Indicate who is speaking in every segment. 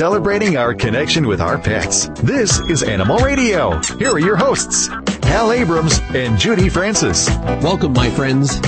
Speaker 1: celebrating our connection with our pets. This is Animal Radio. Here are your hosts, Hal Abrams and Judy Francis.
Speaker 2: Welcome, my friends.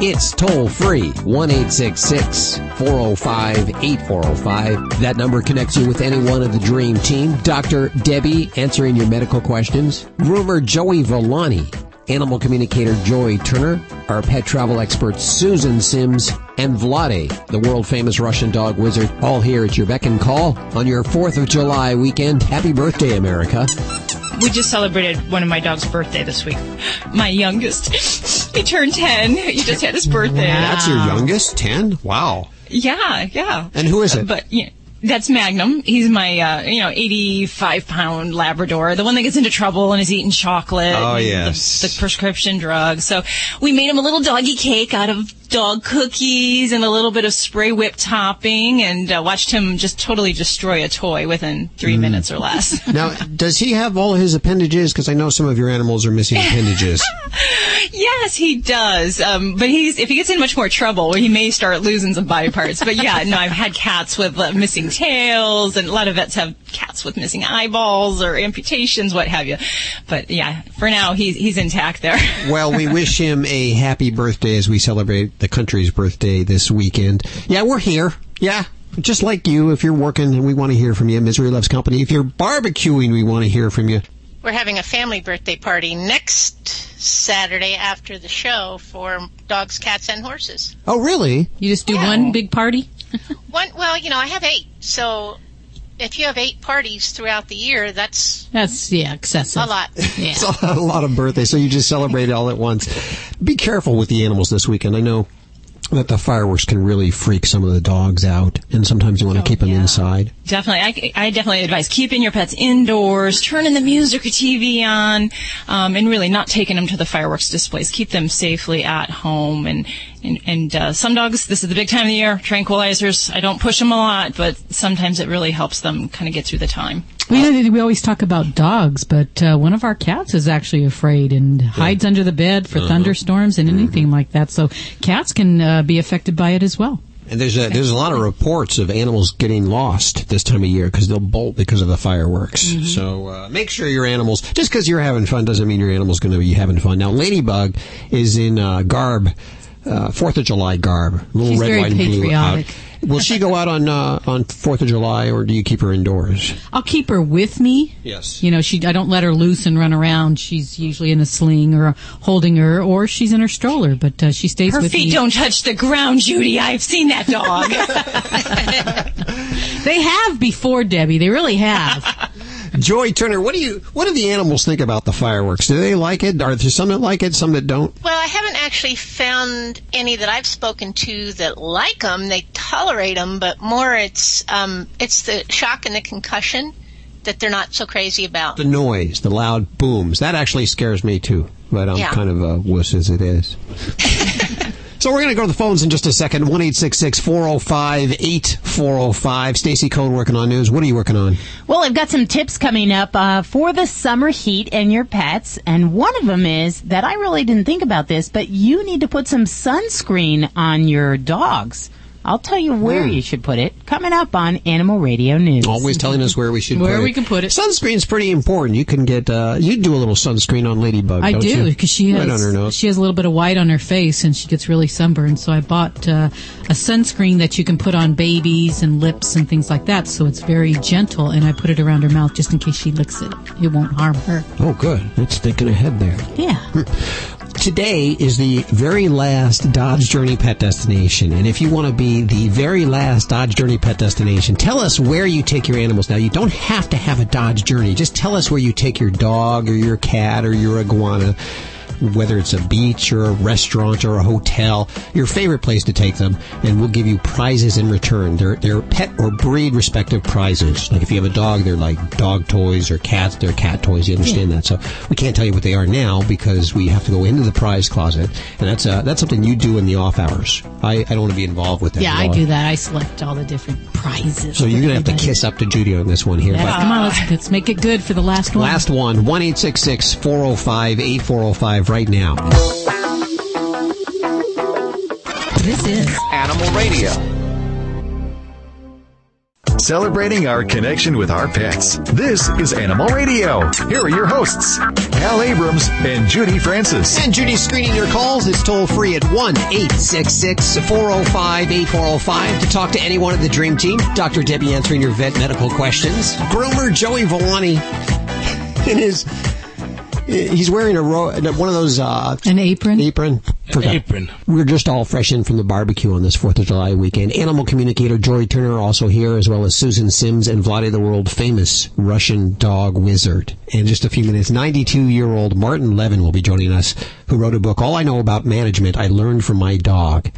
Speaker 2: It's toll free 1 405 8405. That number connects you with any one of the dream team. Dr. Debbie answering your medical questions. Groomer Joey Villani. Animal communicator Joy Turner. Our pet travel expert Susan Sims. And Vladae, the world famous Russian dog wizard. All here at your beck and call on your 4th of July weekend. Happy birthday, America.
Speaker 3: We just celebrated one of my dog's birthday this week. My youngest. he turned 10. He just had his birthday.
Speaker 2: That's your youngest? 10? Wow.
Speaker 3: Yeah, yeah.
Speaker 2: And who is it?
Speaker 3: But yeah, that's Magnum. He's my, uh, you know, 85 pound Labrador, the one that gets into trouble and is eating chocolate.
Speaker 2: Oh, yes.
Speaker 3: The, the prescription drugs. So we made him a little doggy cake out of dog cookies and a little bit of spray whip topping and uh, watched him just totally destroy a toy within three minutes or less.
Speaker 2: Now, does he have all his appendages? Because I know some of your animals are missing appendages.
Speaker 3: yes, he does. Um, but he's if he gets in much more trouble, he may start losing some body parts. But yeah, no, I've had cats with uh, missing tails, and a lot of vets have cats with missing eyeballs or amputations, what have you. But yeah, for now, he's he's intact there.
Speaker 2: well, we wish him a happy birthday as we celebrate the country's birthday this weekend. Yeah, we're here. Yeah. Just like you, if you're working and we want to hear from you, Misery Loves Company. If you're barbecuing, we want to hear from you.
Speaker 4: We're having a family birthday party next Saturday after the show for dogs, cats, and horses.
Speaker 2: Oh, really?
Speaker 5: You just do one big party?
Speaker 4: One, well, you know, I have eight, so if you have eight parties throughout the year, that's
Speaker 5: That's, yeah, excessive.
Speaker 4: a lot.
Speaker 5: Yeah.
Speaker 2: It's a lot of birthdays, so you just celebrate it all at once. Be careful with the animals this weekend. I know that the fireworks can really freak some of the dogs out, and sometimes you want to keep them inside.
Speaker 3: Definitely, I, I definitely advise keeping your pets indoors, turning the music or TV on, um, and really not taking them to the fireworks displays. Keep them safely at home. And and, and uh, some dogs, this is the big time of the year. Tranquilizers. I don't push them a lot, but sometimes it really helps them kind of get through the time.
Speaker 5: We, know, we always talk about dogs, but uh, one of our cats is actually afraid and hides under the bed for thunderstorms and anything like that. So cats can uh, be affected by it as well.
Speaker 2: And there's a there's a lot of reports of animals getting lost this time of year because they'll bolt because of the fireworks. So uh, make sure your animals. Just because you're having fun doesn't mean your animal's going to be having fun. Now, Ladybug is in uh, garb, Fourth of July garb, little
Speaker 5: She's
Speaker 2: red,
Speaker 5: very
Speaker 2: white, and blue. Out. Will she go out on uh, on Fourth of July, or do you keep her indoors?
Speaker 5: I'll keep her with me.
Speaker 2: Yes.
Speaker 5: You know, she I don't let her loose and run around. She's usually in a sling or holding her, or she's in her stroller. But uh, she stays
Speaker 3: Her
Speaker 5: with
Speaker 3: feet
Speaker 5: me.
Speaker 3: don't touch the ground, Judy. I've seen that dog.
Speaker 5: They have before, Debbie. They really have.
Speaker 2: Joy Turner, what do you what do the animals think about the fireworks? Do they like it? Are there some that like it, some that don't?
Speaker 4: Well, I haven't actually found any that I've spoken to that like them. They tolerate them, but more it's um, it's the shock and the concussion that they're not so crazy about.
Speaker 2: The noise, the loud booms, that actually scares me too. But I'm
Speaker 4: Yeah.
Speaker 2: kind of a wuss as it is. so we're going to go to the phones in just a second. One eight six six four zero five eight four zero five. Stacy Cohn working on news. What are you working on?
Speaker 6: Well, I've got some tips coming up uh, for the summer heat and your pets, and one of them is that I really didn't think about this, but you need to put some sunscreen on your dogs. I'll tell you where you should put it. Coming up on Animal Radio News.
Speaker 2: Always telling us where we should
Speaker 5: Where
Speaker 2: put
Speaker 5: we
Speaker 2: it.
Speaker 5: can put it.
Speaker 2: Sunscreen's pretty important. You can get uh, you do a little sunscreen on Ladybug.
Speaker 5: I
Speaker 2: don't
Speaker 5: do because she
Speaker 2: right
Speaker 5: has
Speaker 2: on her nose.
Speaker 5: she has a little bit of white on her face and she gets really sunburned. So I bought uh, a sunscreen that you can put on babies and lips and things like that. So it's very gentle, and I put it around her mouth just in case she licks it. It won't harm her.
Speaker 2: oh, good. That's thinking ahead there.
Speaker 5: Yeah.
Speaker 2: Today is the very last Dodge Journey pet destination. And if you want to be the very last Dodge Journey pet destination, tell us where you take your animals. Now, you don't have to have a Dodge Journey. Just tell us where you take your dog or your cat or your iguana. Whether it's a beach or a restaurant or a hotel, your favorite place to take them, and we'll give you prizes in return. They're, they're pet or breed respective prizes. Like if you have a dog, they're like dog toys, or cats, they're cat toys. You understand that? So we can't tell you what they are now because we have to go into the prize closet, and that's uh, that's something you do in the off hours. I, I don't want to be involved with that.
Speaker 5: Yeah, I do that. I select all the different prizes.
Speaker 2: So you're gonna have to kiss up to Judy on this one here. But-
Speaker 5: come on, let's, let's make it good for the last one.
Speaker 2: Last one, 1 405 8405 right now.
Speaker 5: This is
Speaker 1: Animal Radio. celebrating our connection with our pets. This is Animal Radio. Here are your hosts, Hal Abrams and Judy Francis.
Speaker 2: And Judy's screening your calls. It's toll free at 1 866 405 8405 to talk to anyone of the Dream Team. Dr. Debbie answering your vet medical questions. Groomer Joey Villani in his. He's wearing a ro- one of those uh,
Speaker 5: An apron.
Speaker 2: apron. Forgot.
Speaker 7: apron.
Speaker 2: We're just all fresh in from the barbecue on this Fourth of July weekend. Animal communicator Joy Turner also here, as well as Susan Sims and Vladae, the world famous Russian dog wizard. In just a few minutes, 92-year-old Martin Levin will be joining us, who wrote a book, All I Know About Management I Learned from My Dog.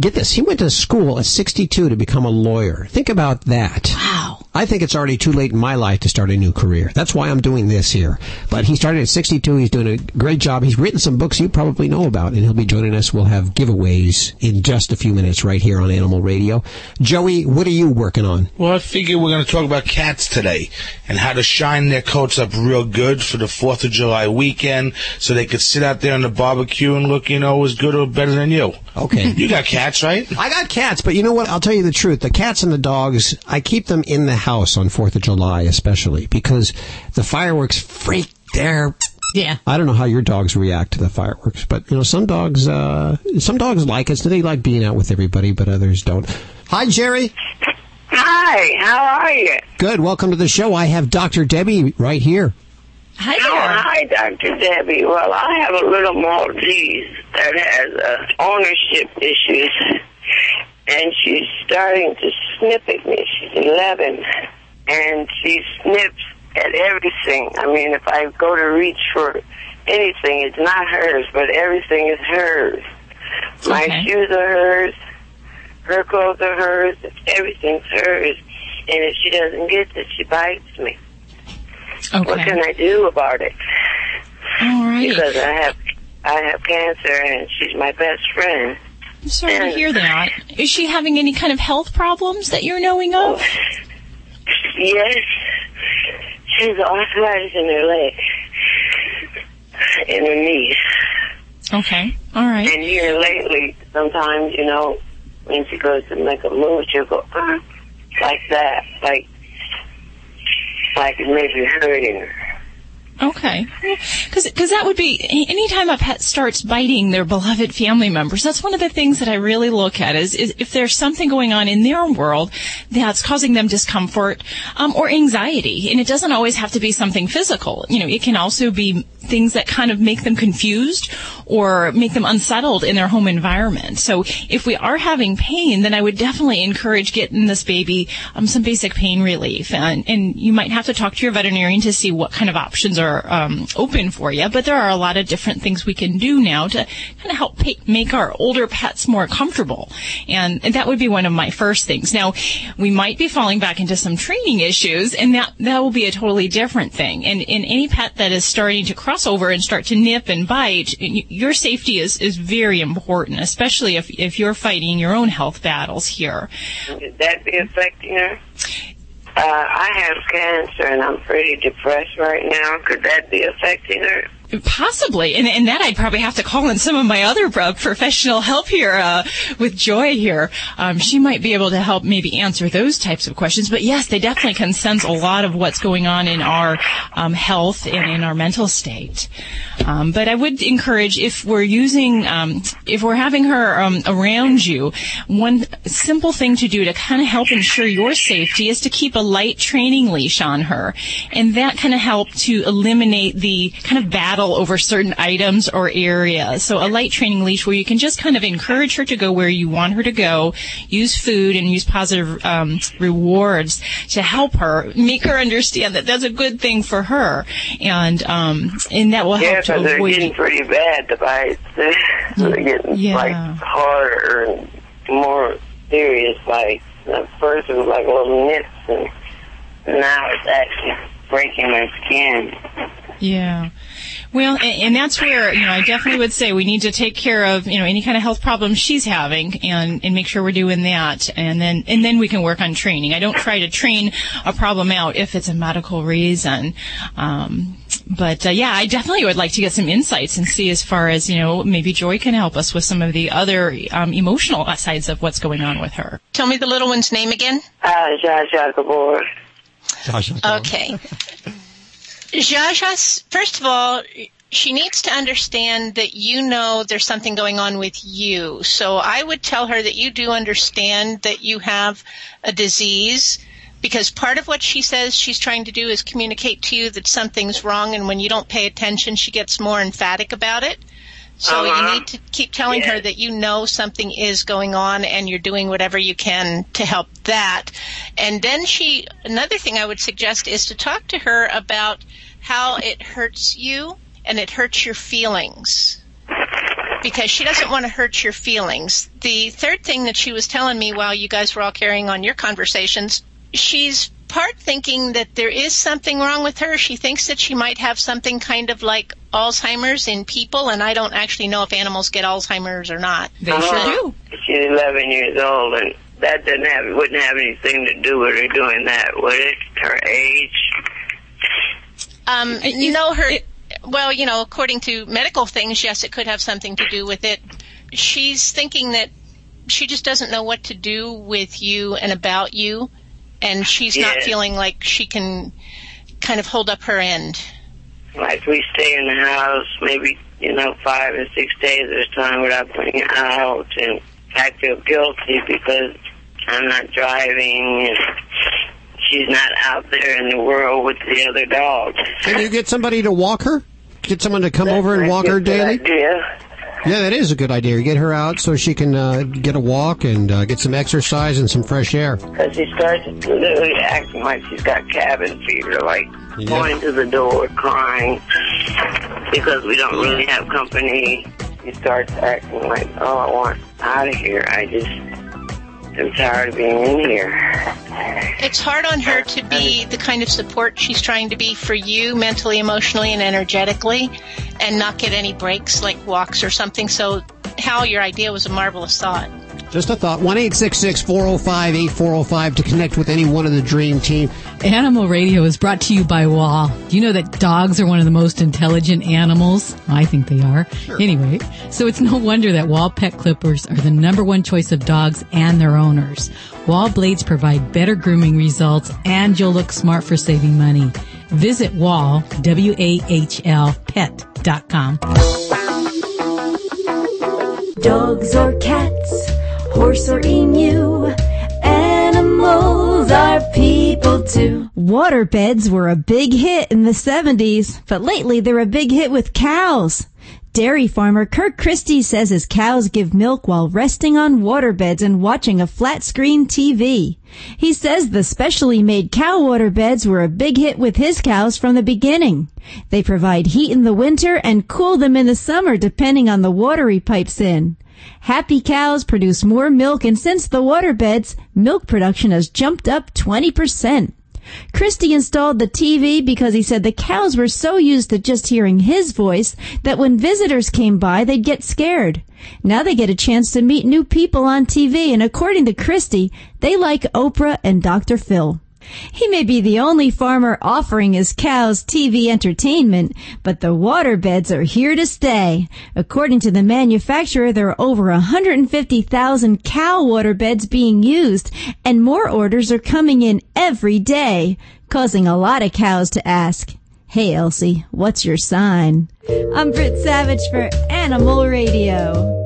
Speaker 2: Get this, he went to school at 62 to become a lawyer. Think about that.
Speaker 5: Wow.
Speaker 2: I think it's already too late in my life to start a new career. That's why I'm doing this here. But he started at 62. He's doing a great job. He's written some books you probably know about, and he'll be joining us. We'll have giveaways in just a few minutes right here on Animal Radio. Joey, what are you working on?
Speaker 7: Well, I figure we're going to talk about cats today and how to shine their coats up real good for the 4th of July weekend so they could sit out there on the barbecue and look, you know, as good or better than you.
Speaker 2: Okay.
Speaker 7: You got cats, right?
Speaker 2: I got cats, but you know what? I'll tell you the truth. The cats and the dogs, I keep them in the house on 4th of July, especially because the fireworks freak their
Speaker 5: Yeah.
Speaker 2: I don't know how your dogs react to the fireworks, but you know, some dogs, uh, some dogs like it. So they like being out with everybody, but others don't. Hi, Jerry.
Speaker 8: Hi, how are you?
Speaker 2: Good. Welcome to the show. I have Dr. Debbie right here.
Speaker 3: Hi
Speaker 8: Oh, hi, Dr. Debbie. Well, I have a little Maltese that has uh, ownership issues, and she's starting to snip at me. She's 11, and she snips at everything. I mean, if I go to reach for anything, it's not hers, but everything is hers. My shoes are hers. Her clothes are hers. Everything's hers. And if she doesn't get it, she bites me. What can I do about it?
Speaker 3: All right.
Speaker 8: Because I have I have cancer and she's my best friend.
Speaker 3: I'm sorry to hear that. Is she having any kind of health problems that you're knowing of?
Speaker 8: Yes. She's arthritis in her leg. In her knee.
Speaker 3: Okay. All right.
Speaker 8: And here lately, sometimes, you know, when she goes to make a move, she'll go, uh, like that. Like, like it may be hurting.
Speaker 3: Okay. Because that would be anytime a pet starts biting their beloved family members. That's one of the things that I really look at is, is if there's something going on in their world that's causing them discomfort um, or anxiety, and it doesn't always have to be something physical. You know, it can also be things that kind of make them confused or make them unsettled in their home environment. So if we are having pain, then I would definitely encourage getting this baby um, some basic pain relief, and, and you might have to talk to your veterinarian to see what kind of options are um, open for you. But there are a lot of different things we can do now to kind of help pa- make our older pets more comfortable, and, and that would be one of my first things. Now, we might be falling back into some training issues, and that that will be a totally different thing. And in any pet that is starting to cross over and start to nip and bite, your safety is is very important, especially if if you're fighting your own health battles here.
Speaker 8: Could that be affecting her? Uh, I have cancer and I'm pretty depressed right now. Could that be affecting her?
Speaker 3: Possibly, and, and that I'd probably have to call in some of my other uh, professional help here uh, with Joy here. Um, she might be able to help maybe answer those types of questions. But yes, they definitely can sense a lot of what's going on in our um, health and in our mental state. Um, but I would encourage if we're using, um, if we're having her um, around you, one simple thing to do to kind of help ensure your safety is to keep a light training leash on her, and that kind of help to eliminate the kind of battle over certain items or areas. So a light training leash where you can just kind of encourage her to go where you want her to go, use food and use positive um, rewards to help her, make her understand that that's a good thing for her, and um, and that will
Speaker 8: Yeah,
Speaker 3: help to
Speaker 8: because they're getting pretty bad, the bites. They're getting
Speaker 3: Yeah.
Speaker 8: like harder and more serious bites. At first it was like a little nips and now it's actually breaking my skin.
Speaker 3: Yeah. Well, and, and that's where, you know, I definitely would say we need to take care of, you know, any kind of health problems she's having and, and make sure we're doing that. And then, and then we can work on training. I don't try to train a problem out if it's a medical reason. Um, but uh, yeah, I definitely would like to get some insights and see as far as, you know, maybe Joy can help us with some of the other um, emotional sides of what's going on with her.
Speaker 4: Tell me the little one's name again.
Speaker 8: Uh, Zsa Zsa Gabor.
Speaker 4: Okay. Zsa Zsa, first of all, she needs to understand that you know there's something going on with you. So I would tell her that you do understand that you have a disease because part of what she says she's trying to do is communicate to you that something's wrong and when you don't pay attention she gets more emphatic about it. So
Speaker 8: Uh-huh.
Speaker 4: you need to keep telling her that you know something is going on and you're doing whatever you can to help that. And then she, another thing I would suggest is to talk to her about how it hurts you and it hurts your feelings. Because she doesn't want to hurt your feelings. The third thing that she was telling me while you guys were all carrying on your conversations, she's part thinking that there is something wrong with her. She thinks that she might have something kind of like Alzheimer's in people, and I don't actually know if animals get Alzheimer's or not.
Speaker 3: They sure do.
Speaker 8: She's 11 years old, and that doesn't have wouldn't have anything to do with her doing that, would it? Her age.
Speaker 4: Um, you know her. Well, you know, according to medical things, yes, it could have something to do with it. She's thinking that she just doesn't know what to do with you and about you, and she's not feeling like she can kind of hold up her end.
Speaker 8: Like we stay in the house, maybe you know five or six days at a time without putting out, and I feel guilty because I'm not driving, and she's not out there in the world with the other dogs.
Speaker 2: Can you get somebody to walk her? Get someone to come over and walk her daily?
Speaker 8: idea.
Speaker 2: Yeah, that is a good idea. Get her out so she can uh, get a walk and uh, get some exercise and some fresh air.
Speaker 8: Because she starts literally acting like she's got cabin fever, like
Speaker 2: Yeah.
Speaker 8: going to the door crying because we don't really have company. He starts acting like, oh, I want out of here. I just am tired of being in here.
Speaker 4: It's hard on her to be the kind of support she's trying to be for you mentally, emotionally, and energetically, and not get any breaks like walks or something. So, Hal, your idea was a marvelous thought.
Speaker 2: Just a thought. 1 405 8405 to connect with any one of the Dream Team.
Speaker 5: Animal Radio is brought to you by Wahl. Do you know that dogs are one of the most intelligent animals? I think they are. Anyway, so it's no wonder that Wahl pet clippers are the number one choice of dogs and their owners. Wahl blades provide better grooming results and you'll look smart for saving money. Visit Wahl, W-A-H-L, pet.com.
Speaker 9: Dogs or cats, horse or emu, animals are people too. Waterbeds were a big hit in the 70s, but lately they're a big hit with cows. Dairy farmer Kirk Christie says his cows give milk while resting on waterbeds and watching a flat screen TV. He says the specially made cow waterbeds were a big hit with his cows from the beginning. They provide heat in the winter and cool them in the summer depending on the water he pipes in. Happy cows produce more milk and since the waterbeds, milk production has jumped up 20%. Christie installed the TV because he said the cows were so used to just hearing his voice that when visitors came by, they'd get scared. Now they get a chance to meet new people on TV, and according to Christie, they like Oprah and Dr. Phil. He may be the only farmer offering his cows TV entertainment, but the waterbeds are here to stay. According to the manufacturer, there are over 150,000 cow waterbeds being used, and more orders are coming in every day, causing a lot of cows to ask, Hey Elsie, what's your sign? I'm Britt Savage for Animal Radio.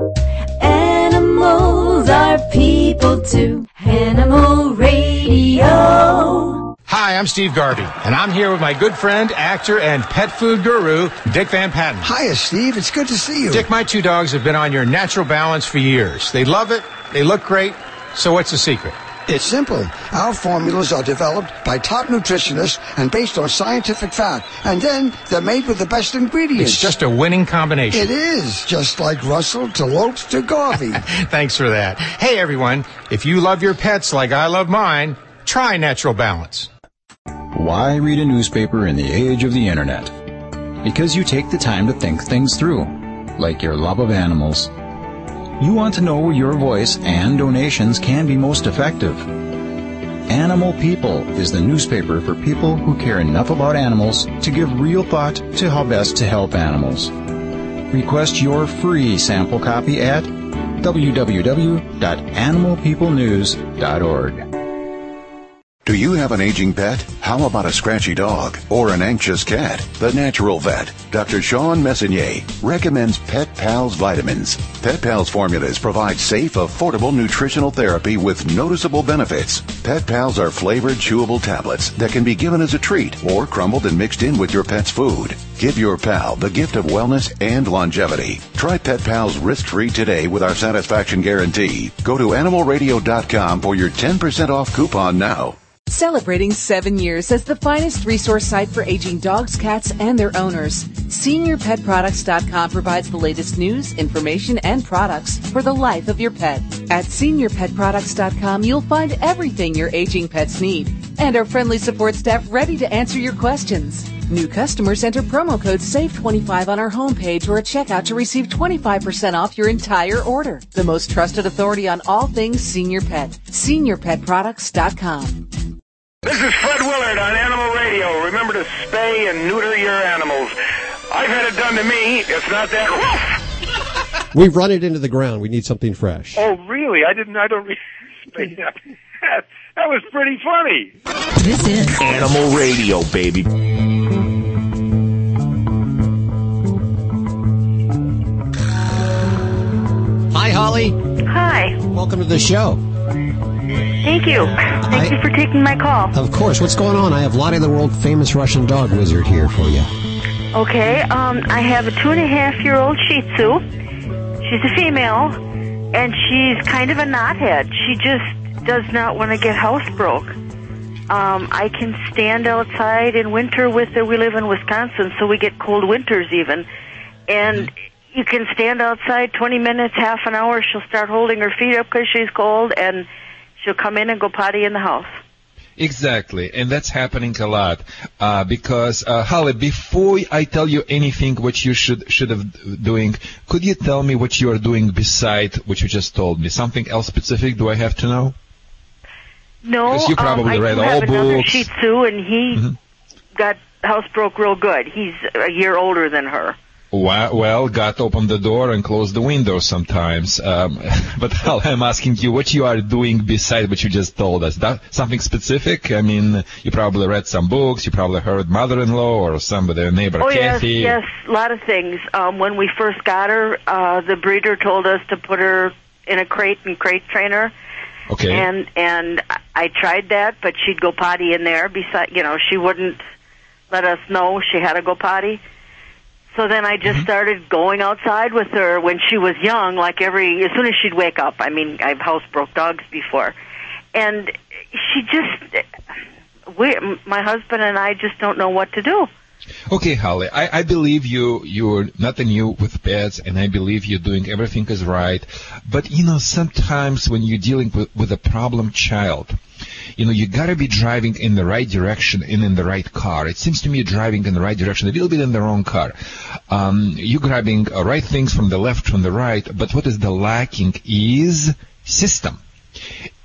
Speaker 9: Animals are people too. Animal Radio.
Speaker 10: Hi, I'm Steve Garvey, and I'm here with my good friend, actor, and pet food guru, Dick Van Patten.
Speaker 11: Hiya, Steve. It's good to see you.
Speaker 10: Dick, my two dogs have been on your natural balance for years. They love it, they look great. So, what's the secret?
Speaker 11: It's simple. Our formulas are developed by top nutritionists and based on scientific fact. And then they're made with the best ingredients.
Speaker 10: It's just a winning combination.
Speaker 11: It is. Just like Russell to Lopes to Garvey.
Speaker 10: Thanks for that. Hey, everyone, if you love your pets like I love mine, try Natural Balance.
Speaker 12: Why read a newspaper in the age of the internet? because you take the time to think things through, like your love of animals. You want to know where your voice and donations can be most effective. Animal People is the newspaper for people who care enough about animals to give real thought to how best to help animals. Request your free sample copy at www.animalpeoplenews.org.
Speaker 13: Do you have an aging pet? How about a scratchy dog or an anxious cat? The natural vet, Dr. Shawn Messonnier, recommends Pet Pals vitamins. Pet Pals formulas provide safe, affordable nutritional therapy with noticeable benefits. Pet Pals are flavored, chewable tablets that can be given as a treat or crumbled and mixed in with your pet's food. Give your pal the gift of wellness and longevity. Try Pet Pals risk-free today with our satisfaction guarantee. Go to animalradio.com for your 10% off coupon now.
Speaker 14: Celebrating seven years as the finest resource site for aging dogs, cats, and their owners, SeniorPetProducts.com provides the latest news, information, and products for the life of your pet. At SeniorPetProducts.com, you'll find everything your aging pets need, and our friendly support staff ready to answer your questions. New customers enter promo code SAVE25 on our homepage or at checkout to receive 25% off your entire order. The most trusted authority on all things senior pet. SeniorPetProducts.com.
Speaker 15: This is Fred Willard on Animal Radio. Remember to spay and neuter your animals. I've had it done to me. It's not that
Speaker 16: We've run it into the ground. We need something fresh.
Speaker 15: Oh, really? I didn't. I don't. Re- spay that. that was pretty funny.
Speaker 5: This is
Speaker 15: Animal Radio, baby.
Speaker 2: Hi, Holly.
Speaker 17: Hi.
Speaker 2: Welcome to the show.
Speaker 17: Thank you. Thank you for taking my call.
Speaker 2: Of course. What's going on? I have Vladae, the world famous Russian dog wizard, here for you.
Speaker 17: Okay, um, I have a two and a half year old Shih Tzu. She's a female, and she's kind of a knothead. She just does not want to get housebroke. Um, I can stand outside in winter with her. We live in Wisconsin, so we get cold winters even. And you can stand outside 20 minutes, half an hour. She'll start holding her feet up because she's cold, and she'll come in and go potty in the house.
Speaker 18: Exactly, and that's happening a lot. Uh, because uh, Holly, before I tell you anything what you should should have doing, could you tell me what you are doing beside what you just told me? Something else specific? Do I have to know?
Speaker 17: No,
Speaker 18: Because you probably
Speaker 17: um, I
Speaker 18: read all
Speaker 17: have another
Speaker 18: books.
Speaker 17: Shih Tzu, and he got housebroke real good. He's a year older than her.
Speaker 18: Well, well, God opened the door and closed the window sometimes. Um, but Hal, I'm asking you what you are doing beside what you just told us. That, something specific? I mean, you probably read some books. You probably heard mother-in-law or somebody, a neighbor,
Speaker 17: oh yes, yes, a lot of things. Um, when we first got her, uh, the breeder told us to put her in a crate and crate trainer.
Speaker 18: Okay.
Speaker 17: And and I tried that, but she'd go potty in there. Beside, you know, she wouldn't let us know she had to go potty. So then I
Speaker 18: Mm-hmm.
Speaker 17: just started going outside with her when she was young, like every as soon as she'd wake up. I mean, I've housebroke dogs before, and she just we, my husband and I just don't know what to do.
Speaker 18: Okay, Holly, I, I believe you, you're not new with pets, and I believe you're doing everything is right. But, you know, sometimes when you're dealing with, with a problem child, you know, you gotta be driving in the right direction and in the right car. It seems to me driving in the right direction, a little bit in the wrong car. Um, you're grabbing uh, right things from the left, from the right, but what is the lacking is system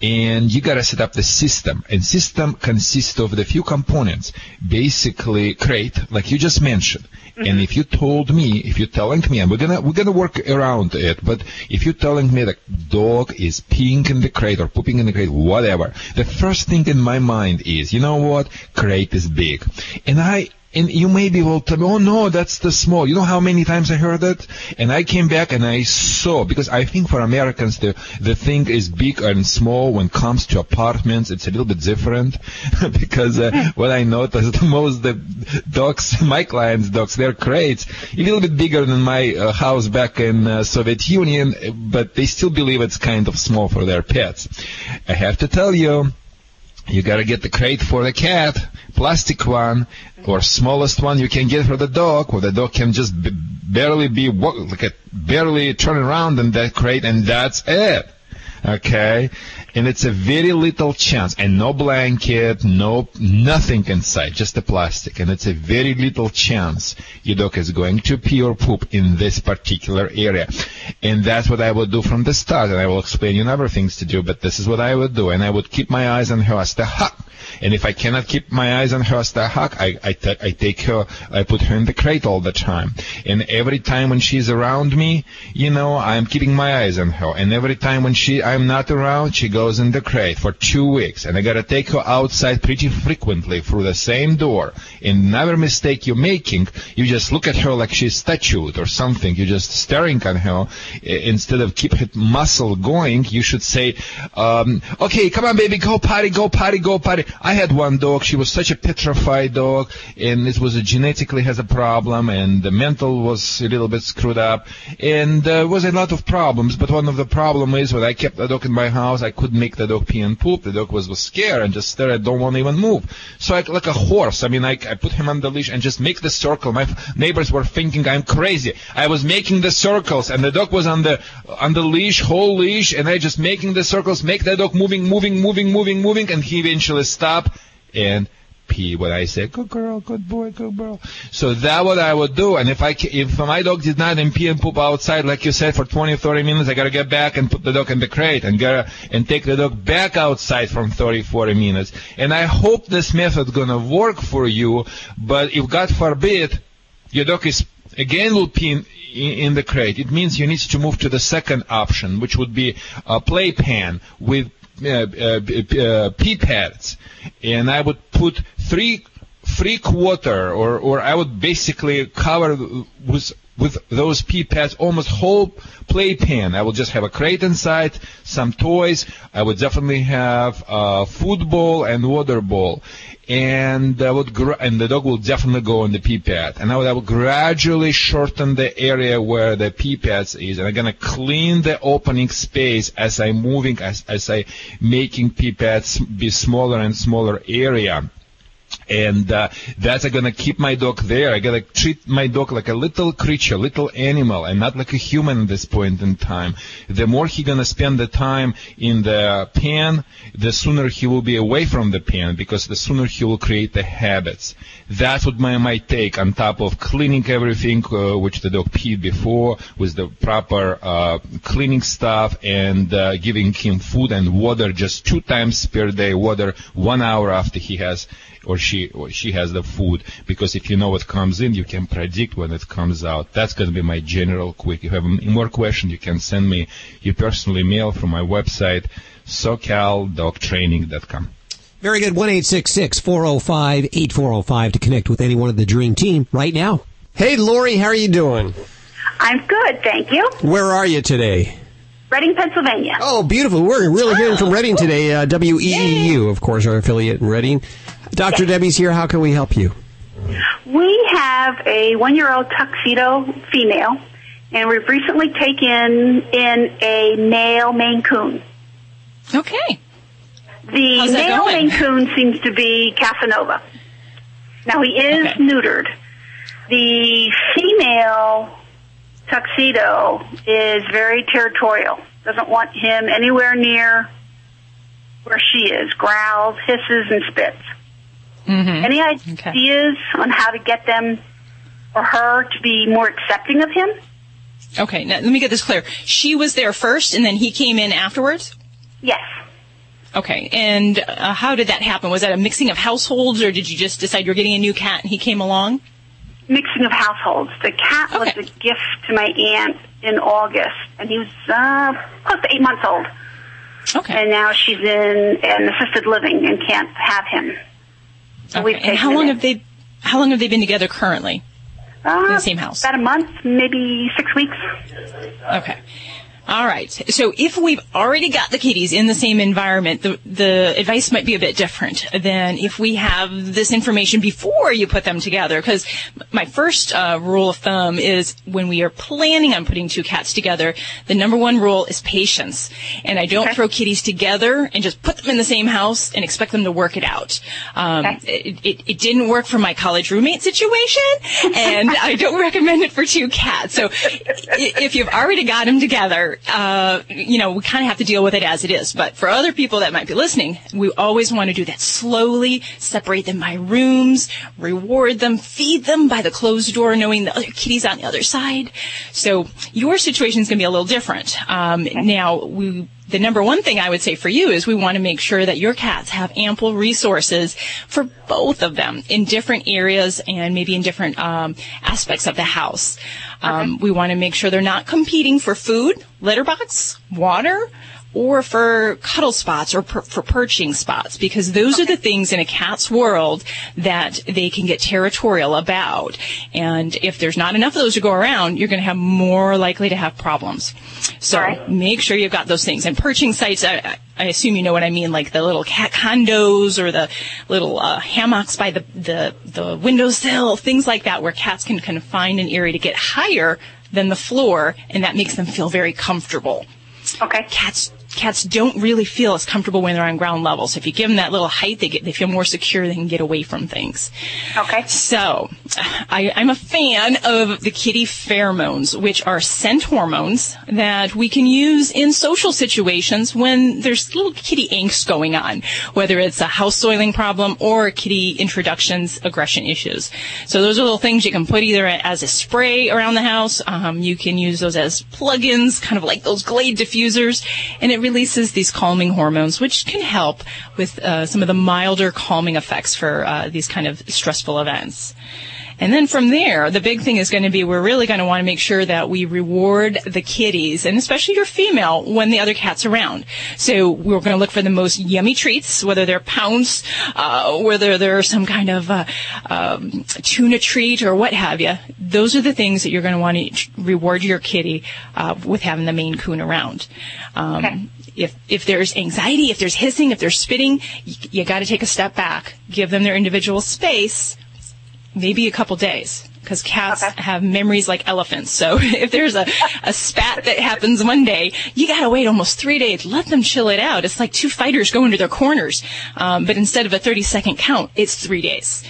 Speaker 18: and you gotta set up the system. And system consists of the few components. Basically, crate, like you just mentioned. And mm-hmm. if you told me, if you're telling me, and we're gonna we're gonna work around it, but if you're telling me that dog is peeing in the crate or pooping in the crate, whatever, the first thing in my mind is, you know what, crate is big, and I. And you may be able to, oh no, that's the small. You know how many times I heard that? And I came back and I saw, because I think for Americans the, the thing is big and small when it comes to apartments. It's a little bit different. because uh, what I noticed, most the dogs, my clients' dogs, their crates, a little bit bigger than my uh, house back in uh, Soviet Union, but they still believe it's kind of small for their pets. I have to tell you, you gotta get the crate for the cat, plastic one, or smallest one you can get for the dog, where the dog can just b- barely be, like barely turn around in that crate, and that's it. Okay? And it's a very little chance and no blanket, no, nothing inside, just the plastic. And it's a very little chance your dog is going to pee or poop in this particular area. And that's what I would do from the start. And I will explain you other things to do, but this is what I would do. And I would keep my eyes on her as the hawk. And if I cannot keep my eyes on her the hawk, I, I, take her, I put her in the crate all the time. And every time when she's around me, you know, I'm keeping my eyes on her. And every time when she, I'm not around, she goes in the crate for two weeks. And I gotta take her outside pretty frequently through the same door. And another mistake you're making, you just look at her like she's statued or something. You're just staring at her. Instead of keep her muscle going, you should say, um, okay, come on baby, go potty, go potty, go potty. I had one dog. She was such a petrified dog, and it was a genetically has a problem, and the mental was a little bit screwed up, and uh, there was a lot of problems. But one of the problem is when I kept the dog in my house, I couldn't make the dog pee and poop. The dog was, was scared and just stared. Don't want to even move. So I, like a horse. I mean, I, I put him on the leash and just make the circle. My f- neighbors were thinking I'm crazy. I was making the circles, and the dog was on the on the leash, whole leash, and I just making the circles, make the dog moving, moving, moving, moving, moving, and he eventually stopped and pee when I say good girl, good boy, good girl. So that what I would do. And if I if my dog did not pee and poop outside, like you said, for 20 or 30 minutes, I gotta get back and put the dog in the crate and gotta and take the dog back outside from 30, 40 minutes. And I hope this method gonna work for you. But if God forbid your dog is again will pee in, in the crate, it means you need to move to the second option, which would be a playpen with uh, uh, uh, pee pads, and I would put three three quarter, or or I would basically cover with with those pee pads almost whole playpen. I will just have a crate inside, some toys. I would definitely have a football and water bowl. And I would, gra- and the dog will definitely go on the pee pad. And I would, I would gradually shorten the area where the pee pads is. And I'm gonna clean the opening space as I'm moving, as, as I making pee pads be smaller and smaller area and uh, that's going to keep my dog there. I got to treat my dog like a little creature, little animal, and not like a human at this point in time. The more he going to spend the time in the pen, the sooner he will be away from the pen because the sooner he will create the habits. That's what my my take on top of cleaning everything, uh, which the dog peed before, with the proper uh, cleaning stuff and uh, giving him food and water just two times per day. Water one hour after he has or she or she has the food because if you know what comes in you can predict when it comes out that's going to be my general quick if you have more questions you can send me your personal email from my website socaldogtraining.com
Speaker 2: Very good. 1 405 8405 to connect with anyone of the Dream Team right now.
Speaker 16: Hey, Lori, how are you doing?
Speaker 19: I'm good, thank you.
Speaker 16: Where are you today?
Speaker 19: Reading, Pennsylvania.
Speaker 16: Oh, beautiful. We're really hearing from Reading today. Uh, WEEU, of course, our affiliate in Reading. Dr. Debbie's here. How can we help you?
Speaker 19: We have a one-year-old tuxedo female, and we've recently taken in a male Maine Coon.
Speaker 3: Okay.
Speaker 19: The
Speaker 3: How's
Speaker 19: male
Speaker 3: going?
Speaker 19: Maine Coon seems to be Casanova. Now he is
Speaker 3: Okay.
Speaker 19: neutered. The female tuxedo is very territorial. Doesn't want him anywhere near where she is. Growls, hisses, and spits.
Speaker 3: Mm-hmm.
Speaker 19: Any ideas on how to get them or her to be more accepting of him?
Speaker 3: Okay, now let me get this clear. She was there first, and then he came in afterwards.
Speaker 19: Yes.
Speaker 3: Okay, and uh, how did that happen? Was that a mixing of households, or did you just decide you're getting a new cat and he came along?
Speaker 19: Mixing of households. The cat was a gift to my aunt in August, and he was uh, close to eight months old.
Speaker 3: Okay.
Speaker 19: And now she's in an assisted living and can't have him. So we've
Speaker 3: Okay, and how long
Speaker 19: in.
Speaker 3: have they? How long have they been together currently?
Speaker 19: Uh,
Speaker 3: in the same house?
Speaker 19: About a month, maybe six weeks.
Speaker 3: Okay. All right. So if we've already got the kitties in the same environment, the, the advice might be a bit different than if we have this information before you put them together. Because my first uh, rule of thumb is when we are planning on putting two cats together, the number one rule is patience. And I don't throw kitties together and just put them in the same house and expect them to work it out. Um, it, it, it didn't work for my college roommate situation, and I don't recommend it for two cats. So if you've already got them together, here, uh, you know, we kind of have to deal with it as it is. But for other people that might be listening, we always want to do that slowly, separate them by rooms, reward them, feed them by the closed door, knowing the other kitty's on the other side. So your situation is going to be a little different. Um, now, we the number one thing I would say for you is we want to make sure that your cats have ample resources for both of them in different areas and maybe in different um, aspects of the house. Um, we want to make sure they're not competing for food, litter box, water, or for cuddle spots or per- for perching spots because those are the things in a cat's world that they can get territorial about. And if there's not enough of those to go around, you're going to have more likely to have problems. So make sure you've got those things. And perching sites, I, I assume you know what I mean, like the little cat condos or the little uh, hammocks by the, the, the windowsill, things like that where cats can kind of find an area to get higher than the floor and that makes them feel very comfortable.
Speaker 19: Okay.
Speaker 3: Cats cats don't really feel as comfortable when they're on ground level. So if you give them that little height, they get they feel more secure. They can get away from things.
Speaker 19: Okay.
Speaker 3: So I, I'm a fan of the kitty pheromones, which are scent hormones that we can use in social situations when there's little kitty angst going on, whether it's a house soiling problem or kitty introductions, aggression issues. So those are little things you can put either as a spray around the house. Um, you can use those as plug-ins, kind of like those Glade diffusers, and it releases these calming hormones, which can help with uh, some of the milder calming effects for uh, these kind of stressful events. And then from there, the big thing is going to be we're really going to want to make sure that we reward the kitties, and especially your female, when the other cat's around. So we're going to look for the most yummy treats, whether they're pounce, uh, whether they're some kind of uh, um, tuna treat or what have you. Those are the things that you're going to want to reward your kitty uh, with having the Maine Coon around. Um, If if there's anxiety, if there's hissing, if there's spitting, you, you got to take a step back, give them their individual space, maybe a couple days because cats have memories like elephants. So if there's a, a spat that happens one day, you gotta wait almost three days. Let them chill it out. It's like two fighters going to their corners. Um, but instead of a 30 second count, it's three days.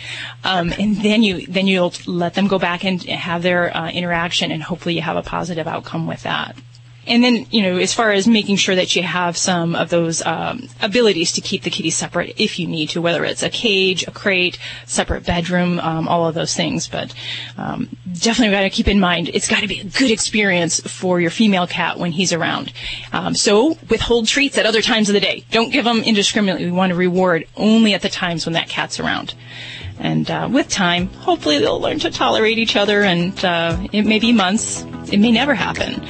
Speaker 3: Um, and then you, then you'll let them go back and have their uh, interaction and hopefully you have a positive outcome with that. And then, you know, as far as making sure that you have some of those um, abilities to keep the kitty separate if you need to, whether it's a cage, a crate, separate bedroom, um, all of those things. But um, definitely got to keep in mind it's got to be a good experience for your female cat when he's around. Um, so withhold treats at other times of the day. Don't give them indiscriminately. We want to reward only at the times when that cat's around. And uh, with time, hopefully they'll learn to tolerate each other, and uh, it may be months. It may never happen.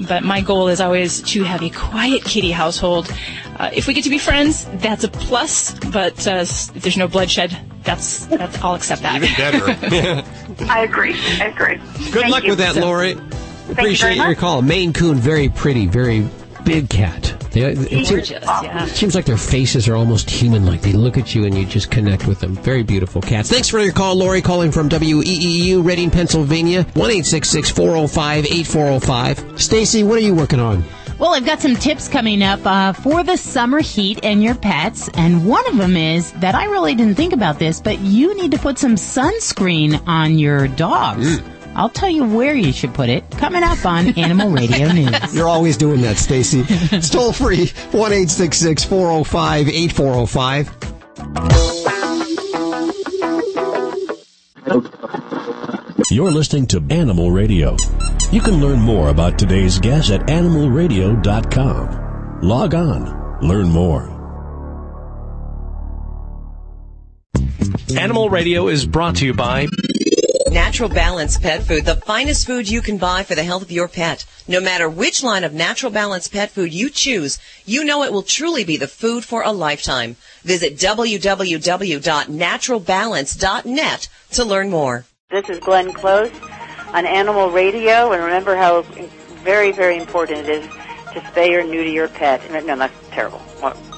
Speaker 3: But my goal is always to have a quiet kitty household. Uh, if we get to be friends, that's a plus. But uh, if there's no bloodshed, that's that's I'll accept that.
Speaker 2: Even better.
Speaker 19: I agree. I agree.
Speaker 2: Good
Speaker 19: Thank
Speaker 2: luck
Speaker 19: you.
Speaker 2: with that, Lori.
Speaker 19: very
Speaker 2: Appreciate your
Speaker 19: much.
Speaker 2: call. Maine Coon, very pretty, very big cat. They, it seems,
Speaker 3: yeah.
Speaker 2: it seems like their faces are almost human-like. They look at you and you just connect with them. Very beautiful cats. Thanks for your call, Lori, calling from WEEU, Reading, Pennsylvania. One eight six six four zero five eight four zero five. Stacy, what are you working on?
Speaker 6: Well, I've got some tips coming up uh, for the summer heat and your pets, and one of them is that I really didn't think about this, but you need to put some sunscreen on your dogs. I'll tell you where you should put it coming up on Animal Radio News.
Speaker 2: You're always doing that, Stacy. It's toll free. One eight six six four zero five eight four zero five.
Speaker 20: You're listening to Animal Radio. You can learn more about today's guest at animalradio.com. Log on, learn more.
Speaker 21: Animal Radio is brought to you by
Speaker 22: Natural Balance Pet Food, the finest food you can buy for the health of your pet. No matter which line of Natural Balance Pet Food you choose, you know it will truly be the food for a lifetime. Visit www.naturalbalance.net to learn more.
Speaker 17: This is Glenn Close on Animal Radio, and remember how very, very important it is to spay or neuter your pet. No, that's terrible.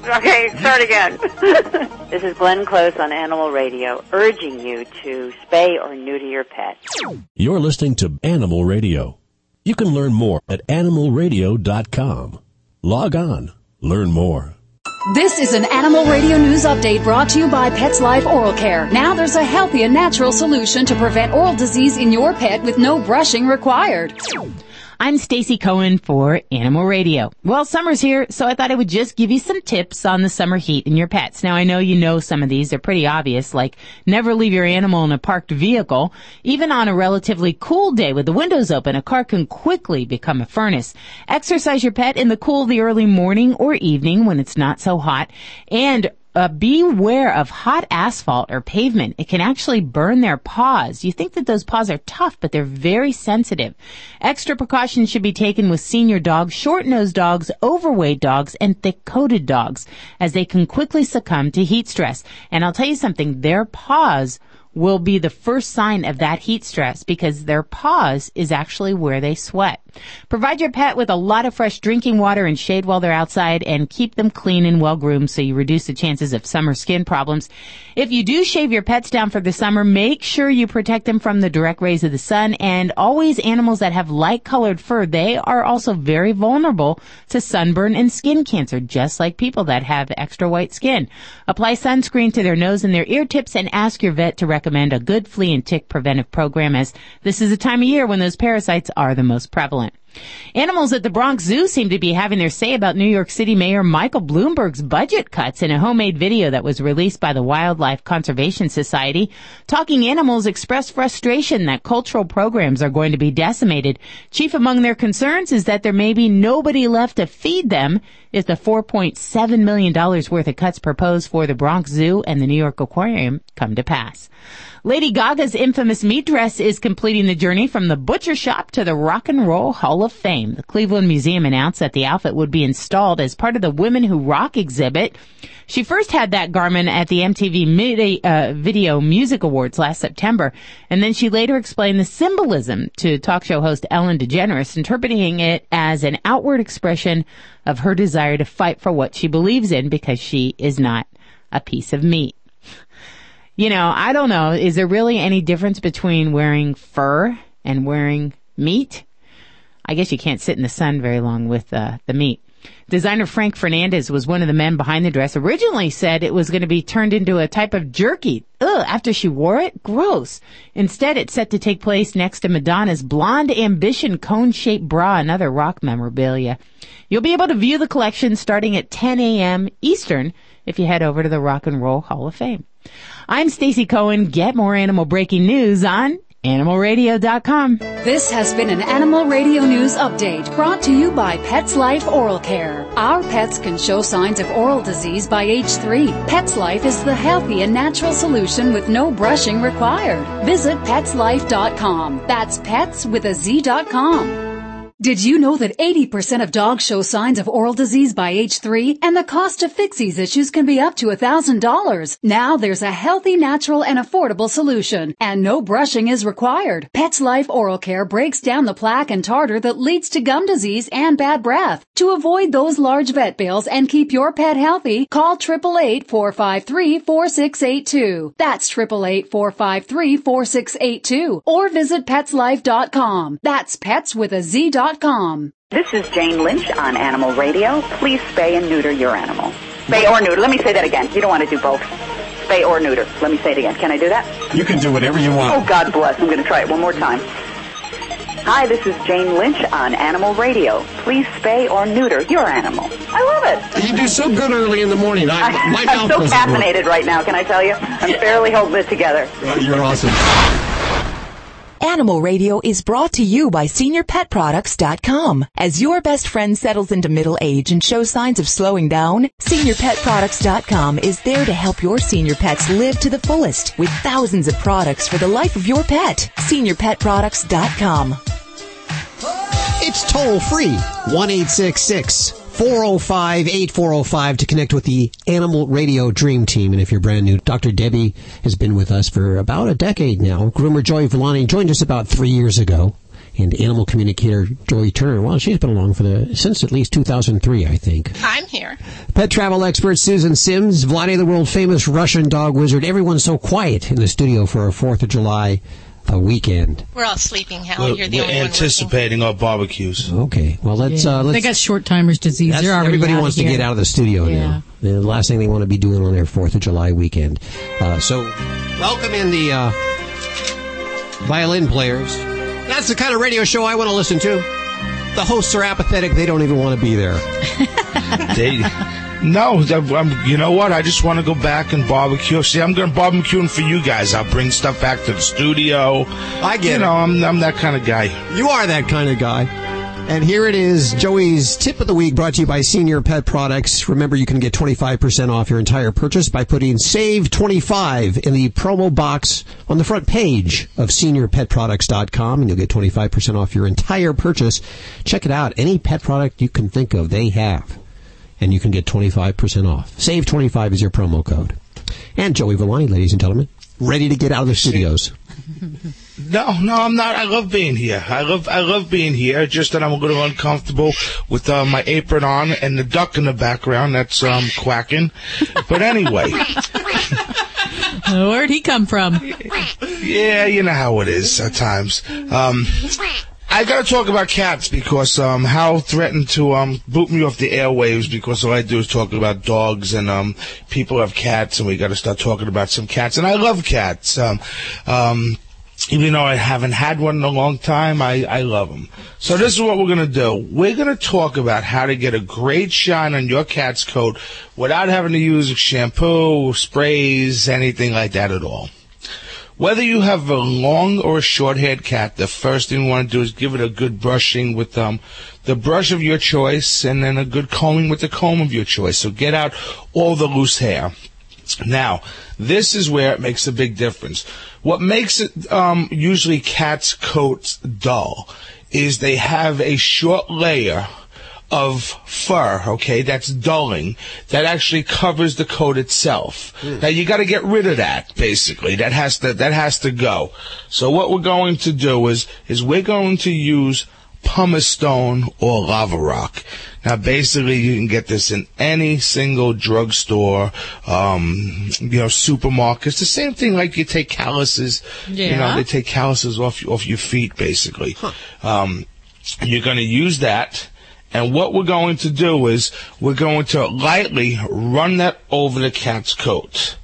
Speaker 17: Okay, start again. this is Glenn Close on Animal Radio, urging you to spay or neuter your pet.
Speaker 20: You're listening to Animal Radio. You can learn more at animalradio.com. Log on, learn more.
Speaker 23: This is an Animal Radio News Update brought to you by PetzLife Oral Care. Now there's a healthy and natural solution to prevent oral disease in your pet with no brushing required.
Speaker 6: I'm Stacy Cohen for Animal Radio. Well, summer's here, so I thought I would just give you some tips on the summer heat in your pets. Now, I know you know some of these. They're pretty obvious, like never leave your animal in a parked vehicle. Even on a relatively cool day with the windows open, a car can quickly become a furnace. Exercise your pet in the cool of the early morning or evening when it's not so hot. And uh, beware of hot asphalt or pavement. It can actually burn their paws. You think that those paws are tough, but they're very sensitive. Extra precautions should be taken with senior dogs, short-nosed dogs, overweight dogs, and thick-coated dogs, as they can quickly succumb to heat stress. And I'll tell you something, their paws will be the first sign of that heat stress because their paws is actually where they sweat. Provide your pet with a lot of fresh drinking water and shade while they're outside and keep them clean and well groomed so you reduce the chances of summer skin problems. If you do shave your pets down for the summer, make sure you protect them from the direct rays of the sun and always animals that have light colored fur, they are also very vulnerable to sunburn and skin cancer, just like people that have extra white skin. Apply sunscreen to their nose and their ear tips and ask your vet to recommend a good flea and tick preventive program as this is a time of year when those parasites are the most prevalent. Animals at the Bronx Zoo seem to be having their say about New York City Mayor Michael Bloomberg's budget cuts in a homemade video that was released by the Wildlife Conservation Society. Talking Animals expressed frustration that cultural programs are going to be decimated. Chief among their concerns is that there may be nobody left to feed them if the $4.7 million worth of cuts proposed for the Bronx Zoo and the New York Aquarium come to pass. Lady Gaga's infamous meat dress is completing the journey from the butcher shop to the Rock and Roll Hall of Fame. The Cleveland Museum announced that the outfit would be installed as part of the Women Who Rock exhibit. She first had that garment at the MTV uh, Video Music Awards last September, and then she later explained the symbolism to talk show host Ellen DeGeneres, interpreting it as an outward expression of her desire to fight for what she believes in because she is not a piece of meat you know, I don't know. Is there really any difference between wearing fur and wearing meat? I guess you can't sit in the sun very long with uh, the meat. Designer Frank Fernandez was one of the men behind the dress. Originally said it was going to be turned into a type of jerky. Ugh, after she wore it? Gross. Instead, it's set to take place next to Madonna's Blonde Ambition cone-shaped bra and other rock memorabilia. You'll be able to view the collection starting at 10 a.m. Eastern if you head over to the Rock and Roll Hall of Fame. I'm Stacy Cohen. Get more animal breaking news on animalradio.com.
Speaker 23: This has been an Animal Radio News Update brought to you by PetzLife Oral Care. Our pets can show signs of oral disease by age three. PetzLife is the healthy and natural solution with no brushing required. Visit petzlife.com. That's pets with a Z.com. Did you know that 80% of dogs show signs of oral disease by age 3 and the cost to fix these issues can be up to $1,000? Now there's a healthy, natural, and affordable solution and no brushing is required. PetzLife Oral Care breaks down the plaque and tartar that leads to gum disease and bad breath. To avoid those large vet bills and keep your pet healthy, call 888-453-4682. That's 888-453-4682 or visit petzlife.com. That's pets with a Z dot
Speaker 24: this is Jane Lynch on Animal Radio. Please spay and neuter your animal. Spay or neuter. Let me say that again. You don't want to do both. Spay or neuter. Let me say it again. Can I do that?
Speaker 25: You can do whatever you want.
Speaker 24: Oh, God bless. I'm going to try it one more time. Hi, this is Jane Lynch on Animal Radio. Please spay or neuter your animal. I love it.
Speaker 2: You do so good early in the morning. I, my
Speaker 24: I'm so caffeinated right now, can I tell you? I'm barely holding it together.
Speaker 2: You're awesome.
Speaker 26: Animal Radio is brought to you by SeniorPetProducts.com. As your best friend settles into middle age and shows signs of slowing down, SeniorPetProducts.com is there to help your senior pets live to the fullest with thousands of products for the life of your pet. SeniorPetProducts.com.
Speaker 2: It's toll free. 1 405 8405 to connect with the Animal Radio Dream Team. And if you're brand new, Dr. Debbie has been with us for about a decade now. Groomer Joy Villani joined us about three years ago. And animal communicator Joy Turner, well, she's been along for the since at least 2003, I think.
Speaker 4: I'm here.
Speaker 2: Pet travel expert Susan Sims, Vladae, the world famous Russian dog wizard. Everyone's so quiet in the studio for our 4th of July a weekend.
Speaker 4: We're all sleeping, Hal.
Speaker 27: We're,
Speaker 4: You're the
Speaker 27: we're
Speaker 4: only
Speaker 27: anticipating our barbecues.
Speaker 2: Okay, well let's
Speaker 5: Yeah.
Speaker 2: uh, let's.
Speaker 5: they got short timers disease.
Speaker 2: That's-
Speaker 5: They're already
Speaker 2: everybody
Speaker 5: outta
Speaker 2: wants to
Speaker 5: here.
Speaker 2: get out of the studio
Speaker 5: Yeah.
Speaker 2: now. The last thing they want to be doing on their Fourth of July weekend. Uh, so, welcome in the uh, violin players. That's the kind of radio show I want to listen to. the hosts are apathetic, they don't even want to be there.
Speaker 27: They, no, I'm, you know what? I just want to go back and barbecue. See, I'm going to barbecue for you guys. I'll bring stuff back to the studio.
Speaker 2: I get
Speaker 27: you
Speaker 2: it.
Speaker 27: know, I'm, I'm that kind of guy.
Speaker 2: You are that kind of guy. And here it is, Joey's tip of the week brought to you by Senior Pet Products. Remember, you can get 25% off your entire purchase by putting SAVE 25 in the promo box on the front page of seniorpetproducts.com and you'll get 25% off your entire purchase. Check it out. Any pet product you can think of, they have. And you can get 25% off. SAVE 25 is your promo code. And Joey Villani, ladies and gentlemen, ready to get out of the studios.
Speaker 27: No, no, I'm not. I love being here. I love, I love being here. Just that I'm a little uncomfortable with uh, my apron on and the duck in the background that's um, quacking. But anyway,
Speaker 5: Where'd he come from?
Speaker 27: yeah, you know how it is at times. Um, I got to talk about cats because um, Hal threatened to um, boot me off the airwaves because all I do is talk about dogs and um, people have cats and we got to start talking about some cats and I love cats. Um, um, even though I haven't had one in a long time, I, I love them. So this is what we're going to do. We're going to talk about how to get a great shine on your cat's coat without having to use shampoo, sprays, anything like that at all. Whether you have a long or a short-haired cat, the first thing you want to do is give it a good brushing with um, the brush of your choice and then a good combing with the comb of your choice. So get out all the loose hair. Now, this is where it makes a big difference. What makes it um, usually cats' coats dull is they have a short layer of fur, okay, that's dulling, that actually covers the coat itself. Now you gotta get rid of that, basically. That has to, that has to go. So what we're going to do is, is we're going to use pumice stone or lava rock. Now, basically, you can get this in any single drugstore, um, you know, supermarket. It's the same thing like you take calluses, yeah. you know, they take calluses off, off your feet, basically. Um, you're going to use that. And what we're going to do is we're going to lightly run that over the cat's coat.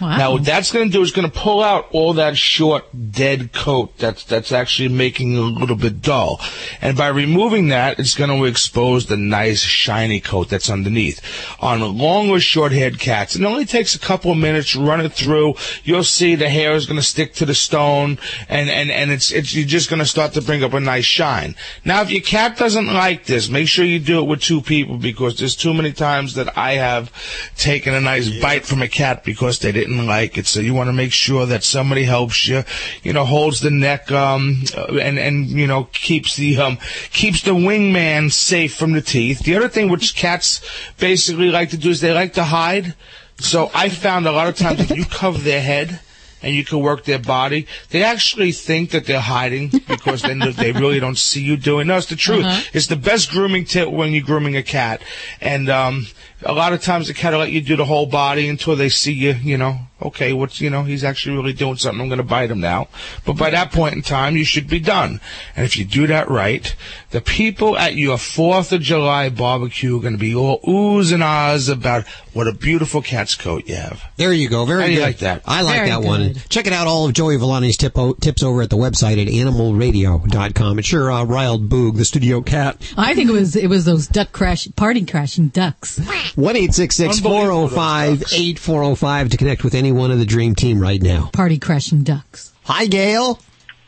Speaker 27: Now, what that's going to do is going to pull out all that short, dead coat that's that's actually making it a little bit dull. And by removing that, it's going to expose the nice, shiny coat that's underneath. On long or short-haired cats, it only takes a couple of minutes. Run it through. You'll see the hair is going to stick to the stone, and and and it's it's you're just going to start to bring up a nice shine. Now, if your cat doesn't like this, make sure you do it with two people because there's too many times that I have taken a nice bite from a cat because they didn't like it. So you want to make sure that somebody helps you, you know, holds the neck, um, and, and, you know, keeps the, um, keeps the wingman safe from the teeth. The other thing which cats basically like to do is they like to hide. So I found a lot of times if you cover their head, and you can work their body. They actually think that they're hiding because they they really don't see you doing. No, it's the truth.
Speaker 5: Uh-huh.
Speaker 27: It's the best grooming tip when you're grooming a cat. And um, a lot of times the cat will let you do the whole body until they see you. You know, okay, what's you know he's actually really doing something. I'm going to bite him now. But by that point in time, you should be done. And if you do that right, the people at your Fourth of July barbecue are going to be all oohs and ahs about what a beautiful cat's coat you have.
Speaker 2: There you go. Very
Speaker 27: How do you
Speaker 2: good.
Speaker 27: like that?
Speaker 2: I like
Speaker 27: Very
Speaker 2: that one. Check it out. All of Joey Villani's tip o- tips over at the website at animalradio.com. It sure uh, riled Boog, the studio cat.
Speaker 5: I think it was it was those duck crash party crashing ducks.
Speaker 2: One eight six six four zero five eight four zero five to connect with any one of the dream team right now.
Speaker 5: Party crashing ducks.
Speaker 2: Hi, Gail.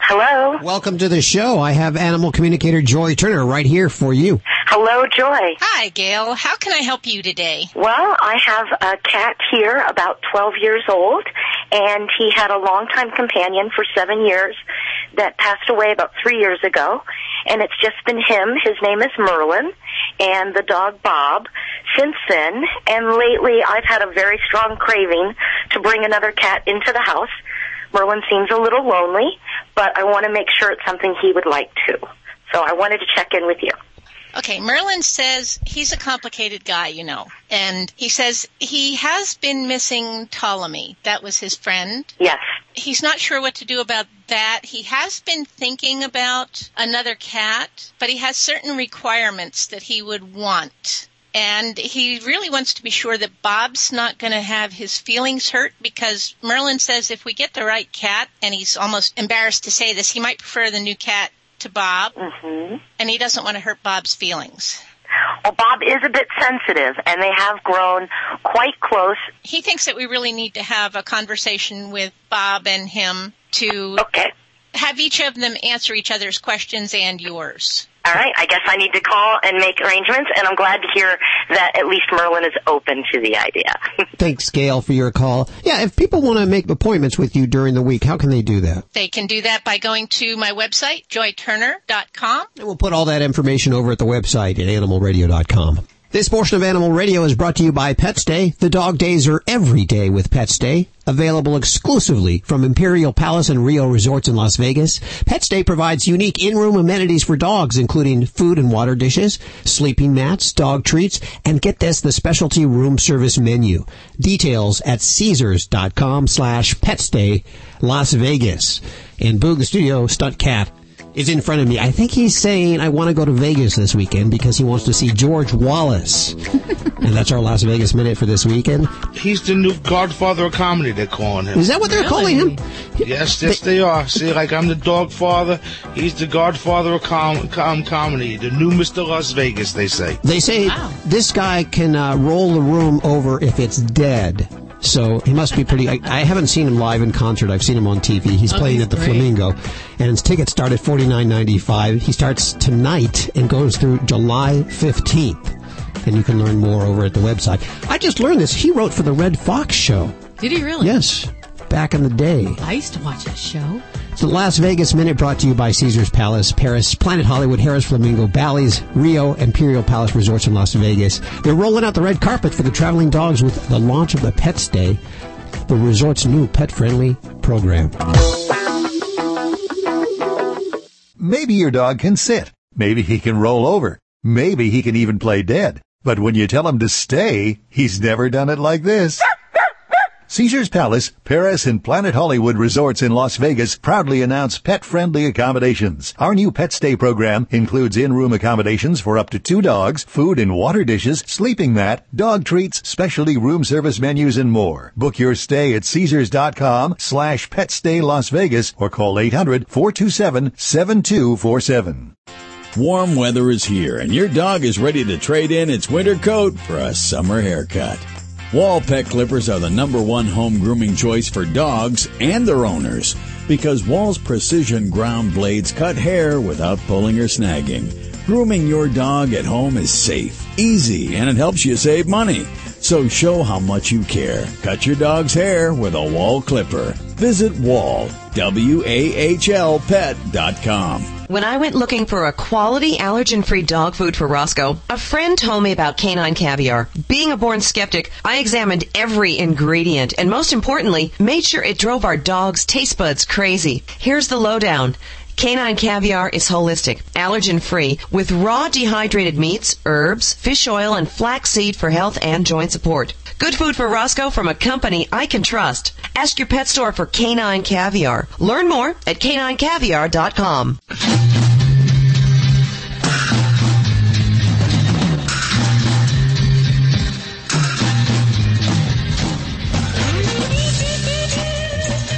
Speaker 28: Hello.
Speaker 2: Welcome to the show. I have animal communicator Joy Turner right here for you.
Speaker 28: Hello, Joy.
Speaker 29: Hi, Gail. How can I help you today?
Speaker 28: Well, I have a cat here, about 12 years old, and he had a longtime companion for seven years that passed away about three years ago. And it's just been him. His name is Merlin, and the dog Bob since then. And lately, I've had a very strong craving to bring another cat into the house. Merlin seems a little lonely, but I want to make sure it's something he would like to. So I wanted to check in with you.
Speaker 29: Okay, Merlin says he's a complicated guy, you know. And he says he has been missing Ptolemy. That was his friend.
Speaker 28: Yes.
Speaker 29: He's not sure what to do about that. He has been thinking about another cat, but he has certain requirements that he would want. And he really wants to be sure that Bob's not going to have his feelings hurt because Merlin says if we get the right cat, and he's almost embarrassed to say this, he might prefer the new cat to Bob,
Speaker 28: Mm-hmm.
Speaker 29: and he doesn't want to hurt Bob's feelings.
Speaker 28: Well, Bob is a bit sensitive, and they have grown quite close.
Speaker 29: He thinks that we really need to have a conversation with Bob and him to
Speaker 28: okay.
Speaker 29: Have each of them answer each other's questions and yours.
Speaker 28: All right, I guess I need to call and make arrangements, and I'm glad to hear that at least Merlin is open to the idea.
Speaker 2: Thanks, Gail, for your call. Yeah, if people want to make appointments with you during the week, how can they do that?
Speaker 29: They can do that by going to my website, joyturner.com.
Speaker 2: And we'll put all that information over at the website at animalradio.com. This portion of Animal Radio is brought to you by PetStay. The dog days are every day with PetStay. Available exclusively from Imperial Palace and Rio Resorts in Las Vegas. PetStay provides unique in-room amenities for dogs, including food and water dishes, sleeping mats, dog treats, and get this, the specialty room service menu. Details at caesars.com slash petstay Las Vegas. And Boog Studio Stunt Cat is in front of me. I think he's saying, I want to go to Vegas this weekend because he wants to see George Wallace. and that's our Las Vegas Minute for this weekend.
Speaker 27: He's the new godfather of comedy, they're calling him.
Speaker 2: Is that what they're calling him?
Speaker 27: Yes, yes, they are. See, like I'm the dog father, he's the godfather of com- com- comedy, the new Mr. Las Vegas, they say.
Speaker 2: They say this guy can uh, roll the room over if it's dead. So he must be pretty. I, I haven't seen him live in concert. I've seen him on TV. He's
Speaker 5: Oh,
Speaker 2: playing at the
Speaker 5: great.
Speaker 2: Flamingo, and his tickets start at forty nine ninety five. He starts tonight and goes through July fifteenth. And you can learn more over at the website. I just learned this. He wrote for the Redd Foxx show.
Speaker 5: Did he really?
Speaker 2: Yes, back in the day.
Speaker 5: I used to watch that show.
Speaker 2: The Las Vegas Minute brought to you by Caesars Palace, Paris, Planet Hollywood, Harrah's Flamingo, Bally's, Rio, Imperial Palace Resorts in Las Vegas. They're rolling out the red carpet for the traveling dogs with the launch of the PetStay, the resort's new pet-friendly program.
Speaker 30: Maybe your dog can sit. Maybe he can roll over. Maybe he can even play dead. But when you tell him to stay, he's never done it like this. Caesars Palace, Paris, and Planet Hollywood Resorts in Las Vegas proudly announce pet-friendly accommodations. Our new Pet Stay program includes in-room accommodations for up to two dogs, food and water dishes, sleeping mat, dog treats, specialty room service menus, and more. Book your stay at Caesars.com slash PetStay Las Vegas or call 800-427-7247.
Speaker 20: Warm weather is here and your dog is ready to trade in its winter coat for a summer haircut. Wahl Pet Clippers are the number one home grooming choice for dogs and their owners because Wahl's precision ground blades cut hair without pulling or snagging. Grooming your dog at home is safe, easy, and it helps you save money. So show how much you care. Cut your dog's hair with a Wahl Clipper. Visit Wahl, W-A-H-L pet.com.
Speaker 22: When I went looking for a quality allergen-free dog food for Roscoe, a friend told me about canine caviar. Being a born skeptic, I examined every ingredient and most importantly, made sure it drove our dog's taste buds crazy. Here's the lowdown. Canine caviar is holistic, allergen free, with raw dehydrated meats, herbs, fish oil, and flaxseed for health and joint support. Good food for Roscoe from a company I can trust. Ask your pet store for canine caviar. Learn more at caninecaviar.com.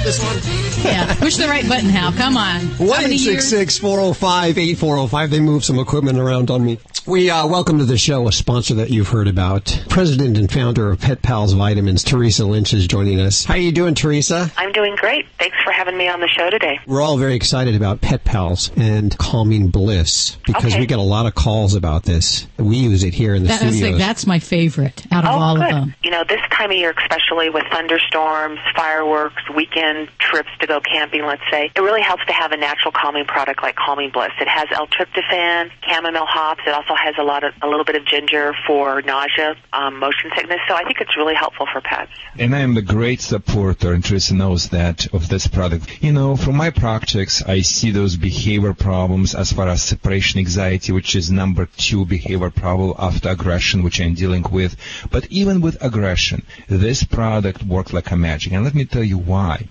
Speaker 2: This one?
Speaker 5: Yeah, push the right button, Hal. Come on. How
Speaker 2: 1-866-405-8405. They moved some equipment around on me. We uh, welcome to the show a sponsor that you've heard about. President and founder of Pet Pals Vitamins, Teresa Lynch, is joining us. How are you doing, Teresa?
Speaker 31: I'm doing great. Thanks for having me on the show today.
Speaker 2: We're all very excited about Pet Pals and Calming Bliss because
Speaker 31: Okay.
Speaker 2: we get a lot of calls about this. We use it here in the
Speaker 5: That- that's,
Speaker 2: studios.
Speaker 5: that's my favorite out of
Speaker 31: oh,
Speaker 5: all
Speaker 31: good.
Speaker 5: of them.
Speaker 31: You know, this time of year, especially with thunderstorms, fireworks, weekend trips to go camping, let's say, it really helps to have a natural calming product like Calming Bliss. It has L-tryptophan, chamomile hops. It also has a lot of a little bit of ginger for nausea, um, motion sickness. So I think it's really helpful for pets.
Speaker 18: And I am a great supporter, and Teresa knows that, of this product. You know, from my practice, I see those behavior problems as far as separation anxiety, which is number two behavior problem after aggression, which I'm dealing with. But even with aggression, this product works like a magic. And let me tell you why.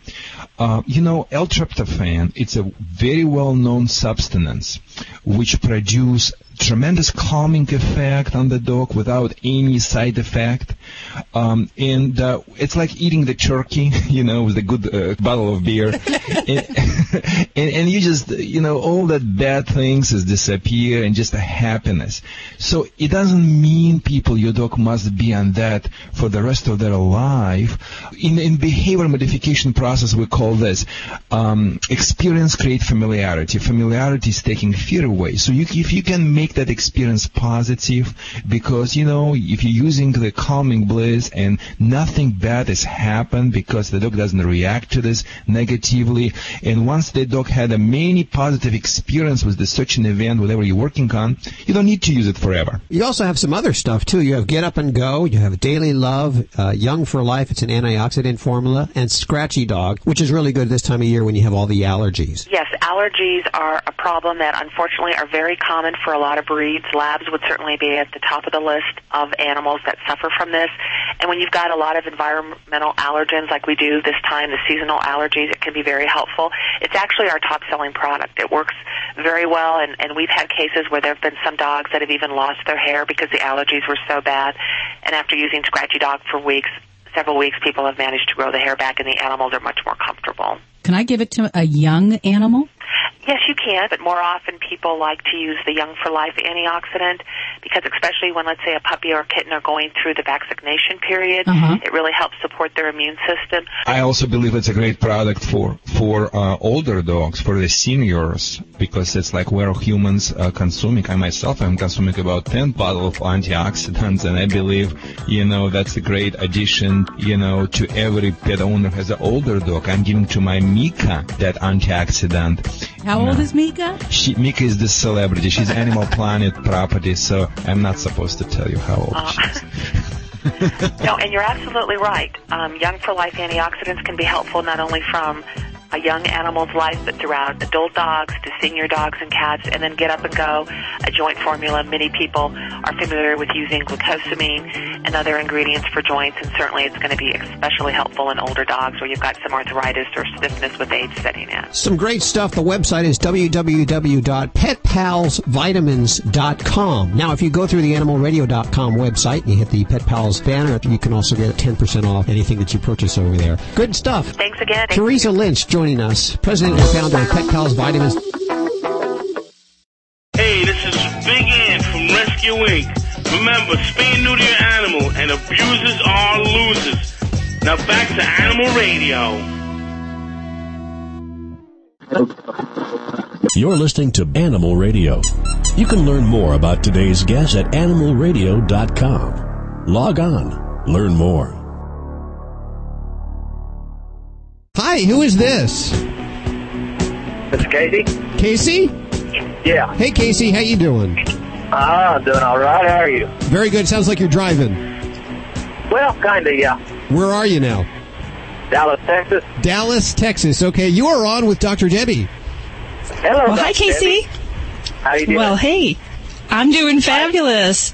Speaker 18: Uh, you know, L-tryptophan, it's a very well-known substance which produce tremendous calming effect on the dog without any side effect. Um, and uh, it's like eating the turkey, you know, with a good uh, bottle of beer. and, and, and you just, you know, all that bad things is disappear and just a happiness. So it doesn't mean people, your dog must be on that for the rest of their life. In, in behavior modification process, we call this, um, experience create familiarity. Familiarity is taking fear away. So you, if you can make that experience positive, because, you know, if you're using the calming bliss and nothing bad has happened because the dog doesn't react to this negatively, and once the dog had a many positive experience with the such an event, whatever you're working on, you don't need to use it forever.
Speaker 2: You also have some other stuff too. You have Get Up and Go. You have Daily Love, uh, Young for Life. It's an antioxidant formula, and Scratchy Dog, which is really good this time of year when you have all the allergies.
Speaker 31: Yes, allergies are a problem that unfortunately are very common for a lot of breeds. Labs would certainly be at the top of the list of animals that suffer from this. And when you've got a lot of environmental allergens like we do this time, the seasonal allergies, it can be very helpful. It's actually our top selling product. It works very well and, and we've had cases where there have been some dogs that have even lost their hair because the allergies were so bad. And after using Scratchy Dog for weeks, several weeks, people have managed to grow the hair back and the animals are much more comfortable.
Speaker 5: Can I give it to a young animal?
Speaker 31: Yes, you can, but more often people like to use the Young for Life antioxidant because especially when, let's say, a puppy or a kitten are going through the vaccination period,
Speaker 18: Uh-huh.
Speaker 31: it really helps support their immune system.
Speaker 18: I also believe it's a great product for for uh, older dogs, for the seniors, because it's like where humans are consuming. I myself am consuming about 10 bottles of antioxidants, and I believe, you know, that's a great addition, you know, to every pet owner has an older dog. I'm giving to my Mika that antioxidant.
Speaker 5: How old is Mika?
Speaker 18: She, Mika is the celebrity. She's Animal Planet property, so I'm not supposed to tell you how old
Speaker 31: Uh,
Speaker 18: she is.
Speaker 31: no, and you're absolutely right. Um, Young for Life antioxidants can be helpful not only from a young animal's life, but throughout adult dogs to senior dogs and cats, and then Get Up and Go, a joint formula. Many people are familiar with using glucosamine and other ingredients for joints, and certainly it's going to be especially helpful in older dogs where you've got some arthritis or stiffness with age setting in.
Speaker 2: Some great stuff. The website is www.petpalsvitamins.com. Now, if you go through the animalradio.com website and you hit the Pet Pals banner, you can also get 10% off anything that you purchase over there. Good stuff.
Speaker 31: Thanks again.
Speaker 2: Teresa Lynch joining us, president and founder of Pet Pals Vitamins.
Speaker 32: Hey, this is Big Ant from Rescue Inc. Remember, spay and neuter your animal, and abusers are losers. Now back to Animal Radio.
Speaker 33: You're listening to Animal Radio. You can learn more about today's guest at animalradio.com. Log on, learn more.
Speaker 2: Hi, who is this?
Speaker 34: It's is Casey.
Speaker 2: Casey?
Speaker 34: Yeah.
Speaker 2: Hey, Casey, how you doing?
Speaker 34: Ah, I'm doing all right. How are you?
Speaker 2: Very good. Sounds like you're driving.
Speaker 34: Well, kind of, yeah.
Speaker 2: Where are you now?
Speaker 34: Dallas, Texas.
Speaker 2: Dallas, Texas. Okay, you are on with Dr. Debbie.
Speaker 34: Hello.
Speaker 3: Well, hi, Casey.
Speaker 34: Debbie. How you doing?
Speaker 3: Well, hey, I'm doing fabulous.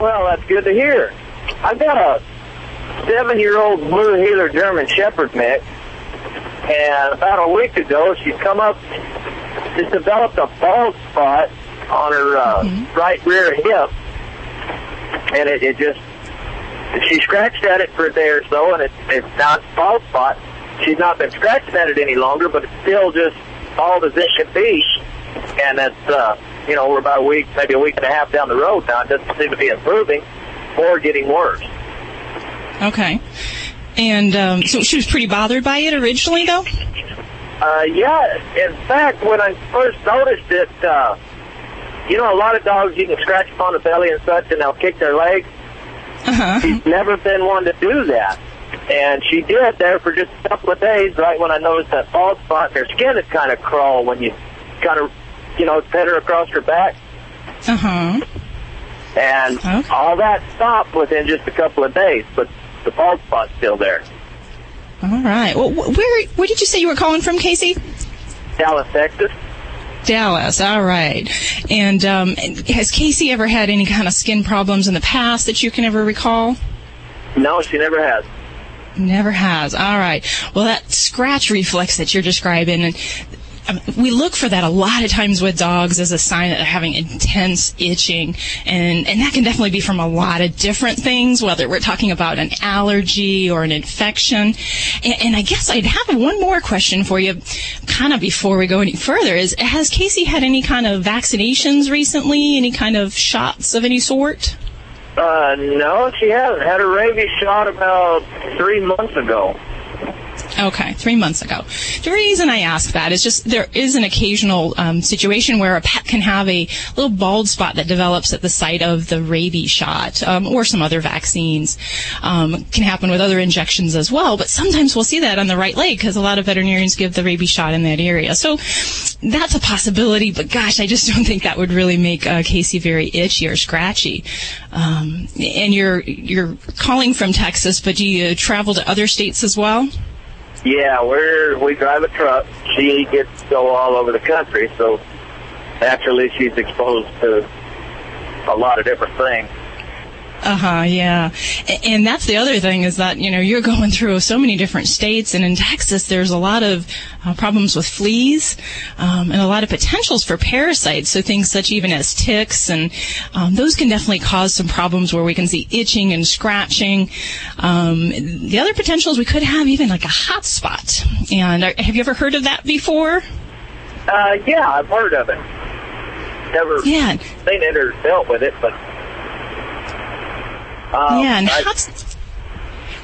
Speaker 34: Well, that's good to hear. I've got a seven-year-old blue heeler German Shepherd mix, and about a week ago, she's come up, she's developed a bald spot on her uh, right rear hip, and it, it just, she scratched at it for a day or so, and it, it's not a bald spot. She's not been scratching at it any longer, but it's still just bald as it could be, and that's, uh, you know, we're about a week, maybe a week and a half down the road now. It doesn't seem to be improving or getting worse.
Speaker 3: Okay. And um, so she was pretty bothered by it originally, though?
Speaker 34: Uh, yeah, in fact, when I first noticed it, uh, you know, a lot of dogs you can scratch upon the belly and such, and they'll kick their legs.
Speaker 3: Uh-huh.
Speaker 34: She's never been one to do that, and she did there for just a couple of days. Right when I noticed that bald spot, and her skin had kind of crawl when you kind of, you know, pet her across her back,
Speaker 3: Uh huh.
Speaker 34: and all that stopped within just a couple of days. But the bald spot's still there.
Speaker 3: All right. Well, where where did you say you were calling from, Casey?
Speaker 34: Dallas, Texas.
Speaker 3: Dallas. All right. And um, has Casey ever had any kind of skin problems in the past that you can ever recall?
Speaker 34: No, she never has.
Speaker 3: Never has. All right. Well, that scratch reflex that you're describing, and we look for that a lot of times with dogs as a sign that they're having intense itching, and and that can definitely be from a lot of different things, whether we're talking about an allergy or an infection. And, and I guess I'd have one more question for you, kind of before we go any further. Is has Casey had any kind of vaccinations recently? Any kind of shots of any sort?
Speaker 34: Uh, no, she hasn't. Had a rabies shot about three months ago.
Speaker 3: Okay, three months ago. The reason I ask that is just there is an occasional um, situation where a pet can have a little bald spot that develops at the site of the rabies shot um, or some other vaccines. Um, can happen with other injections as well, but sometimes we'll see that on the right leg because a lot of veterinarians give the rabies shot in that area. So that's a possibility, but gosh, I just don't think that would really make uh, Casey very itchy or scratchy. Um, and you're you're calling from Texas, but do you travel to other states as well?
Speaker 34: Yeah, we're we drive a truck. She gets to go all over the country, so naturally she's exposed to a lot of different things.
Speaker 3: Uh huh. Yeah, and that's the other thing is that you know you're going through so many different states, and in Texas there's a lot of uh, problems with fleas um, and a lot of potentials for parasites. So things such even as ticks, and um, those can definitely cause some problems where we can see itching and scratching. Um, the other potentials we could have even like a hot spot. And uh, have you ever heard of that before?
Speaker 34: Uh, yeah, I've heard of it. Never
Speaker 3: Yeah.
Speaker 34: seen it or dealt with it, but um,
Speaker 3: yeah, and
Speaker 34: I-
Speaker 3: hot,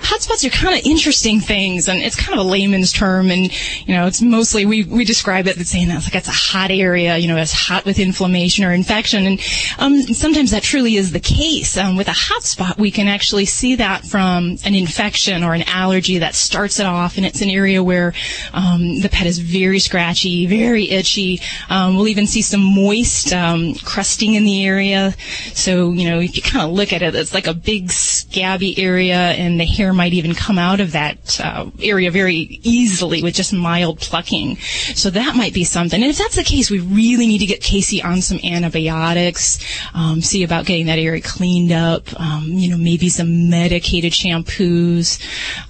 Speaker 3: hotspots are kind of interesting things, and it's kind of a layman's term, and you know, it's mostly we we describe it as saying that's like it's a hot area, you know, it's hot with inflammation or infection, and um, sometimes that truly is the case. Um, with a hotspot, we can actually see that from an infection or an allergy that starts it off, and it's an area where um, the pet is very scratchy, very itchy. Um, we'll even see some moist um, crusting in the area. So, you know, if you kind of look at it, it's like a big scabby area, and the hair might even come out of that uh, area very easily with just mild plucking. So that might be something. And if that's the case, we really need to get Casey on some antibiotics, um, see about getting that area cleaned up, um, you know, maybe some medicated shampoos.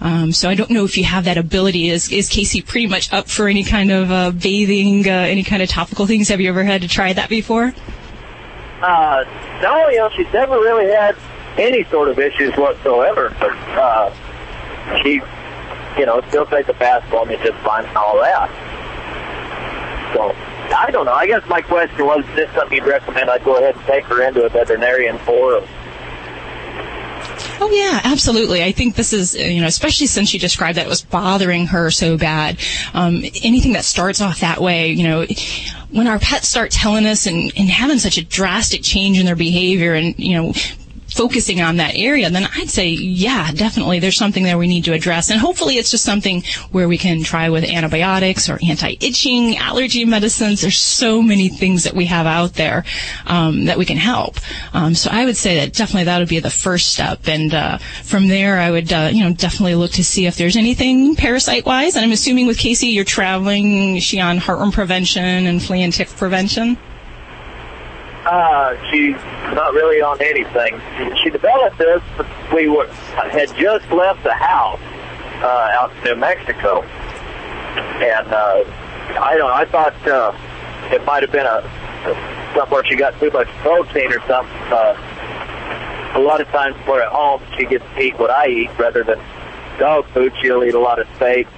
Speaker 3: Um, so I don't know if you have that ability. Is, is Casey pretty much up for any kind of uh, bathing, uh, any kind of topical things? Have you ever had to try that before?
Speaker 34: Uh, no, you know, she's never really had any sort of issues whatsoever. But uh, she, you know, still takes a bath for me just fine and all that. So I don't know. I guess my question was, is this something you'd recommend I'd go ahead and take her into a veterinarian for?
Speaker 3: Oh yeah, absolutely. I think this is, you know, especially since she described that it was bothering her so bad. Um, anything that starts off that way, you know, when our pets start telling us and, and having such a drastic change in their behavior and, you know, focusing on that area, then I'd say, yeah, definitely there's something there we need to address. And hopefully it's just something where we can try with antibiotics or anti-itching, allergy medicines. There's so many things that we have out there um, that we can help. Um, so I would say that definitely that would be the first step. And uh, from there, I would, uh, you know, definitely look to see if there's anything parasite-wise. And I'm assuming with Casey, you're traveling, is she on heartworm prevention and flea and tick prevention?
Speaker 34: Uh, she's not really on anything. She developed this. We were had just left the house uh, out in New Mexico, and uh, I don't. I thought uh, it might have been a somewhere she got too much protein or something. Uh, a lot of times, we're at home, she gets to eat what I eat rather than dog food. She'll eat a lot of steak.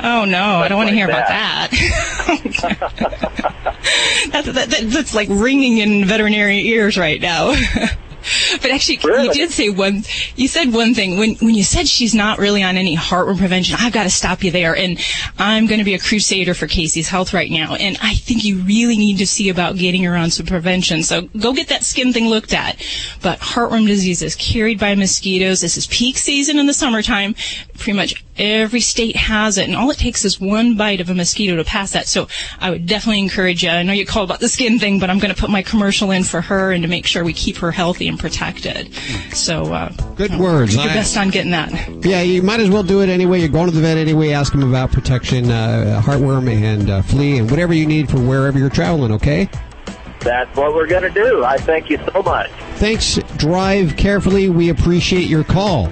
Speaker 3: Oh no, I don't want to
Speaker 34: like
Speaker 3: hear about that. that's, that, that, that's like ringing in veterinary ears right now. but actually, you did say one. You said one thing when when you said she's not really on any heartworm prevention. I've got to stop you there, and I'm going to be a crusader for Casey's health right now. And I think you really need to see about getting her on some prevention. So go get that skin thing looked at. But heartworm disease is carried by mosquitoes. This is peak season in the summertime. Pretty much every state has it, and all it takes is one bite of a mosquito to pass that. So I would definitely encourage you. I know you called about the skin thing, but I'm going to put my commercial in for her and to make sure we keep her healthy and protected. So uh,
Speaker 2: Good words.
Speaker 3: do your
Speaker 2: I-
Speaker 3: best on getting that.
Speaker 2: Yeah, you might as well do it anyway. You're going to the vet anyway. Ask them about protection, uh, heartworm and uh, flea, and whatever you need for wherever you're traveling. Okay.
Speaker 34: That's what we're going to do. I thank you so much.
Speaker 2: Thanks. Drive carefully. We appreciate your call.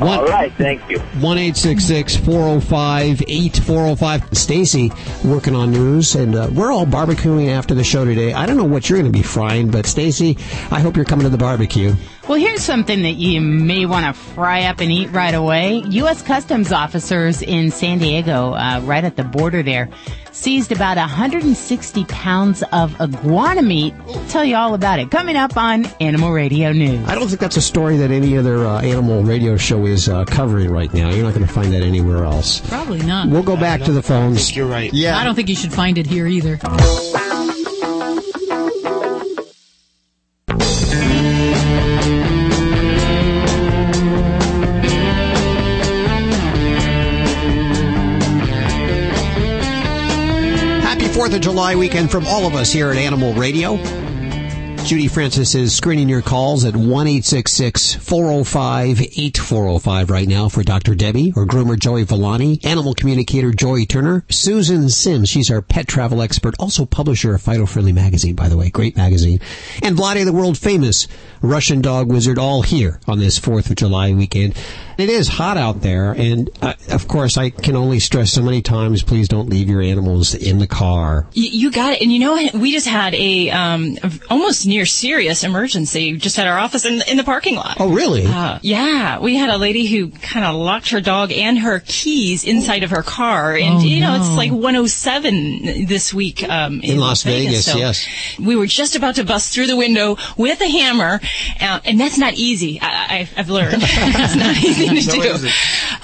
Speaker 34: All right, thank you.
Speaker 2: One eight six six four zero five eight four zero five. Stacy working on news, and uh, we're all barbecuing after the show today. I don't know what you're going to be frying, but Stacy, I hope you're coming to the barbecue.
Speaker 6: Well, here's something that you may want to fry up and eat right away. U.S. Customs officers in San Diego, uh, right at the border there, seized about 160 pounds of iguana meat. Tell you all about it coming up on Animal Radio News.
Speaker 2: I don't think that's a story that any other uh, animal radio show is uh, covering right now. You're not going to find that anywhere else.
Speaker 5: Probably not.
Speaker 2: We'll go back to the phones.
Speaker 27: you're right.
Speaker 2: Yeah.
Speaker 5: I don't think you should find it here either.
Speaker 2: 4th of July weekend from all of us here at Animal Radio. Judy Francis is screening your calls at 1 405 8405 right now for Dr. Debbie or groomer Joey Villani, animal communicator Joey Turner, Susan Sims, she's our pet travel expert, also publisher of Fido Friendly Magazine, by the way, great magazine, and Vladae, the world famous Russian dog wizard, all here on this 4th of July weekend. It is hot out there, and uh, of course, I can only stress so many times, please don't leave your animals in the car.
Speaker 3: You, you got it. And you know, we just had a um, almost near serious emergency just at our office in, in the parking lot.
Speaker 2: Oh, really?
Speaker 3: Uh, yeah, we had a lady who kind of locked her dog and her keys inside of her car, and
Speaker 2: Oh,
Speaker 3: you know it's like 107 this week um, in,
Speaker 2: In Las Vegas,
Speaker 3: so
Speaker 2: yes.
Speaker 3: we were just about to bust through the window with a hammer, uh, and that's not easy. I, I've learned that's not easy to
Speaker 2: No,
Speaker 3: do.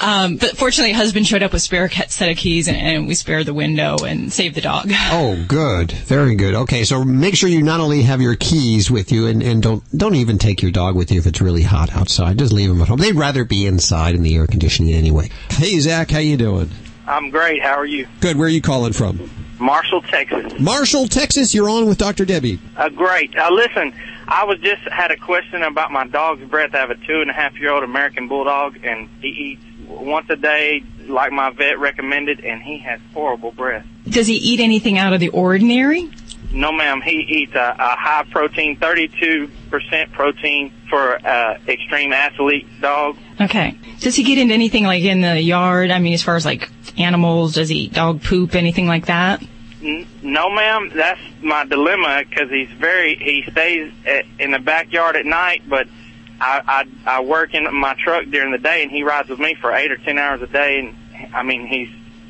Speaker 3: Um, but fortunately, husband showed up with spare set of keys, and, and we spared the window and saved the dog.
Speaker 2: Oh, good. Very good. Okay, so make sure you not only have your keys with you and, and don't don't even take your dog with you if it's really hot outside. Just leave them at home. They'd rather be inside in the air conditioning anyway. Hey, Zach, how you doing?
Speaker 35: I'm great. How are you?
Speaker 2: Good. Where are you calling from?
Speaker 35: Marshall, Texas.
Speaker 2: Marshall, Texas. You're on with Dr. Debbie.
Speaker 35: Uh, great. Uh, listen, I was just had a question about my dog's breath. I have a two and a half year old American Bulldog, and he eats once a day, like my vet recommended, and he has horrible breath.
Speaker 3: Does he eat anything out of the ordinary?
Speaker 35: No, ma'am. He eats a, a high protein, 32% protein for uh, extreme athlete dog.
Speaker 3: Okay. Does he get into anything like in the yard? I mean, as far as like animals, does he eat dog poop, anything like that?
Speaker 35: N- No, ma'am. That's my dilemma because he's very he stays at, in the backyard at night, but I, I I work in my truck during the day, and he rides with me for eight or ten hours a day. And I mean, he's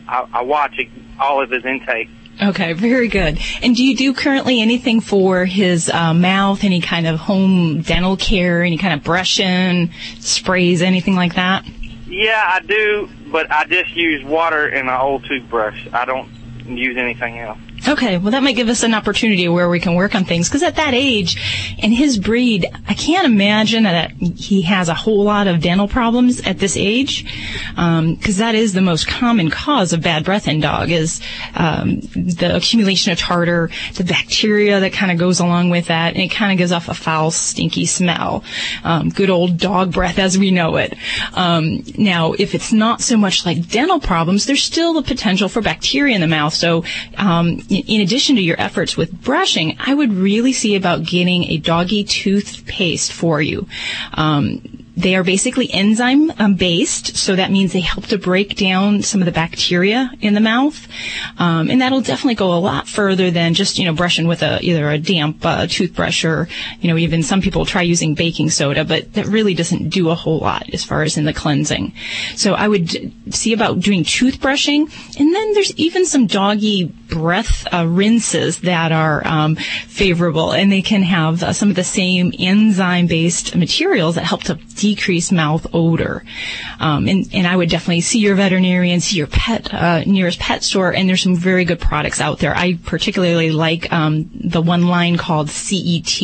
Speaker 35: I, I watch all of his intake.
Speaker 3: Okay, very good. And do you do currently anything for his uh, mouth? Any kind of home dental care? Any kind of brushing, sprays, anything like that?
Speaker 35: Yeah, I do, but I just use water and an old toothbrush. I don't use anything else.
Speaker 3: Okay, well that might give us an opportunity where we can work on things because at that age and his breed, I can't imagine that he has a whole lot of dental problems at this age because that is the most common cause of bad breath in dog is um, the accumulation of tartar, the bacteria that kind of goes along with that, and it kind of gives off a foul, stinky smell. Um, good old dog breath as we know it. Um, now, if it's not so much like dental problems, there's still the potential for bacteria in the mouth. So, um, in, addition to your efforts with brushing, I would really see about getting a doggy toothpaste for you. Um, they are basically enzyme um, based, so that means they help to break down some of the bacteria in the mouth, um, and that'll definitely go a lot further than just you know brushing with a either a damp uh, toothbrush or you know even some people try using baking soda, but that really doesn't do a whole lot as far as in the cleansing. So I would see about doing toothbrushing, and then there's even some doggy breath uh, rinses that are um, favorable, and they can have uh, some of the same enzyme-based materials that help to decrease mouth odor. Um, and, and I would definitely see your veterinarian, see your pet uh, nearest pet store, and there's some very good products out there. I particularly like um, the one line called CET,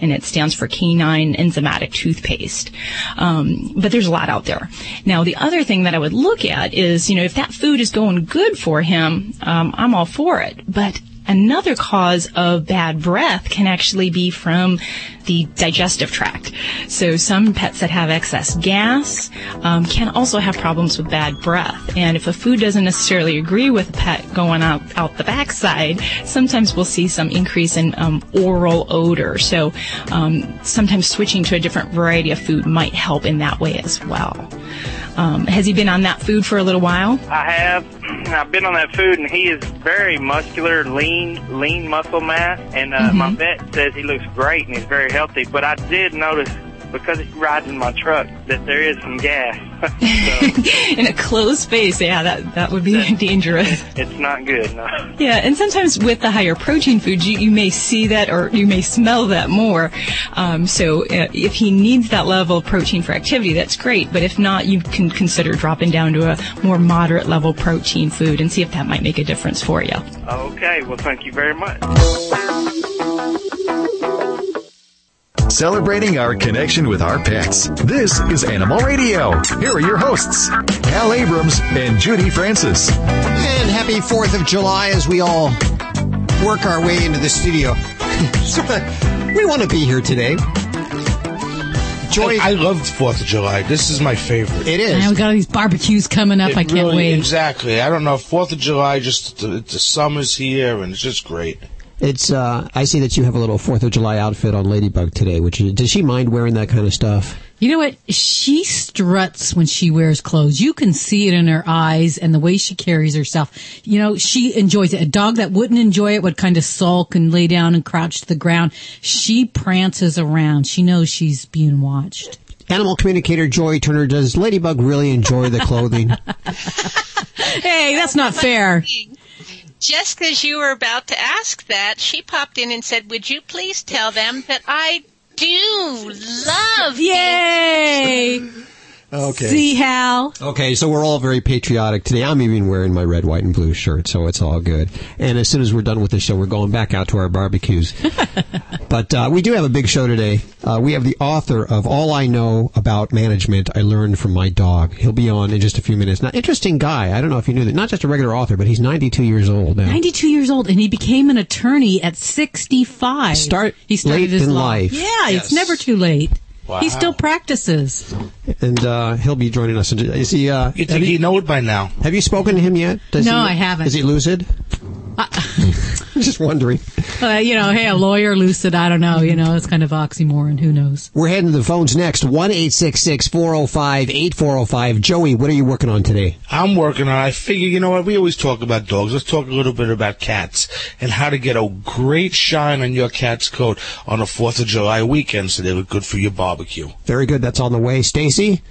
Speaker 3: and it stands for Canine Enzymatic Toothpaste. Um, but there's a lot out there. Now, the other thing that I would look at is, you know, if that food is going good for him, um, I'm all for it. But another cause of bad breath can actually be from the digestive tract. So some pets that have excess gas um, can also have problems with bad breath. And if a food doesn't necessarily agree with a pet going out, out the backside, sometimes we'll see some increase in um, oral odor. So um, sometimes switching to a different variety of food might help in that way as well. Um, has he been on that food for a little while?
Speaker 35: I have. I've been on that food, and he is very muscular, lean, lean muscle mass. And uh,
Speaker 3: Mm-hmm.
Speaker 35: my vet says he looks great and he's very healthy. But I did notice because he rides in my truck that there is some gas.
Speaker 3: in a closed space, yeah, that, that would be dangerous.
Speaker 35: it's not good. No.
Speaker 3: Yeah, and sometimes with the higher protein foods, you, you may see that or you may smell that more. Um, so uh, if he needs that level of protein for activity, that's great. But if not, you can consider dropping down to a more moderate level protein food and see if that might make a difference for you.
Speaker 35: Okay. Well, thank you very much.
Speaker 36: Celebrating our connection with our pets. This is Animal Radio. Here are your hosts, Hal Abrams and Judy Francis.
Speaker 2: And happy 4th of July as we all work our way into the studio. we want to be here today.
Speaker 27: Joy, I, I love Fourth of July. This is my favorite.
Speaker 2: It is.
Speaker 5: And we got all these barbecues coming up.
Speaker 27: It
Speaker 5: I can't
Speaker 27: really-
Speaker 5: wait.
Speaker 27: Exactly. I don't know. Fourth of July, just the, the summer's here, and it's just great.
Speaker 2: It's. Uh, I see that you have a little Fourth of July outfit on Ladybug today. Which is, does she mind wearing that kind of stuff?
Speaker 5: You know what? She struts when she wears clothes. You can see it in her eyes and the way she carries herself. You know, she enjoys it. A dog that wouldn't enjoy it would kind of sulk and lay down and crouch to the ground. She prances around. She knows she's being watched.
Speaker 2: Animal communicator Joy Turner. Does Ladybug really enjoy the clothing?
Speaker 5: Hey, that's not fair.
Speaker 29: Just as you were about to ask that, she popped in and said, "Would you please tell them that I do love
Speaker 5: Yay!
Speaker 2: Okay.
Speaker 5: See, Hal?
Speaker 2: Okay, so we're all very patriotic today. I'm even wearing my red, white, and blue shirt, so it's all good. And as soon as we're done with the show, we're going back out to our barbecues. but uh, we do have a big show today. Uh, we have the author of All I Know About Management I Learned from My Dog. He'll be on in just a few minutes. Now, interesting guy. I don't know if you knew that. Not just a regular author, but he's 92 years old now.
Speaker 5: 92 years old, and he became an attorney at 65.
Speaker 2: Start
Speaker 5: he started
Speaker 2: late
Speaker 5: his
Speaker 2: in
Speaker 5: law.
Speaker 2: life.
Speaker 5: Yeah, it's never too late. He still practices.
Speaker 2: And uh, he'll be joining us. Is he? Uh,
Speaker 27: You think you know it by now?
Speaker 2: Have you spoken to him yet?
Speaker 5: No,
Speaker 2: he,
Speaker 5: I haven't.
Speaker 2: Is he lucid? just wondering.
Speaker 5: Uh, you know, hey, a lawyer lucid, I don't know. You know, it's kind of oxymoron. Who knows?
Speaker 2: We're heading to the phones next. 1 405 8405. Joey, what are you working on today?
Speaker 27: I'm working on. I figure, you know what? We always talk about dogs. Let's talk a little bit about cats and how to get a great shine on your cat's coat on a Fourth of July weekend, so they look good for your barbecue.
Speaker 2: Very good. That's on the way. Stacy?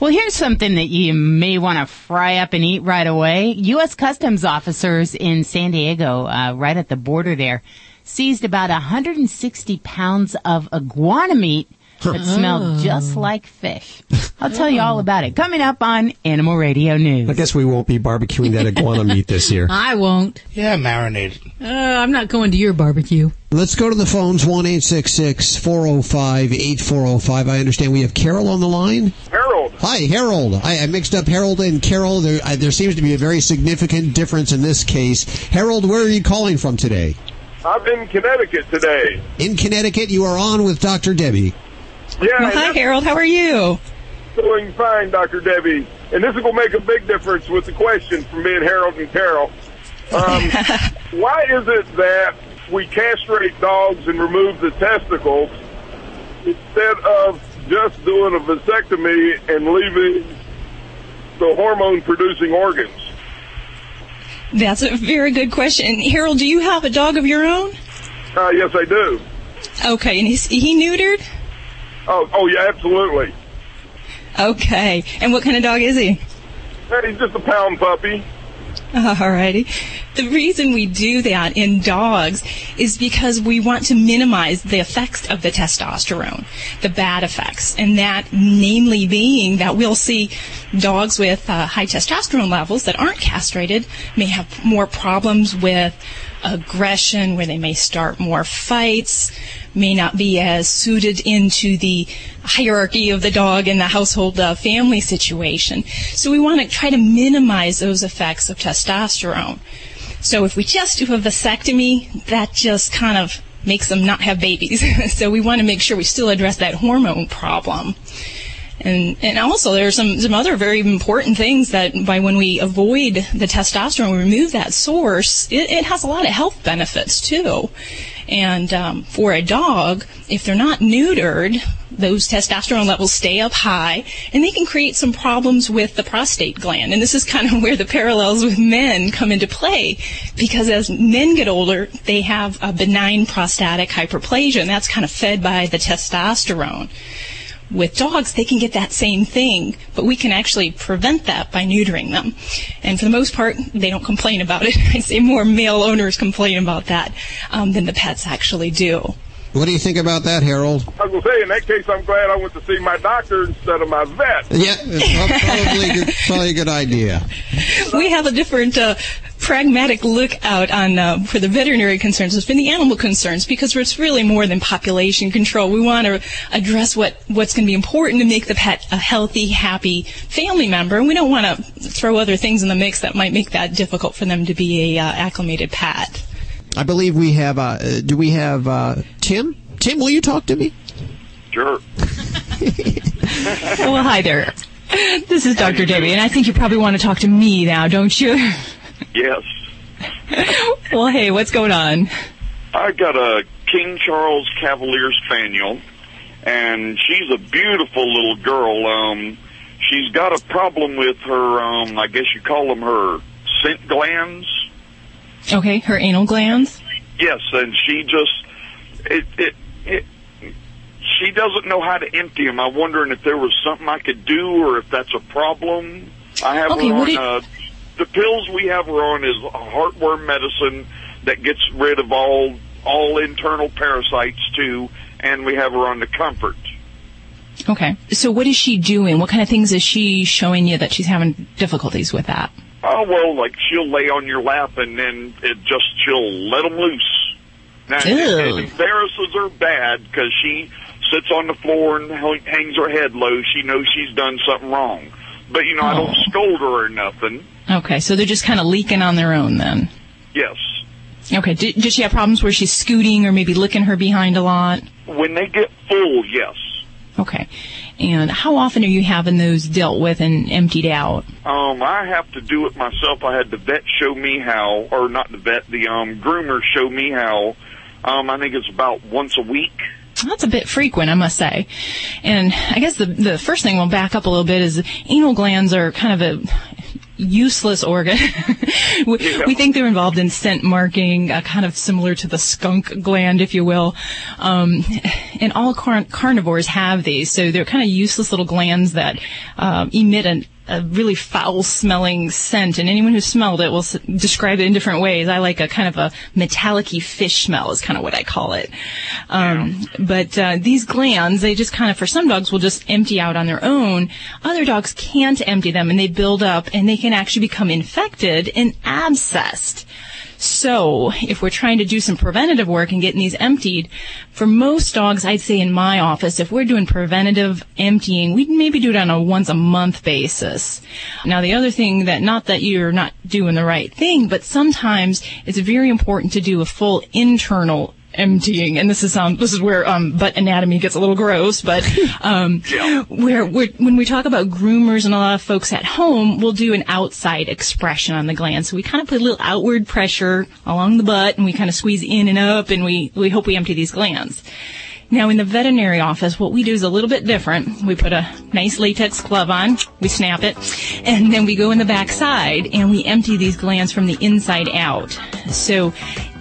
Speaker 6: Well, here's something that you may want to fry up and eat right away. U.S. Customs officers in San Diego, uh, right at the border there, seized about 160 pounds of iguana meat that smelled just like fish. I'll tell you all about it coming up on Animal Radio News.
Speaker 2: I guess we won't be barbecuing that iguana meat this year.
Speaker 5: I won't.
Speaker 27: Yeah, marinated.
Speaker 5: Uh, I'm not going to your barbecue.
Speaker 2: Let's go to the phones. 1 405 8405. I understand we have Carol on the line.
Speaker 37: Harold.
Speaker 2: Hi, Harold. I, I mixed up Harold and Carol. There, I, there seems to be a very significant difference in this case. Harold, where are you calling from today?
Speaker 37: I'm in Connecticut today.
Speaker 2: In Connecticut, you are on with Dr. Debbie.
Speaker 37: Yeah.
Speaker 3: Well, hi, Harold. How are you?
Speaker 37: Doing fine, Dr. Debbie. And this is going to make a big difference with the question from being Harold and Carol. Um, why is it that we castrate dogs and remove the testicles instead of just doing a vasectomy and leaving the hormone producing organs?
Speaker 3: That's a very good question. Harold, do you have a dog of your own?
Speaker 37: Uh, yes, I do.
Speaker 3: Okay, and is he neutered?
Speaker 37: Oh, oh yeah, absolutely.
Speaker 3: Okay, and what kind of dog is he?
Speaker 37: He's just a pound puppy.
Speaker 3: Alrighty. The reason we do that in dogs is because we want to minimize the effects of the testosterone, the bad effects, and that namely being that we'll see dogs with uh, high testosterone levels that aren't castrated may have more problems with aggression, where they may start more fights, may not be as suited into the hierarchy of the dog in the household uh, family situation. So we want to try to minimize those effects of testosterone. So if we just do a vasectomy, that just kind of makes them not have babies. so we want to make sure we still address that hormone problem. And, and also there are some, some other very important things that by when we avoid the testosterone, we remove that source, it, it has a lot of health benefits too. And um, for a dog, if they're not neutered, those testosterone levels stay up high, and they can create some problems with the prostate gland. And this is kind of where the parallels with men come into play, because as men get older, they have a benign prostatic hyperplasia, and that's kind of fed by the testosterone with dogs, they can get that same thing, but we can actually prevent that by neutering them. And for the most part, they don't complain about it. I say more male owners complain about that um, than the pets actually do.
Speaker 2: What do you think about that, Harold?
Speaker 37: I was going to say, in that case, I'm glad I went to see my doctor instead of my vet.
Speaker 2: Yeah, well, probably, good, probably a good idea.
Speaker 3: We have a different uh, pragmatic look out on uh, for the veterinary concerns than the animal concerns because it's really more than population control. We want to address what, what's going to be important to make the pet a healthy, happy family member, and we don't want to throw other things in the mix that might make that difficult for them to be a uh, acclimated pet.
Speaker 2: I believe we have. Uh, do we have uh, Tim? Tim, will you talk to me?
Speaker 38: Sure.
Speaker 3: well, hi there. This is Dr. Debbie, and I think you probably want to talk to me now, don't you?
Speaker 38: Yes.
Speaker 3: well, hey, what's going on?
Speaker 38: I got a King Charles Cavalier Spaniel, and she's a beautiful little girl. Um, she's got a problem with her, um, I guess you call them her scent glands.
Speaker 3: Okay, her anal glands?
Speaker 38: Yes, and she just, it, it, it, she doesn't know how to empty them. I'm wondering if there was something I could do or if that's a problem. I have
Speaker 3: Okay,
Speaker 38: her on,
Speaker 3: did-
Speaker 38: uh, the pills we have her on is a heartworm medicine that gets rid of all, all internal parasites too, and we have her on the comfort.
Speaker 3: Okay. So what is she doing? What kind of things is she showing you that she's having difficulties with that?
Speaker 38: Oh well, like she'll lay on your lap and then it just she'll let them loose. Now it, it embarrasses her bad because she sits on the floor and hangs her head low. She knows she's done something wrong, but you know I don't
Speaker 3: Oh.
Speaker 38: scold her or nothing.
Speaker 3: Okay, so they're just kind of leaking on their own then.
Speaker 38: Yes,
Speaker 3: Okay, d- does she have problems where she's scooting or maybe licking her behind a lot?
Speaker 38: when they get full, yes.
Speaker 3: Okay. And how often are you having those dealt with and emptied out?
Speaker 38: Um, I have to do it myself. I had the vet show me how, or not the vet, the um groomer show me how. Um, I think it's about once a week.
Speaker 3: That's a bit frequent, I must say. And I guess the the first thing we'll back up a little bit is anal glands are kind of a useless organ. we, we think they're involved in scent marking, uh, kind of similar to the skunk gland, if you will. Um, and all car- carnivores have these, so they're kind of useless little glands that um, emit an, a really foul-smelling scent. And anyone who smelled it will s- describe it in different ways. I like a kind of a metallic-y fish smell is kind of what I call it. Um, But uh, these glands, they just kind of, for some dogs, will just empty out on their own. Other dogs can't empty them, and they build up, and they can actually become infected and abscessed. So, if we're trying to do some preventative work and getting these emptied, for most dogs, I'd say in my office, if we're doing preventative emptying, we'd maybe do it on a once a month basis. Now, the other thing that, not that you're not doing the right thing, but sometimes it's very important to do a full internal emptying, and this is um this is where um butt anatomy gets a little gross, but um where we're, when we talk about groomers and a lot of folks at home, we'll do an outside expression on the gland. So we kind of put a little outward pressure along the butt, and we kind of squeeze in and up, and we we hope we empty these glands. Now, in the veterinary office, what we do is a little bit different. We put a nice latex glove on, we snap it, and then we go in the back side and we empty these glands from the inside out. So,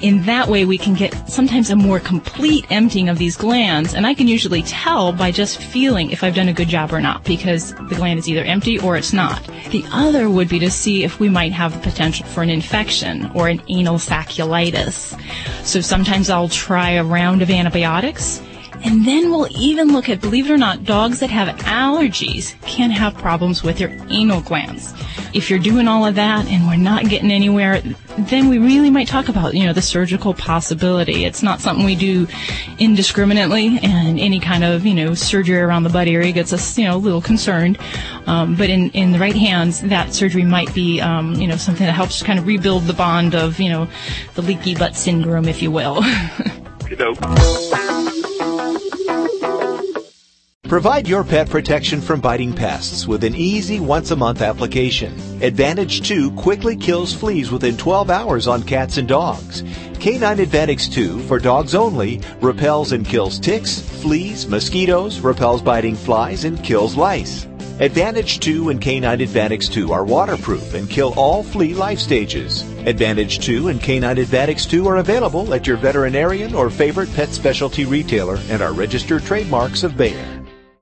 Speaker 3: in that way, we can get sometimes a more complete emptying of these glands, and I can usually tell by just feeling if I've done a good job or not, because the gland is either empty or it's not. The other would be to see if we might have the potential for an infection or an anal sacculitis. So sometimes I'll try a round of antibiotics, and then we'll even look at, believe it or not, dogs that have allergies can have problems with their anal glands. if you're doing all of that and we're not getting anywhere, then we really might talk about, you know, the surgical possibility. It's not something we do indiscriminately and any kind of, you know, surgery around the butt area gets us, you know, a little concerned. Um, but in, in the right hands, that surgery might be, um, you know, something that helps kind of rebuild the bond of, you know, the leaky butt syndrome, if you will.
Speaker 39: Provide your pet protection from biting pests with an easy once a month application. Advantage 2 quickly kills fleas within 12 hours on cats and dogs. Canine Advantage 2 for dogs only repels and kills ticks, fleas, mosquitoes, repels biting flies, and kills lice. Advantage 2 and Canine Advantage 2 are waterproof and kill all flea life stages. Advantage 2 and Canine Advantage 2 are available at your veterinarian or favorite pet specialty retailer and are registered trademarks of Bayer.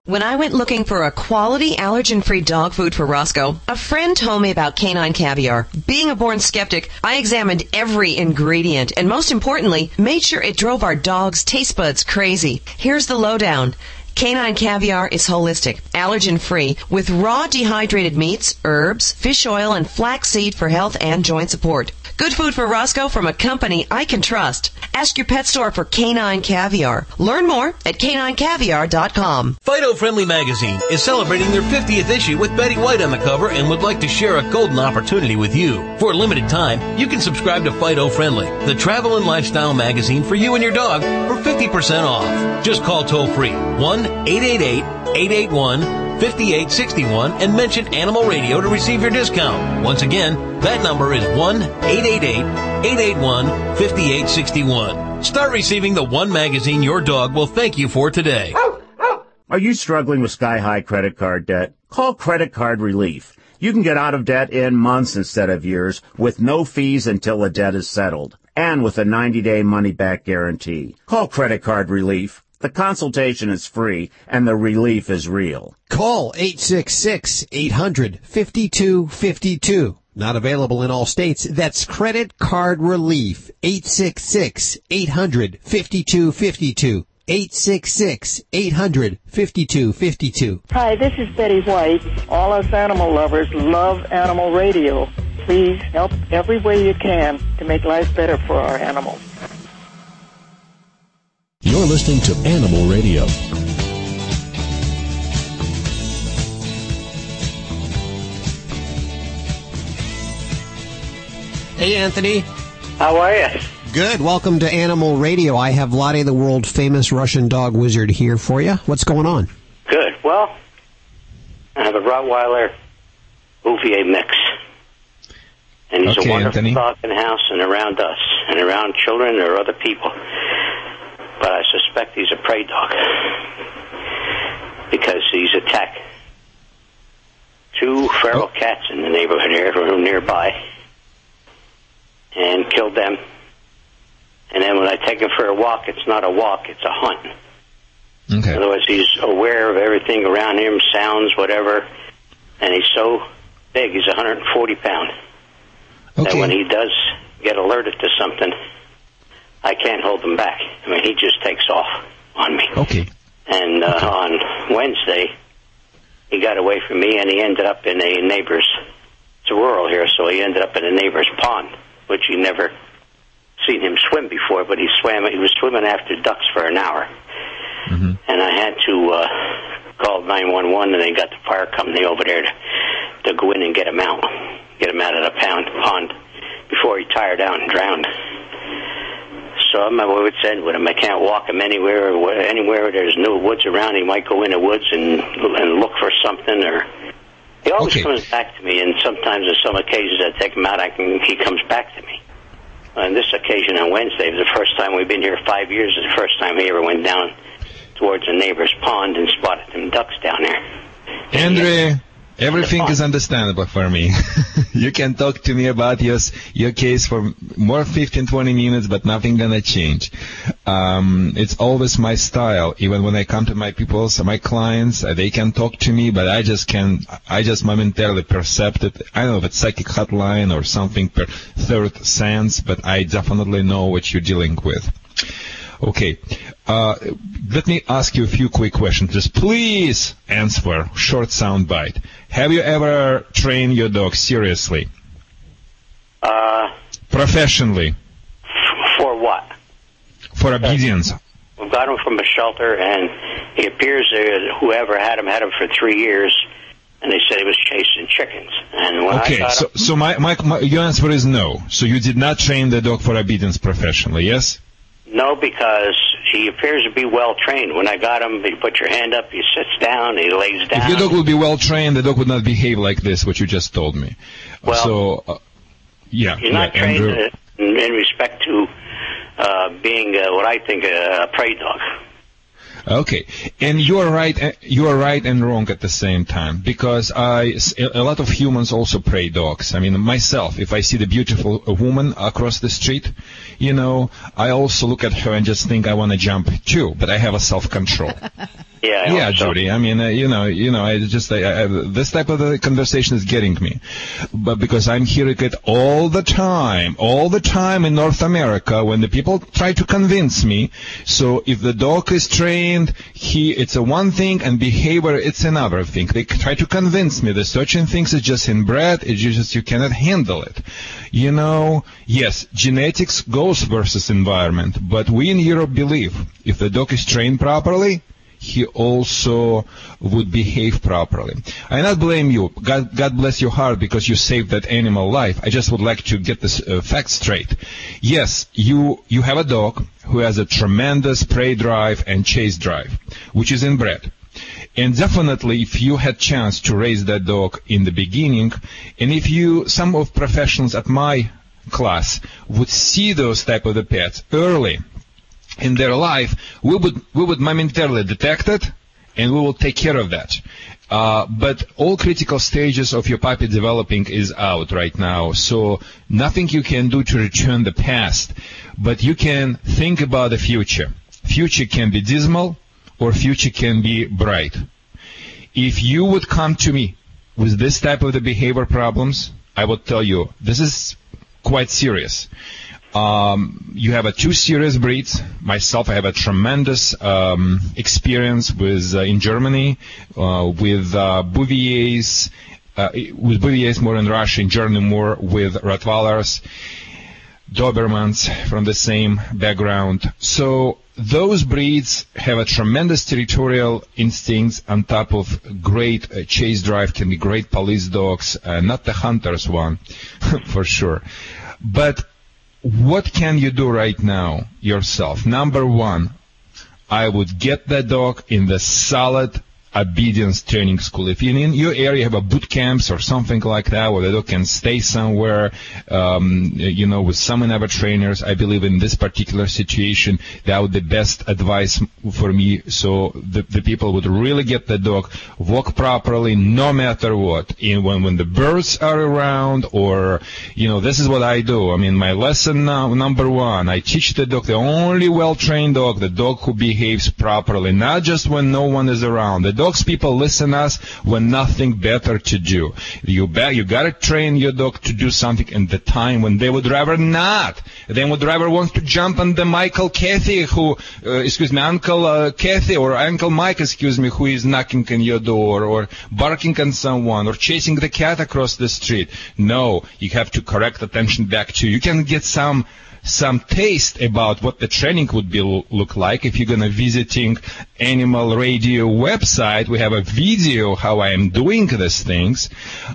Speaker 22: When I went looking for a quality allergen-free dog food for Roscoe, a friend told me about canine caviar. Being a born skeptic, I examined every ingredient and most importantly, made sure it drove our dog's taste buds crazy. Here's the lowdown. Canine caviar is holistic, allergen free, with raw dehydrated meats, herbs, fish oil, and flaxseed for health and joint support. Good food for Roscoe from a company I can trust. Ask your pet store for canine caviar. Learn more at caninecaviar.com.
Speaker 40: Fido Friendly Magazine is celebrating their 50th issue with Betty White on the cover and would like to share a golden opportunity with you. For a limited time, you can subscribe to Fido Friendly, the travel and lifestyle magazine for you and your dog for 50% off. Just call toll free 1 888 881 5861 and mention Animal Radio to receive your discount. Once again, that number is 1 888 881 5861. Start receiving the one magazine your dog will thank you for today.
Speaker 41: Are you struggling with sky high credit card debt? Call Credit Card Relief. You can get out of debt in months instead of years with no fees until the debt is settled and with a 90 day money back guarantee. Call Credit Card Relief. The consultation is free and the relief is real.
Speaker 2: Call 866-800-5252. Not available in all states. That's Credit Card Relief. 866-800-5252. 866-800-5252.
Speaker 42: Hi, this is Betty White. All us animal lovers love animal radio. Please help every way you can to make life better for our animals.
Speaker 33: You're listening to Animal Radio.
Speaker 2: Hey, Anthony.
Speaker 43: How are you?
Speaker 2: Good. Welcome to Animal Radio. I have Vladae, the world famous Russian dog wizard, here for you. What's going on?
Speaker 43: Good. Well, I have a Rottweiler Bouvier mix. And he's
Speaker 18: Okay,
Speaker 43: a wonderful
Speaker 18: Anthony.
Speaker 43: dog in the house and around us and around children or other people. But I suspect he's a prey dog because he's attacked two feral oh. cats in the neighborhood here are nearby and killed them. And then when I take him for a walk, it's not a walk, it's a hunt.
Speaker 18: Okay.
Speaker 43: In other words, he's aware of everything around him, sounds, whatever, and he's so big, he's 140 pounds, Okay. that when he does get alerted to something, I can't hold him back. I mean, he just takes off on me.
Speaker 18: Okay.
Speaker 43: And uh, on Wednesday, he got away from me, and he ended up in a neighbor's. It's rural here, so he ended up in a neighbor's pond, which he never seen him swim before. But he swam. He was swimming after ducks for an hour, and I had to uh, call 911, and they got the fire company over there to, to go in and get him out, get him out of the pound, pond before he tired out and drowned. So I'm at wits end with him. I can't walk him anywhere. Or anywhere there's no woods around, he might go in the woods and and look for something. Or he always comes back to me. And sometimes, on some occasions, I take him out. I can he comes back to me. On this occasion on Wednesday the first time we've been here five years. Is the first time he ever went down towards a neighbor's pond and spotted some ducks down there.
Speaker 18: Andre, everything is understandable for me. you can talk to me about your your case for more 15, 20 minutes, but nothing gonna change. Um, it's always my style. Even when I come to my people, so my clients, uh, they can talk to me, but I just can, I just momentarily percept it. I don't know if it's psychic hotline or something per third sense, but I definitely know what you're dealing with. Okay. Uh, let me ask you a few quick questions. Just please answer short sound bite. Have you ever trained your dog seriously?
Speaker 43: Uh,
Speaker 18: Professionally?
Speaker 43: for what?
Speaker 18: For obedience?
Speaker 43: We got him from a shelter, and he appears that whoever had him had him for three years, and they said he was chasing chickens. And when
Speaker 18: Okay,
Speaker 43: got
Speaker 18: so,
Speaker 43: him,
Speaker 18: so my, my, my, your answer is no. So you did not train the dog for obedience professionally, yes?
Speaker 43: no, because he appears to be well trained. When I got him, he put your hand up, he sits down, he lays down.
Speaker 18: If your dog would be well trained, the dog would not behave like this, what you just told me.
Speaker 43: Well,
Speaker 18: so, uh, yeah.
Speaker 43: He's not
Speaker 18: yeah,
Speaker 43: trained in, in respect to uh, being uh, what I think a prey dog.
Speaker 18: Okay, and you are right. uh, You are right and wrong at the same time because I, a lot of humans also pray dogs. I mean, myself, if I see the beautiful uh, woman across the street, you know, I also look at her and just think I want to jump too, but I have a self-control.
Speaker 43: Yeah,
Speaker 18: yeah,
Speaker 43: hope so.
Speaker 18: Judy. I mean, uh, you know, you know, I just I, I, this type of uh conversation is getting me, but because I'm hearing it all the time, all the time in North America when the people try to convince me. So if the dog is trained, he it's a one thing, and behavior it's another thing. They try to convince me that certain things is just inbred. It's just you cannot handle it. You know, yes, genetics goes versus environment, but we in Europe believe if the dog is trained properly he also would behave properly. I not blame you. God, God bless your heart because you saved that animal life. I just would like to get this uh, fact straight. Yes, you you have a dog who has a tremendous prey drive and chase drive, which is inbred. And definitely, if you had chance to raise that dog in the beginning, and if you, some of professionals at my class would see those type of the pets early, in their life, we would we would momentarily detect it, and we will take care of that. Uh, but all critical stages of your puppy developing is out right now, so nothing you can do to return the past, but you can think about the future. Future can be dismal, or future can be bright. If you would come to me with this type of the behavior problems, I would tell you this is quite serious. Um, you have a two serious breeds. Myself, I have a tremendous um, experience with uh, in Germany uh, with uh, Bouviers, uh, with Bouviers more in Russia, in Germany more with Rottweilers, Dobermans from the same background. So those breeds have a tremendous territorial instincts on top of great uh, chase drive, can be great police dogs, uh, not the hunters one, for sure. But what can you do right now yourself? Number one, I would get that dog in the solid obedience training school. If you in your area have a boot camps or something like that, where the dog can stay somewhere, um, you know, with some other trainers, I believe in this particular situation, that would be the best advice for me. So the, the people would really get the dog walk properly, no matter what. And when when the birds are around, or you know, this is what I do. I mean, my lesson now, number one, I teach the dog the only well-trained dog, the dog who behaves properly, not just when no one is around. The dogs people listen us when nothing better to do. You bet you gotta train your dog to do something in the time when they would rather not. They would rather want to jump on the Michael Kathy who, uh, excuse me, Uncle uh, Kathy or Uncle Mike, excuse me, who is knocking on your door or barking on someone or chasing the cat across the street. No, you have to correct attention back to. You can get some some taste about what the training would be look like. If you're gonna visiting animal radio website we have a video how i am doing these things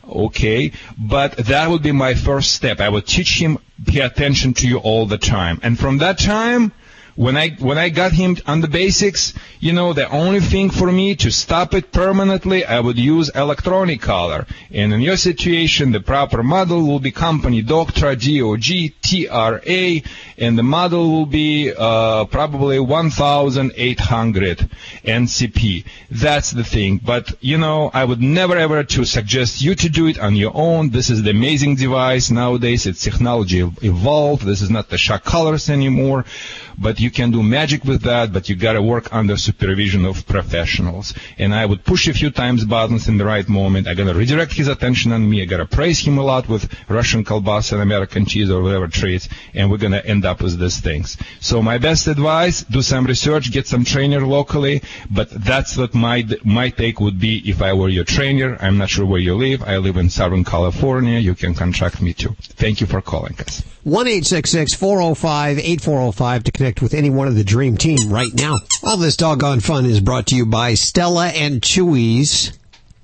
Speaker 18: okay? But that would be my first step. I would teach him pay attention to you all the time. And from that time when I when I got him on the basics, you know, the only thing for me to stop it permanently, I would use electronic collar. And in your situation, the proper model will be company Dogtra DOG TRA, and the model will be uh, probably 1,800 NCP. That's the thing. But you know, I would never ever to suggest you to do it on your own. This is the amazing device nowadays. It's technology evolved. This is not the shock collars anymore. But you can do magic with that, but you got to work under supervision of professionals. And I would push a few times buttons in the right moment. I'm gonna redirect his attention on me. I gotta praise him a lot with Russian kielbasa and American cheese or whatever treats, and we're gonna end up with these things. So my best advice: do some research, get some trainer locally. But that's what my my take would be if I were your trainer. I'm not sure where you live. I live in Southern California. You can contact me too. Thank you for calling us.
Speaker 2: One eight six six four zero five eight four zero five to connect with any one of the dream team right now. All this doggone fun is brought to you by Stella and Chewy's.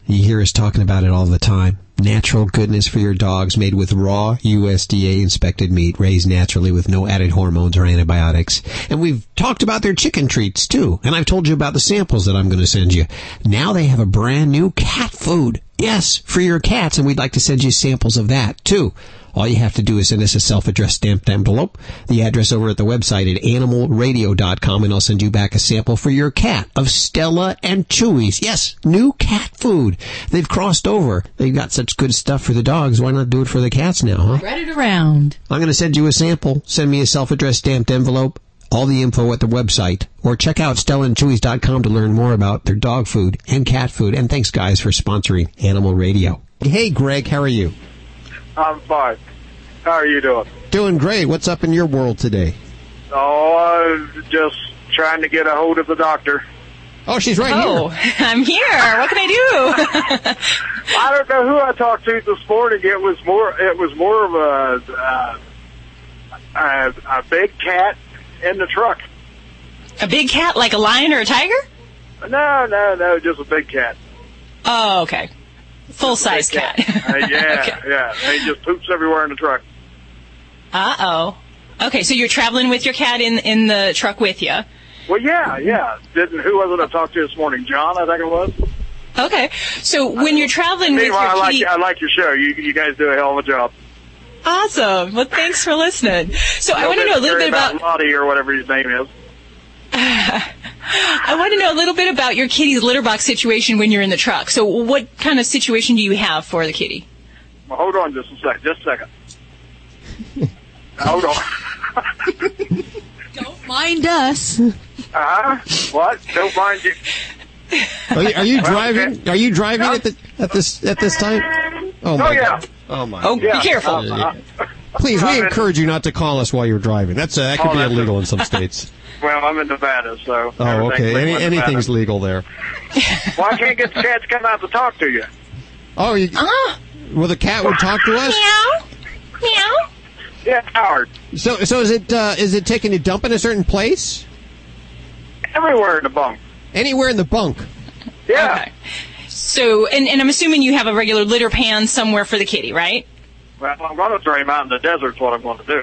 Speaker 2: You hear us talking about it all the time. Natural goodness for your dogs made with raw USDA inspected meat raised naturally with no added hormones or antibiotics. And we've talked about their chicken treats too. And I've told you about the samples that I'm going to send you. Now they have a brand new cat food. Yes, for your cats and we'd like to send you samples of that too. All you have to do is send us a self-addressed stamped envelope, the address over at the website at animalradio.com, and I'll send you back a sample for your cat of Stella and Chewy's. Yes, new cat food. They've crossed over. They've got such good stuff for the dogs. Why not do it for the cats now, huh?
Speaker 5: Spread it around.
Speaker 2: I'm going to send you a sample. Send me a self-addressed stamped envelope. All the info at the website. Or check out StellaandChewy's.com to learn more about their dog food and cat food. And thanks, guys, for sponsoring Animal Radio. Hey, Greg, how are you?
Speaker 44: I'm fine. How are you doing?
Speaker 2: Doing great. What's up in your world today?
Speaker 44: Oh, uh, just trying to get a hold of the doctor.
Speaker 2: Oh, she's right
Speaker 3: oh,
Speaker 2: here.
Speaker 3: I'm here. What can I do?
Speaker 44: I don't know who I talked to this morning. It was more. It was more of a uh, a, a big cat in the truck.
Speaker 3: a big cat, like a lion or a tiger?
Speaker 44: No, no, no, just a big cat.
Speaker 3: Oh, okay. Full size cat.
Speaker 44: Uh, yeah, yeah. He just poops everywhere in the truck.
Speaker 3: Uh oh. Okay, so you're traveling with your cat in in the truck with you.
Speaker 44: Well, yeah, yeah. Didn't who was it I talked to this morning? John, I think it was.
Speaker 3: Okay, so when you're traveling with
Speaker 44: Meanwhile, I
Speaker 3: your
Speaker 44: like
Speaker 3: kitty,
Speaker 44: I like your show. You you guys do a hell of a job.
Speaker 3: awesome. Well, thanks for listening. So I want to know a little bit about.
Speaker 44: Vladae or whatever his name is.
Speaker 3: I want to know a little bit about your kitty's litter box situation when you're in the truck. So, what kind of situation do you have for the kitty?
Speaker 44: Well, hold on just a second. Just a second. hold on.
Speaker 5: Don't mind us.
Speaker 44: Uh-huh. What? Don't mind you.
Speaker 2: Are you, are you driving? Are you driving at the at this at this time? Oh my
Speaker 44: Oh, yeah.
Speaker 2: god! Oh my!
Speaker 44: Oh, be careful.
Speaker 2: Uh, Please, we encourage you not to call us while you're driving. That's uh, that could
Speaker 44: Oh,
Speaker 2: be illegal in some states.
Speaker 44: Well, I'm in Nevada, so.
Speaker 2: Oh, okay. Any, anything's
Speaker 44: Nevada.
Speaker 2: legal there.
Speaker 44: Well, I can't get the cat to come out to talk to you.
Speaker 2: Oh, you, huh well, the cat would talk to us.
Speaker 3: Meow. Meow.
Speaker 44: Yeah, Howard.
Speaker 2: So, so is it uh, is it taking a dump in a certain place?
Speaker 44: Everywhere in the bunk.
Speaker 2: Anywhere in the bunk.
Speaker 44: Yeah.
Speaker 3: Okay. So, and, and I'm assuming you have a regular litter pan somewhere for the kitty, right?
Speaker 44: Well, I'm going to throw him out in the desert. Is what I'm going to do.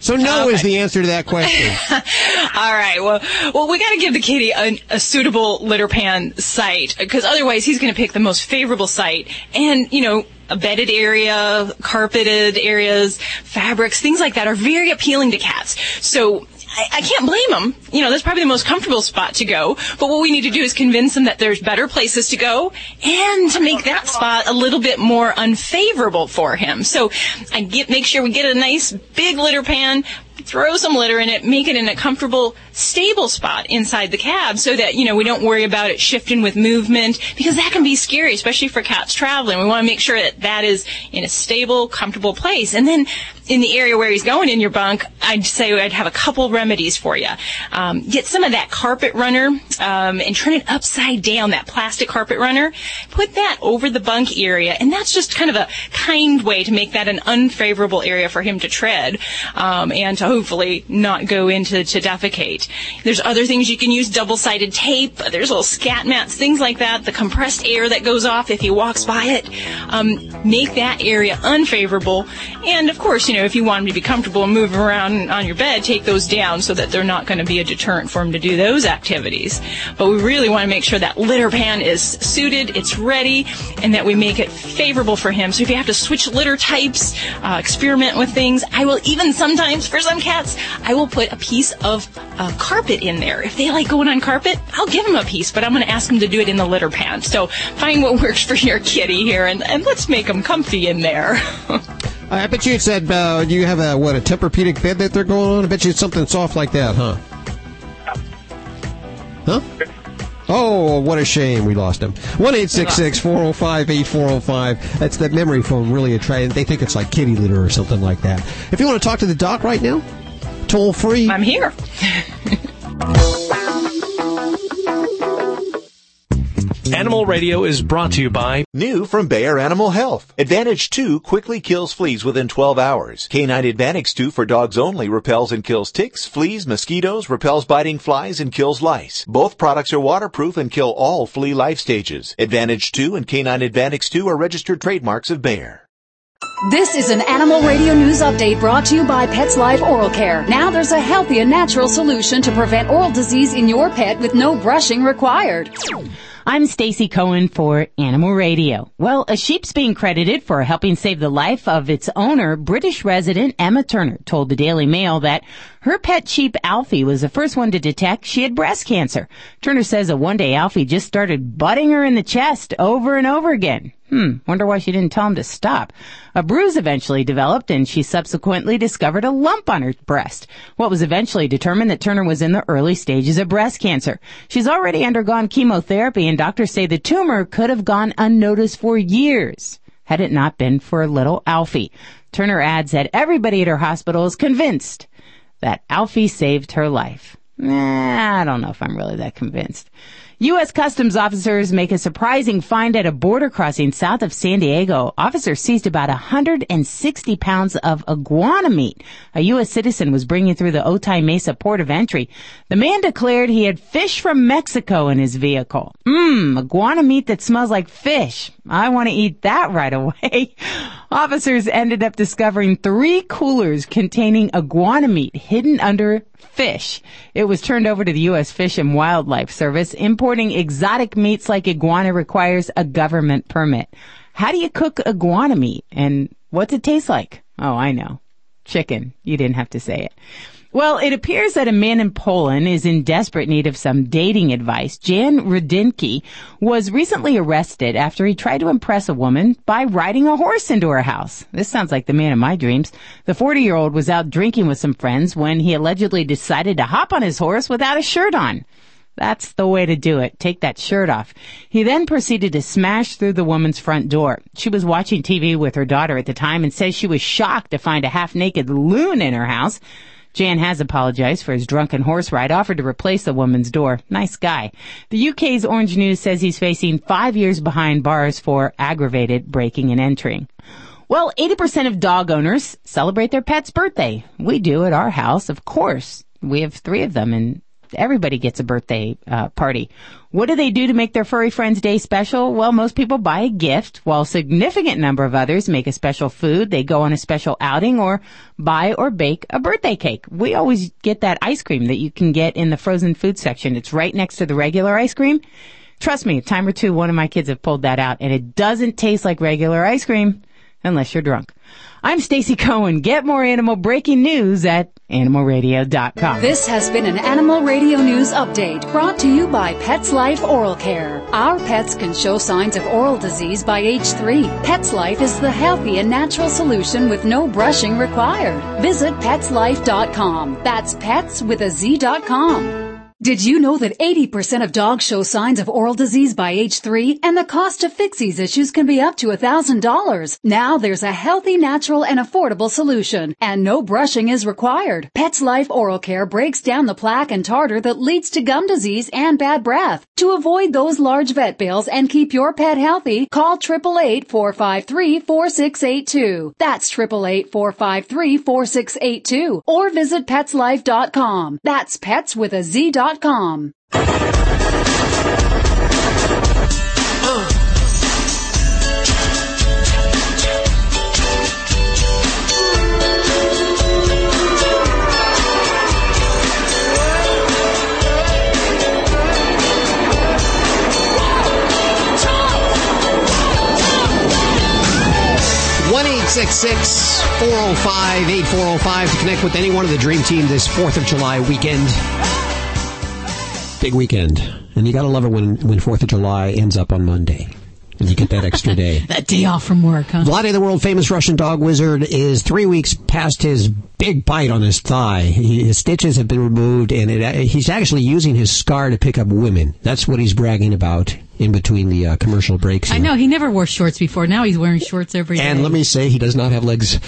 Speaker 2: So no is the answer to that question.
Speaker 3: All right. Well, well, we got to give the kitty a, a suitable litter pan site because otherwise he's going to pick the most favorable site. And you know, a bedded area, carpeted areas, fabrics, things like that are very appealing to cats. So. I, I can't blame them. You know, that's probably the most comfortable spot to go. But what we need to do is convince them that there's better places to go and to make that spot a little bit more unfavorable for him. So I get, make sure we get a nice big litter pan, throw some litter in it, make it in a comfortable, stable spot inside the cab so that, you know, we don't worry about it shifting with movement because that can be scary, especially for cats traveling. We want to make sure that that is in a stable, comfortable place. And then in the area where he's going in your bunk, I'd say I'd have a couple remedies for you. Um, get some of that carpet runner um, and turn it upside down, that plastic carpet runner. Put that over the bunk area, and that's just kind of a kind way to make that an unfavorable area for him to tread um, and to hopefully not go into to defecate. There's other things you can use, double-sided tape. There's little scat mats, things like that. The compressed air that goes off if he walks by it. Um, make that area unfavorable. And of course, you know, if you want him to be comfortable and move around on your bed, take those down so that they're not going to be a deterrent for him to do those activities. But we really want to make sure that litter pan is suited, it's ready, and that we make it favorable for him. So if you have to switch litter types, uh, experiment with things, I will even sometimes, for some cats, I will put a piece of uh, carpet in there. If they like going on carpet, I'll give them a piece, but I'm going to ask them to do it in the litter pan. So find what works for your kitty here, and, and let's make them comfy in there.
Speaker 2: I bet you said uh, you have a what a Tempur-Pedic bed that they're going on. I bet you it's something soft like that, huh? Huh? Oh, what a shame we lost him. 1 405 8405. That's that memory foam really attractive. They think it's like kitty litter or something like that. If you want to talk to the doc right now, toll free.
Speaker 3: I'm here.
Speaker 39: Animal Radio is brought to you by New from Bayer Animal Health. Advantage 2 quickly kills fleas within 12 hours. Canine Advantage 2 for dogs only repels and kills ticks, fleas, mosquitoes, repels biting flies, and kills lice. Both products are waterproof and kill all flea life stages. Advantage 2 and Canine Advantage 2 are registered trademarks of Bayer.
Speaker 23: This is an Animal Radio News Update brought to you by PetzLife Oral Care. Now there's a healthy and natural solution to prevent oral disease in your pet with no brushing required.
Speaker 6: I'm Stacy Cohen for Animal Radio. Well, a sheep's being credited for helping save the life of its owner, British resident Emma Turner, told the Daily Mail that her pet sheep Alfie was the first one to detect she had breast cancer. Turner says that one day Alfie just started butting her in the chest over and over again. Hmm, wonder why she didn't tell him to stop. A bruise eventually developed and she subsequently discovered a lump on her breast. What was eventually determined that Turner was in the early stages of breast cancer. She's already undergone chemotherapy and doctors say the tumor could have gone unnoticed for years had it not been for little Alfie. Turner adds that everybody at her hospital is convinced that Alfie saved her life. Nah, I don't know if I'm really that convinced. U.S. Customs officers make a surprising find at a border crossing south of San Diego. Officers seized about 160 pounds of iguana meat. A U.S. citizen was bringing through the Otay Mesa port of entry. The man declared he had fish from Mexico in his vehicle. Mmm, iguana meat that smells like fish. I want to eat that right away. Officers ended up discovering three coolers containing iguana meat hidden under fish. It was turned over to the U.S. Fish and Wildlife Service. Importing exotic meats like iguana requires a government permit. How do you cook iguana meat and what's it taste like? Oh, I know. Chicken. You didn't have to say it. Well, it appears that a man in Poland is in desperate need of some dating advice. Jan Rudinki was recently arrested after he tried to impress a woman by riding a horse into her house. This sounds like the man of my dreams. The 40 year old was out drinking with some friends when he allegedly decided to hop on his horse without a shirt on. That's the way to do it. Take that shirt off. He then proceeded to smash through the woman's front door. She was watching TV with her daughter at the time and says she was shocked to find a half naked loon in her house. Jan has apologized for his drunken horse ride, offered to replace the woman's door. Nice guy. The UK's Orange News says he's facing five years behind bars for aggravated breaking and entering. Well, 80% of dog owners celebrate their pet's birthday. We do at our house, of course. We have three of them and everybody gets a birthday uh, party. What do they do to make their furry friend's day special? Well, most people buy a gift, while a significant number of others make a special food. They go on a special outing or buy or bake a birthday cake. We always get that ice cream that you can get in the frozen food section. It's right next to the regular ice cream. Trust me, a time or two, one of my kids have pulled that out, and it doesn't taste like regular ice cream unless you're drunk. I'm Stacy Cohen. Get more animal breaking news at animalradio.com.
Speaker 23: This has been an Animal Radio News Update brought to you by PetzLife Oral Care. Our pets can show signs of oral disease by age three. PetzLife is the healthy and natural solution with no brushing required. Visit petzlife.com. That's pets with a Z.com. Did you know that 80% of dogs show signs of oral disease by age 3 and the cost to fix these issues can be up to $1,000? Now there's a healthy, natural, and affordable solution and no brushing is required. PetzLife Oral Care breaks down the plaque and tartar that leads to gum disease and bad breath. To avoid those large vet bills and keep your pet healthy, call 888-453-4682. That's 888-453-4682 or visit petzlife.com. That's pets with a Z dot com.
Speaker 2: One eight six six four zero five eight four zero five to connect with any one of the Dream Team this 4th of July weekend. Big weekend. And you gotta love it when, when 4th of July ends up on Monday. And you get that extra day.
Speaker 5: that day off from work, huh?
Speaker 2: Vladae, the world famous Russian dog wizard, is three weeks past his big bite on his thigh. He, his stitches have been removed, and it, he's actually using his scar to pick up women. That's what he's bragging about in between the uh, commercial breaks.
Speaker 5: I know he never wore shorts before. Now he's wearing shorts every day.
Speaker 2: And let me say, he does not have legs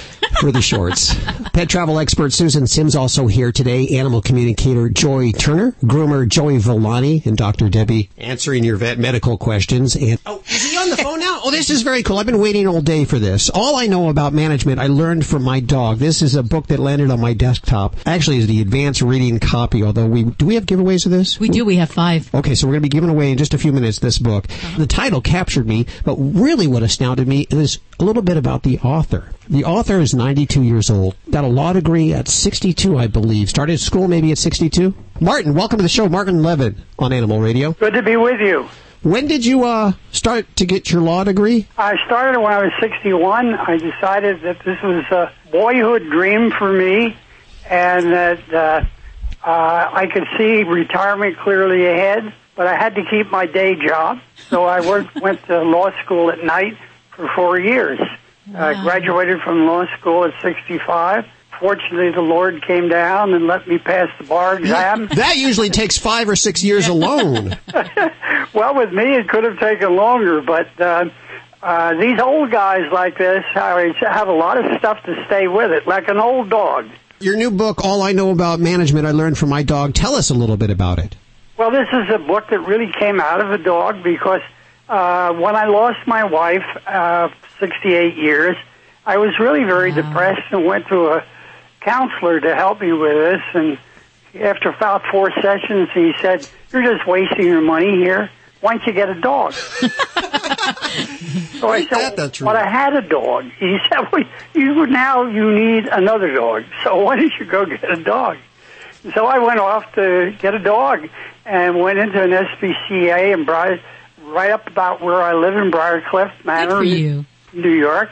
Speaker 2: for the shorts. Pet travel expert Susan Sims also here today. Animal communicator Joy Turner, groomer Joey Villani, and Dr. Debbie answering your vet medical questions. And oh, is he on the phone now? Oh, this is very cool. I've been waiting all day for this. All I know about management, I learned from my dog. This is a book that landed on my desktop. Actually, is the advanced reading copy. Although we do we have giveaways of this?
Speaker 5: We do. We have five.
Speaker 2: Okay, so we're going to be giving away in just a few minutes this book. The title captured me, but really what astounded me is a little bit about the author. The author is 92 years old, got a law degree at 62, I believe. Started school maybe at 62. Martin, welcome to the show. Martin Levin on Animal Radio.
Speaker 45: Good to be with you.
Speaker 2: When did you uh, start to get your law degree?
Speaker 45: I started when I was 61. I decided that this was a boyhood dream for me and that uh, uh, I could see retirement clearly ahead, but I had to keep my day job. So I worked, went to law school at night for four years. I graduated from law school at 65. Fortunately, the Lord came down and let me pass the bar exam.
Speaker 2: that usually takes five or six years alone.
Speaker 45: well, with me, it could have taken longer, but uh, uh, these old guys like this I have a lot of stuff to stay with it, like an old dog.
Speaker 2: Your new book, All I Know About Management, I Learned from My Dog. Tell us a little bit about it.
Speaker 45: Well, this is a book that really came out of a dog because uh, when I lost my wife, uh, 68 years, I was really very depressed and went to a counselor to help me with this. And after about four sessions, he said, "You're just wasting your money here. Why don't you get a dog?" so I said, "But I had a dog." He said, "Well, you now you need another dog. So why don't you go get a dog?" So I went off to get a dog and went into an SPCA in Briar, right up about where I live in Briarcliff Manor. New York.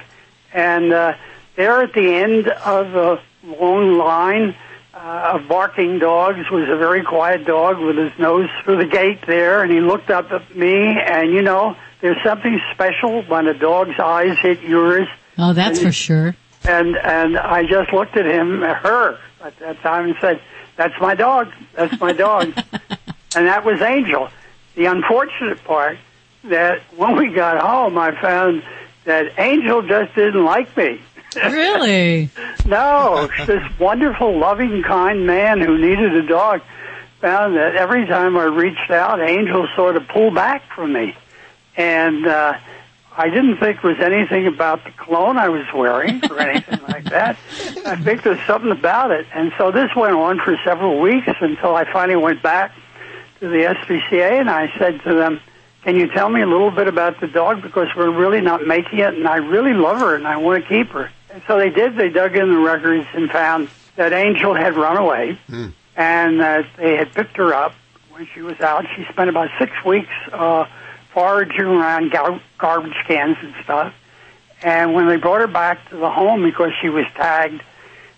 Speaker 45: And uh, there at the end of a long line uh, of barking dogs was a very quiet dog with his nose through the gate there, and he looked up at me, and you know, there's something special when a dog's eyes hit yours.
Speaker 5: Oh, that's
Speaker 45: And
Speaker 5: for sure.
Speaker 45: And and I just looked at him, at her, at that time, and said, "That's my dog. That's my dog." and that was Angel. The unfortunate part that when we got home, I found that Angel just didn't like me.
Speaker 5: Really?
Speaker 45: no, this wonderful, loving, kind man who needed a dog found that every time I reached out, Angel sort of pulled back from me. And uh, I didn't think there was anything about the cologne I was wearing or anything like that. I think there's something about it. And so this went on for several weeks until I finally went back to the SPCA and I said to them, can you tell me a little bit about the dog because we're really not making it and I really love her and I want to keep her. And so they did. They dug in the records and found that Angel had run away and that they had picked her up when she was out. She spent about six weeks uh, foraging around garbage cans and stuff. And when they brought her back to the home because she was tagged,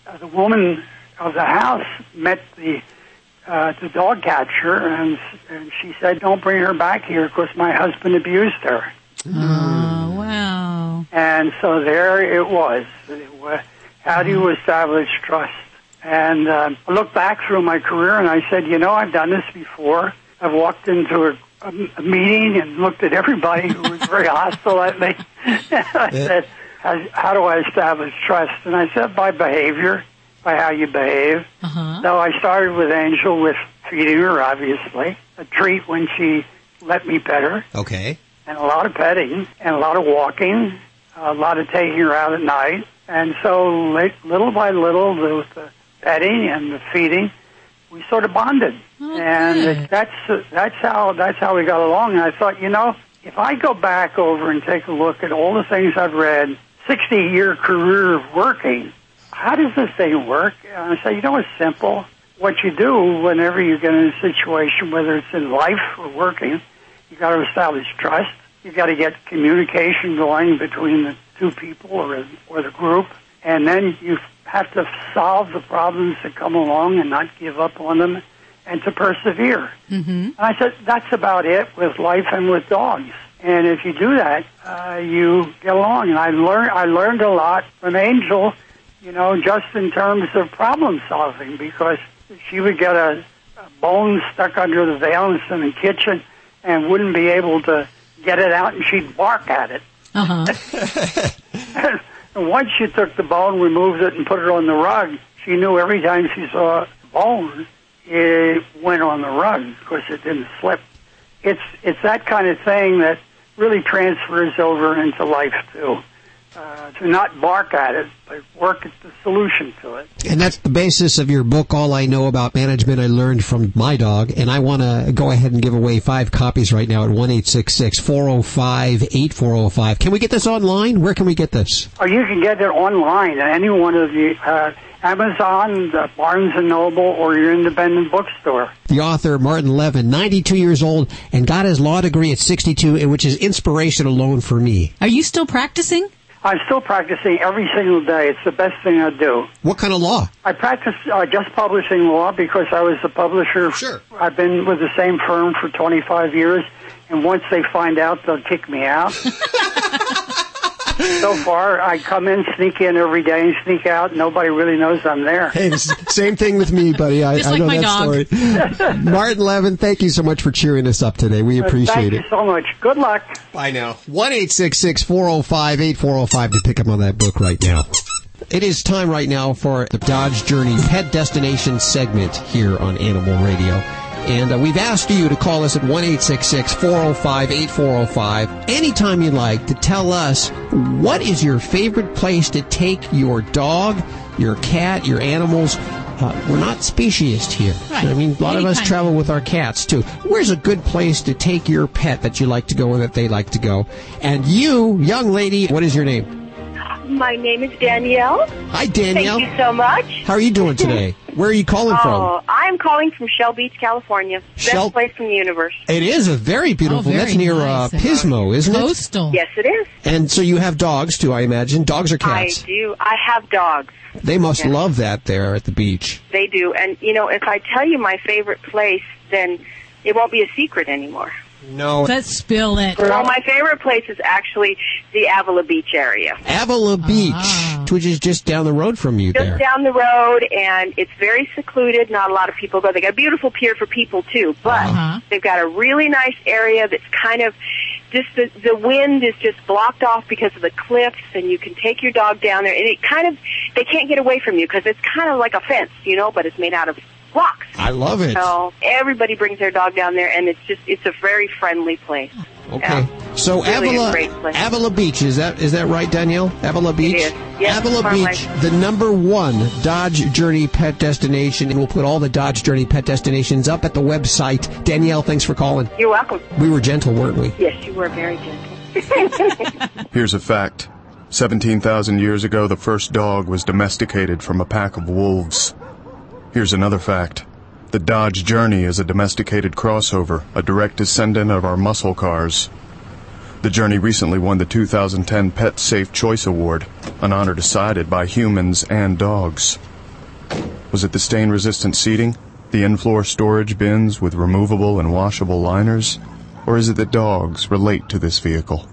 Speaker 45: uh, the woman of the house met the uh, the dog catcher, and, and she said, "Don't bring her back here because my husband abused her."
Speaker 5: Oh, wow.
Speaker 45: And so there it was. It wa- How do you establish trust? And um, I looked back through my career and I said, you know, I've done this before. I've walked into a, a, a meeting and looked at everybody who was very hostile at me. I said, how, how do I establish trust? And I said, by behavior, by how you behave.
Speaker 5: Uh-huh.
Speaker 45: So I started with Angel with feeding her, obviously, a treat when she let me pet her
Speaker 2: Okay.
Speaker 45: and a lot of petting and a lot of walking, a lot of taking her out at night. And so little by little, the, with the petting and the feeding, we sort of bonded. Oh, and that's that's how that's how we got along. And I thought, you know, if I go back over and take a look at all the things I've read, sixty year career of working, how does this thing work? And I say, you know, it's simple. What you do whenever you get in a situation, whether it's in life or working, you got to establish trust. You got to get communication going between the two people or or the group, and then you have to solve the problems that come along and not give up on them, and to persevere.
Speaker 5: Mm-hmm.
Speaker 45: And I said that's about it with life and with dogs. And if you do that, uh, you get along. And I learned I learned a lot from Angel, you know, just in terms of problem solving because she would get a, a bone stuck under the valance in the kitchen and wouldn't be able to get it out, and she'd bark at it.
Speaker 5: Uh huh.
Speaker 45: and once she took the bone, removed it, and put it on the rug, she knew every time she saw a bone, it went on the rug because it didn't slip. It's it's that kind of thing that really transfers over into life too. Uh, to not bark at it, but work at the solution to it.
Speaker 2: And that's the basis of your book, All I Know About Management I Learned from My Dog. And I want to go ahead and give away five copies right now at 1 405 8405. Can we get this online? Where can we get this?
Speaker 45: Or you can get it online at any one of the uh, Amazon, the Barnes and Noble, or your independent bookstore.
Speaker 2: The author, Martin Levin, 92 years old, and got his law degree at 62, which is inspiration alone for me.
Speaker 5: Are you still practicing?
Speaker 45: I'm still practicing every single day. It's the best thing I do.
Speaker 2: What kind of law?
Speaker 45: I practice uh, just publishing law because I was the publisher.
Speaker 2: Sure.
Speaker 45: I've been with the same firm for 25 years, and once they find out, they'll kick me out. so far, I come in, sneak in every day, and sneak out. Nobody really knows I'm there.
Speaker 2: Hey, same thing with me, buddy. I,
Speaker 45: Just
Speaker 2: I
Speaker 45: like
Speaker 2: know
Speaker 45: my
Speaker 2: that story. Martin Levin, thank you so much for cheering us up today. We uh, appreciate
Speaker 45: Thank
Speaker 2: it.
Speaker 45: Thank you so much. Good luck.
Speaker 2: Bye now. 1 405 8405 to pick up on that book right now. It is time right now for the Dodge Journey Pet Destination segment here on Animal Radio. And uh, we've asked you to call us at 1 405 8405 anytime you'd like to tell us what is your favorite place to take your dog, your cat, your animals. Uh, we're not speciest here.
Speaker 5: Right.
Speaker 2: I mean, a lot of us
Speaker 5: Anytime.
Speaker 2: travel with our cats too. Where's a good place to take your pet that you like to go and that they like to go? And you, young lady, what is your name?
Speaker 46: My name is Danielle.
Speaker 2: Hi, Danielle.
Speaker 46: Thank you so much.
Speaker 2: How are you doing today? Where are you calling from?
Speaker 46: Oh, I'm calling from Shell Beach, California. Best place in the universe.
Speaker 2: It is a very beautiful.
Speaker 46: Oh, very
Speaker 2: that's near
Speaker 46: nice.
Speaker 2: uh, Pismo, isn't it?
Speaker 5: Coastal.
Speaker 46: Yes, it is.
Speaker 2: And so you have dogs too, I imagine. Dogs or cats?
Speaker 46: I do. I have dogs.
Speaker 2: They must
Speaker 46: Yes.
Speaker 2: love that there at the beach.
Speaker 46: They do. And, you know, if I tell you my favorite place, then it won't be a secret anymore.
Speaker 2: No.
Speaker 5: Let's spill it.
Speaker 46: Well, my favorite place is actually the Avila Beach area.
Speaker 2: Avila Beach, which is just down the road from you
Speaker 46: Just
Speaker 2: there.
Speaker 46: down the road, and it's very secluded. Not a lot of people go. They got a beautiful pier for people too, but
Speaker 2: Uh-huh.
Speaker 46: they've got a really nice area that's kind of just the the wind is just blocked off because of the cliffs, and you can take your dog down there, and it kind of they can't get away from you because it's kind of like a fence, you know, but it's made out of blocks.
Speaker 2: I love it.
Speaker 46: So everybody brings their dog down there, and it's just it's a very friendly place.
Speaker 2: Okay. So
Speaker 46: Really
Speaker 2: Avila. Avila Beach is that is that right, Danielle? Avila Beach.
Speaker 46: is. Yes,
Speaker 2: Avila Beach,
Speaker 46: Life.
Speaker 2: the number one Dodge Journey pet destination, and we'll put all the Dodge Journey pet destinations up at the website. Danielle, thanks for calling.
Speaker 46: You're welcome.
Speaker 2: We were gentle, weren't we?
Speaker 46: Yes, you were very gentle.
Speaker 47: Here's a fact 17,000 years ago, the first dog was domesticated from a pack of wolves. Here's another fact the Dodge Journey is a domesticated crossover, a direct descendant of our muscle cars. The Journey recently won the 2010 Pet Safe Choice Award, an honor decided by humans and dogs. Was it the stain resistant seating, the in floor storage bins with removable and washable liners, or is it that dogs relate to this vehicle?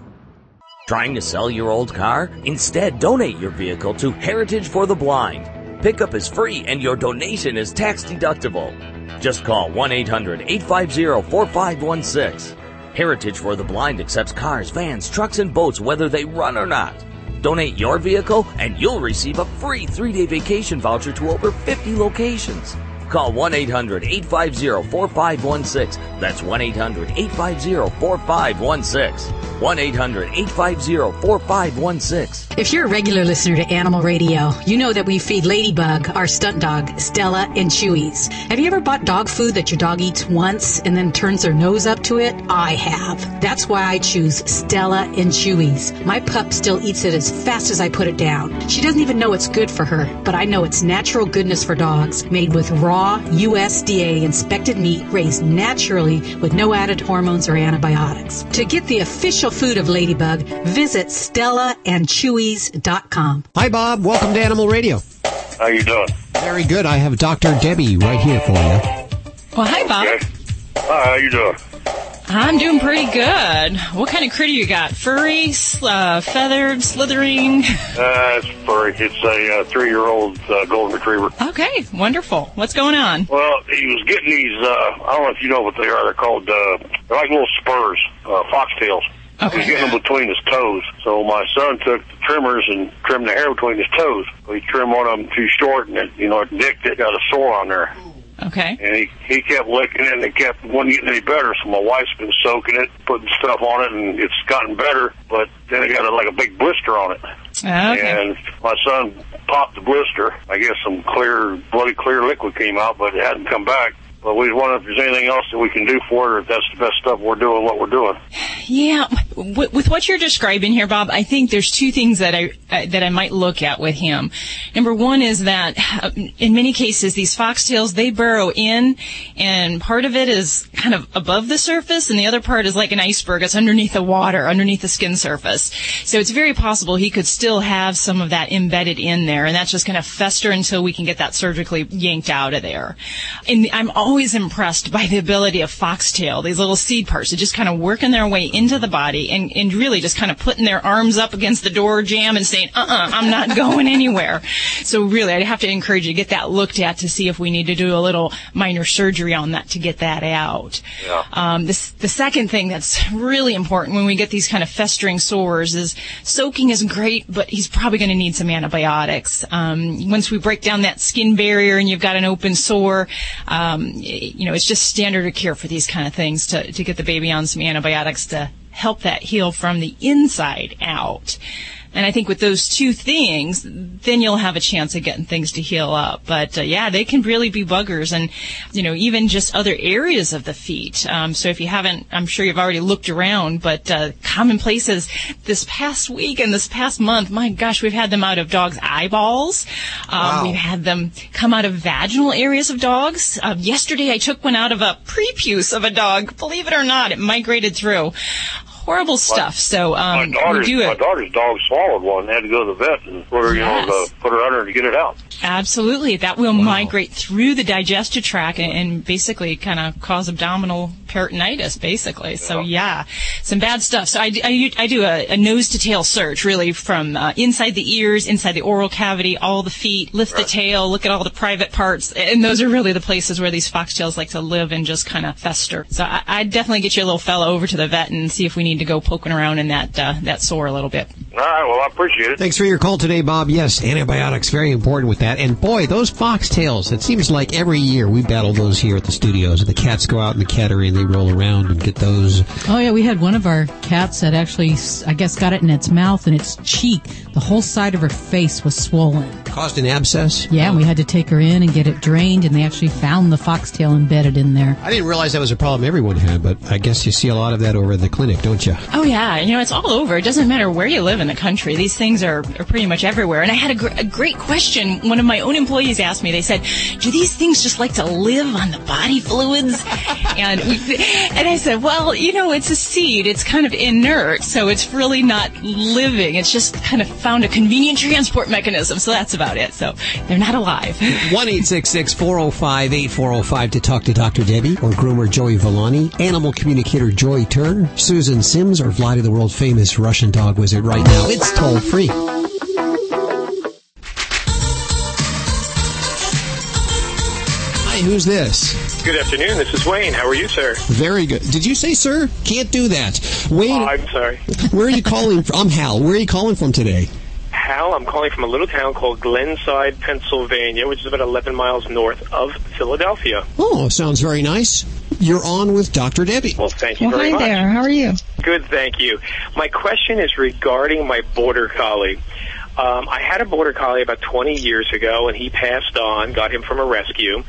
Speaker 48: Trying to sell your old car? Instead, donate your vehicle to Heritage for the Blind. Pickup is free and your donation is tax deductible. Just call 1 800 850 4516. Heritage for the Blind accepts cars, vans, trucks, and boats whether they run or not. Donate your vehicle and you'll receive a free three day vacation voucher to over 50 locations. Call 1 800 850 4516. That's 1 800 850 4516. 1 800 850 4516.
Speaker 49: If you're a regular listener to Animal Radio, you know that we feed Ladybug, our stunt dog, Stella, and Chewy's. Have you ever bought dog food that your dog eats once and then turns their nose up to it? I have. That's why I choose Stella and Chewy's. My pup still eats it as fast as I put it down. She doesn't even know it's good for her, but I know it's natural goodness for dogs, made with raw USDA inspected meat raised naturally with no added hormones or antibiotics. To get the official food of Ladybug, visit StellaandChewys.com.
Speaker 2: Hi, Bob. Welcome to Animal Radio.
Speaker 50: How you doing?
Speaker 2: Very good. I have Dr. Debbie right here for you.
Speaker 3: Well, hi, Bob.
Speaker 50: Okay. Hi, how you doing?
Speaker 3: I'm doing pretty good. What kind of critter you got? Furry, uh, feathered, slithering?
Speaker 51: Uh, it's furry. It's a uh, three-year-old uh, golden retriever.
Speaker 3: Okay, wonderful. What's going on?
Speaker 51: Well, he was getting these. Uh, I don't know if you know what they are. They're called. Uh, they're like little spurs, uh, foxtails.
Speaker 3: Okay.
Speaker 51: He was getting them between his toes. So my son took the trimmers and trimmed the hair between his toes. He trimmed one of them too short, and it, you know, it nicked it, got a sore on there.
Speaker 3: Okay.
Speaker 51: And he he kept licking it, and it kept wasn't getting any better. So my wife's been soaking it, putting stuff on it, and it's gotten better. But then it got a, like a big blister on it.
Speaker 3: Ah, okay.
Speaker 51: And my son popped the blister. I guess some clear, bloody clear liquid came out, but it hadn't come back. But we wonder if there's anything else that we can do for it, or if that's the best stuff we're doing, what we're doing.
Speaker 3: Yeah, with, what you're describing here, Bob, I think there's two things that I uh, that I might look at with him. Number one is that uh, in many cases these foxtails they burrow in, and part of it is kind of above the surface, and the other part is like an iceberg. It's underneath the water, underneath the skin surface. So it's very possible he could still have some of that embedded in there, and that's just going to fester until we can get that surgically yanked out of there. And I'm always impressed by the ability of foxtail, these little seed parts, just kind of working their way into the body and, and really just kind of putting their arms up against the door jamb and saying, uh-uh, I'm not going anywhere. So really, I'd have to encourage you to get that looked at to see if we need to do a little minor surgery on that to get that out.
Speaker 51: Yeah.
Speaker 3: Um, this, the second thing that's really important when we get these kind of festering sores is soaking is great, but he's probably going to need some antibiotics. Um, once we break down that skin barrier and you've got an open sore, um, you know, it's just standard of care for these kind of things to, to get the baby on some antibiotics to help that heal from the inside out. And I think with those two things, then you'll have a chance of getting things to heal up. But uh, yeah, they can really be buggers, and you know even just other areas of the feet. Um, so if you haven't, I'm sure you've already looked around. But uh, common places this past week and this past month, my gosh, we've had them out of dogs' eyeballs. Um,
Speaker 2: Wow.
Speaker 3: We've had them come out of vaginal areas of dogs. Uh, yesterday, I took one out of a prepuce of a dog. Believe it or not, it migrated through. Horrible stuff. So um,
Speaker 51: my daughter's
Speaker 3: do
Speaker 51: my daughter's dog swallowed one. They had to go to the vet and put her, you know,
Speaker 3: Yes.
Speaker 51: put her under to get it out.
Speaker 3: Absolutely. That will migrate through the digestive tract and, and basically kind of cause abdominal peritonitis, basically. So, yeah, some bad stuff. So, I, do- I, do- I do a, a nose to tail search, really, from uh, inside the ears, inside the oral cavity, all the feet, lift the tail, look at all the private parts. And those are really the places where these foxtails like to live and just kind of fester. So, I, I'd definitely get your little fella over to the vet and see if we need to go poking around in that, uh, that sore a little bit.
Speaker 51: All right. Well, I appreciate it.
Speaker 2: Thanks for your call today, Bob. Yes, antibiotics, very important with that. And boy, those foxtails, it seems like every year we battle those here at the studios. The cats go out in the cattery and they roll around and get those.
Speaker 5: Oh yeah, we had one of our cats that actually, I guess, got it in its mouth and its cheek. The whole side of her face was swollen.
Speaker 2: Caused an abscess?
Speaker 5: Yeah, and we had to take her in and get it drained, and they actually found the foxtail embedded in there.
Speaker 2: I didn't realize that was a problem everyone had, but I guess you see a lot of that over at the clinic, don't you?
Speaker 3: Oh yeah, you know it's all over. It doesn't matter where you live in the country. These things are, are pretty much everywhere. And I had a, gr- a great question. One of my own employees asked me. They said, "Do these things just like to live on the body fluids?" and and I said, "Well, you know, it's a seed. It's kind of inert, so it's really not living. It's just kind of found a convenient transport mechanism. So that's about it. So they're not alive."
Speaker 2: 1 405 8405 to talk to Dr. Debbie or groomer Joey Villani, animal communicator Joy Turner, Susan Sims, or Vladae, the world famous Russian dog wizard right now. It's toll free. Who's this?
Speaker 52: Good afternoon. This is Wayne. How are you, sir?
Speaker 2: Very good. Did you say, sir? Can't do that. Wayne,
Speaker 52: Oh, I'm sorry.
Speaker 2: where are you calling from? I'm Hal. Where are you calling from today?
Speaker 52: Hal, I'm calling from a little town called Glenside, Pennsylvania, which is about 11 miles north of Philadelphia.
Speaker 2: Oh, sounds very nice. You're on with Dr. Debbie.
Speaker 52: Well, thank you very much. Hi there.
Speaker 5: How are you?
Speaker 52: Good, thank you. My question is regarding my border collie. Um, I had a border collie about 20 years ago, and he passed on. Got him from a rescue.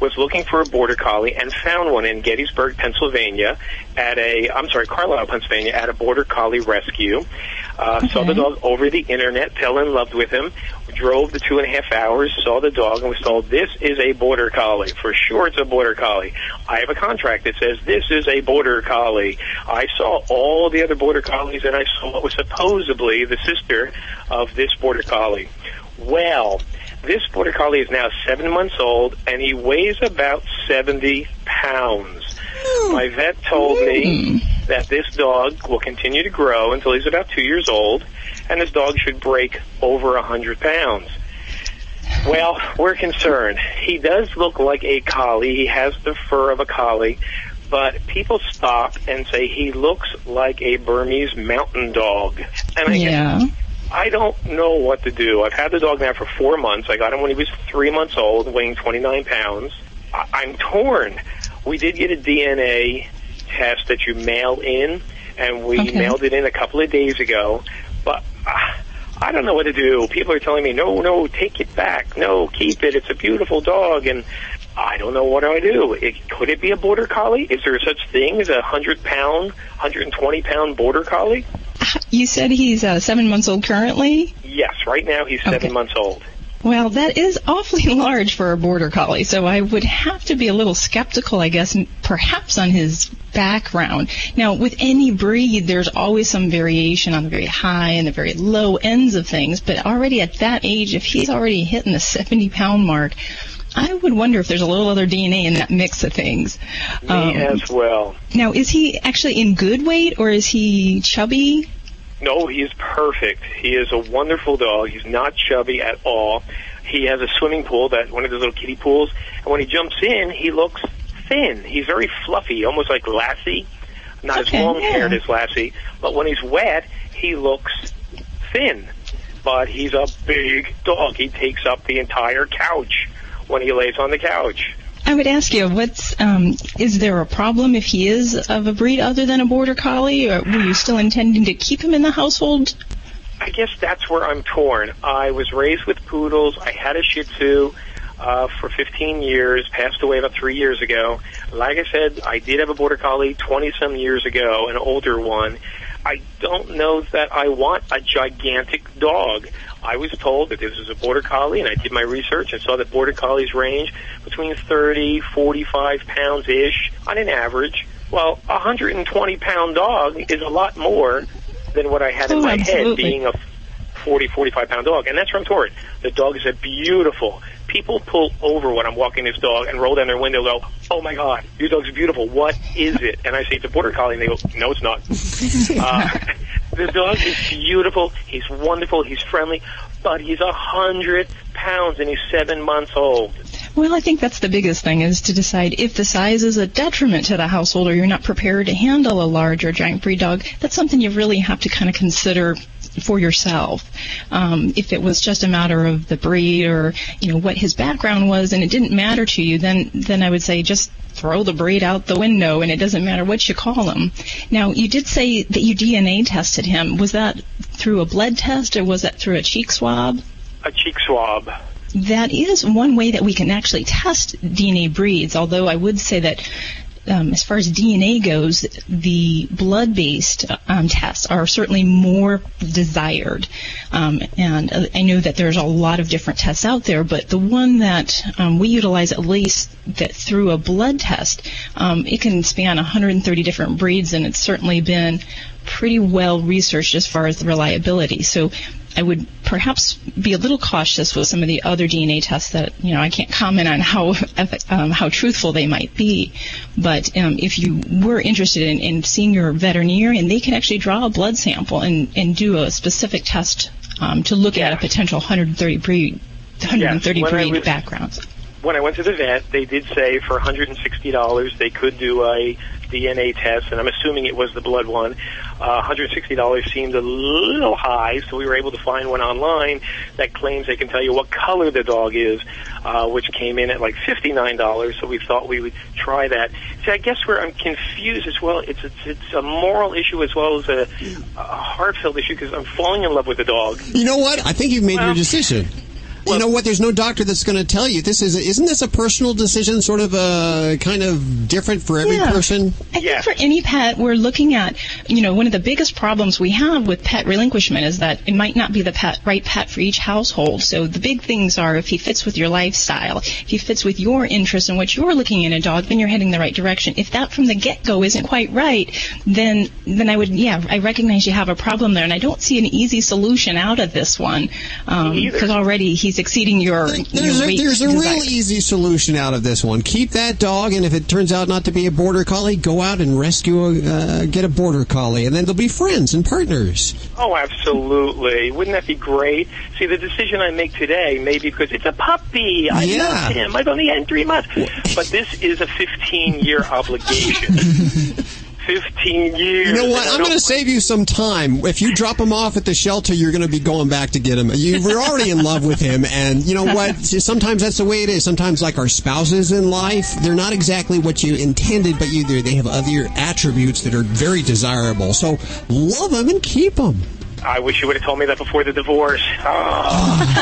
Speaker 52: Was looking for a border collie and found one in Gettysburg, Pennsylvania, at a I'm sorry, Carlisle, Pennsylvania, at a border collie rescue. Uh, Saw the dog over the internet, fell in love with him. Drove the two and a half hours, saw the dog, and was told this is a border collie. For sure, it's a border collie. I have a contract that says this is a border collie. I saw all the other border collies, and I saw what was supposedly the sister of this border collie. Well, this border collie is now seven months old, and he weighs about 70 pounds. Hmm. My vet told me hmm. that this dog will continue to grow until he's about two years old, and this dog should break over a hundred pounds. Well, we're concerned. He does look like a collie. He has the fur of a collie, but people stop and say he looks like a Burmese mountain dog. And I
Speaker 3: Yeah.
Speaker 52: I don't know what to do. I've had the dog now for four months. I got him when he was three months old, weighing 29 pounds. I- I'm torn. We did get a DNA test that you mail in, and we
Speaker 3: Okay.
Speaker 52: mailed it in a couple of days ago. But uh, I don't know what to do. People are telling me, no, no, take it back. No, keep it. It's a beautiful dog. And I don't know what do I do. It, could it be a border collie? Is there such thing as a 100 pound, 120 pound border collie?
Speaker 3: You said he's uh, seven months old currently.
Speaker 52: Yes, right now he's seven months old.
Speaker 3: Well, that is awfully large for a border collie, so I would have to be a little skeptical, I guess, perhaps on his background. Now, with any breed, there's always some variation on the very high and the very low ends of things, but already at that age, if he's already hitting the 70 pound mark, I would wonder if there's a little other DNA in that mix of things.
Speaker 52: Me
Speaker 3: Um,
Speaker 52: as well.
Speaker 3: now, is he actually in good weight or is he chubby?
Speaker 52: No, he is perfect. He is a wonderful dog. He's not chubby at all. He has a swimming pool, that one of those little kiddie pools, and when he jumps in, he looks thin. He's very fluffy, almost like Lassie. Not
Speaker 3: Okay,
Speaker 52: as long haired
Speaker 3: yeah.
Speaker 52: as Lassie, but when he's wet, he looks thin. But he's a big dog. He takes up the entire couch when he lays on the couch.
Speaker 3: I would ask you, what's um, is there a problem if he is of a breed other than a border collie, or were you still intending to keep him in the household?
Speaker 52: I guess that's where I'm torn. I was raised with poodles. I had a Shih Tzu uh, for 15 years, passed away about three years ago. Like I said, I did have a Border Collie 20 some years ago, an older one. I don't know that I want a gigantic dog. I was told that this was a Border Collie, and I did my research and saw that Border Collies range between 30, 45 pounds ish on an average. Well, a 120 pound dog is a lot more than what I had in
Speaker 3: Oh,
Speaker 52: my head being a 40, 45 pound dog. And that's from torrid. The dog is a beautiful. People pull over when I'm walking this dog and roll down their window and go, oh my God, your dog's beautiful. What is it? And I say, it's a border collie. And they go, no, it's not. uh, the dog is beautiful. He's wonderful. He's friendly. But he's a hundred pounds and he's seven months old.
Speaker 3: Well, I think that's the biggest thing is to decide if the size is a detriment to the household or you're not prepared to handle a large or giant breed dog. That's something you really have to kind of consider for yourself. Um, if it was just a matter of the breed or you know what his background was and it didn't matter to you, then then I would say just throw the breed out the window and it doesn't matter what you call him. Now you did say that you DNA tested him. Was that through a blood test or was that through a cheek swab?
Speaker 52: A cheek swab.
Speaker 3: That is one way that we can actually test DNA breeds, although I would say that um, as far as DNA goes, the blood-based um, tests are certainly more desired. Um, and uh, I know that there's a lot of different tests out there, but the one that um, we utilize at least that through a blood test, um, it can span 130 different breeds, and it's certainly been pretty well researched as far as the reliability. So I would perhaps be a little cautious with some of the other DNA tests that you know I can't comment on how um, how truthful they might be. But um, if you were interested in, in seeing your veterinarian, they can actually draw a blood sample and, and do a specific test um, to look at a potential 130 breed 130
Speaker 52: Yes,
Speaker 3: breed
Speaker 52: was-
Speaker 3: backgrounds.
Speaker 52: When I went to the vet, they did say for $160 they could do a DNA test, and I'm assuming it was the blood one. Uh, $160 seemed a little high, so we were able to find one online that claims they can tell you what color the dog is, uh, which came in at like $59. So we thought we would try that. See, I guess where I'm confused as well, it's it's, it's a moral issue as well as a, a heartfelt issue because I'm falling in love with the dog.
Speaker 2: You know what? I think you've made your decision. You know what? There's no doctor that's going to tell you this is. Isn't this a personal decision? Sort of uh, kind of different for every
Speaker 3: Yeah.
Speaker 2: person.
Speaker 3: I think for any pet, we're looking at, you know, one of the biggest problems we have with pet relinquishment is that it might not be the pet, right pet for each household. So the big things are if he fits with your lifestyle, if he fits with your interests and what you're looking in a dog, then you're heading the right direction. If that from the get-go isn't quite right, then then I would, yeah, I recognize you have a problem there, and I don't see an easy solution out of this one
Speaker 52: Me either.
Speaker 3: because already he's he's exceeding your,
Speaker 2: There's
Speaker 3: your
Speaker 2: a, there's a real easy solution out of this one. Keep that dog, and if it turns out not to be a border collie, go out and rescue, a, uh, get a border collie, and then they'll be friends and partners.
Speaker 52: Oh, absolutely. Wouldn't that be great? See, the decision I make today maybe because it's a puppy. I
Speaker 2: Yeah.
Speaker 52: love him. I've only had three months. But this is a 15 year obligation. 15 years.
Speaker 2: You know what? I'm going to save you some time. If you drop him off at the shelter, you're going to be going back to get him. You were already in love with him, and you know what? Sometimes that's the way it is. Sometimes, like our spouses in life, they're not exactly what you intended, but you they have other attributes that are very desirable. So love them and keep them.
Speaker 52: I wish you would have told me that before the divorce. Oh.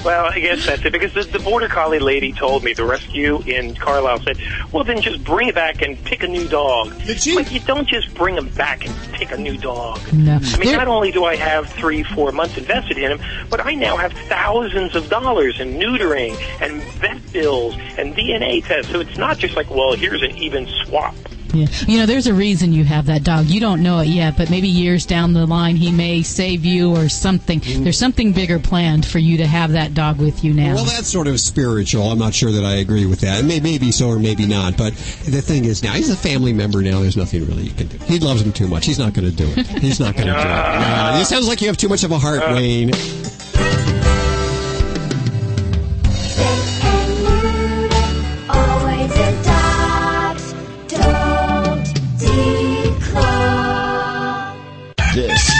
Speaker 52: well, I guess that's it because the, the border collie lady told me the rescue in Carlisle said, "Well, then just bring it back and pick a new dog." But you don't just bring him back and pick a new dog.
Speaker 5: No.
Speaker 52: I mean, not only do I have three, four months invested in him, but I now have thousands of dollars in neutering and vet bills and DNA tests. So it's not just like, well, here's an even swap.
Speaker 5: Yeah. You know, there's a reason you have that dog. You don't know it yet, but maybe years down the line he may save you or something. Mm. There's something bigger planned for you to have that dog with you now.
Speaker 2: Well, that's sort of spiritual. I'm not sure that I agree with that. It may, maybe so or maybe not. But the thing is, now he's a family member. Now there's nothing really you can do. He loves him too much. He's not going to do it. He's not going to do it. No, it sounds like you have too much of a heart,
Speaker 50: uh.
Speaker 41: Wayne.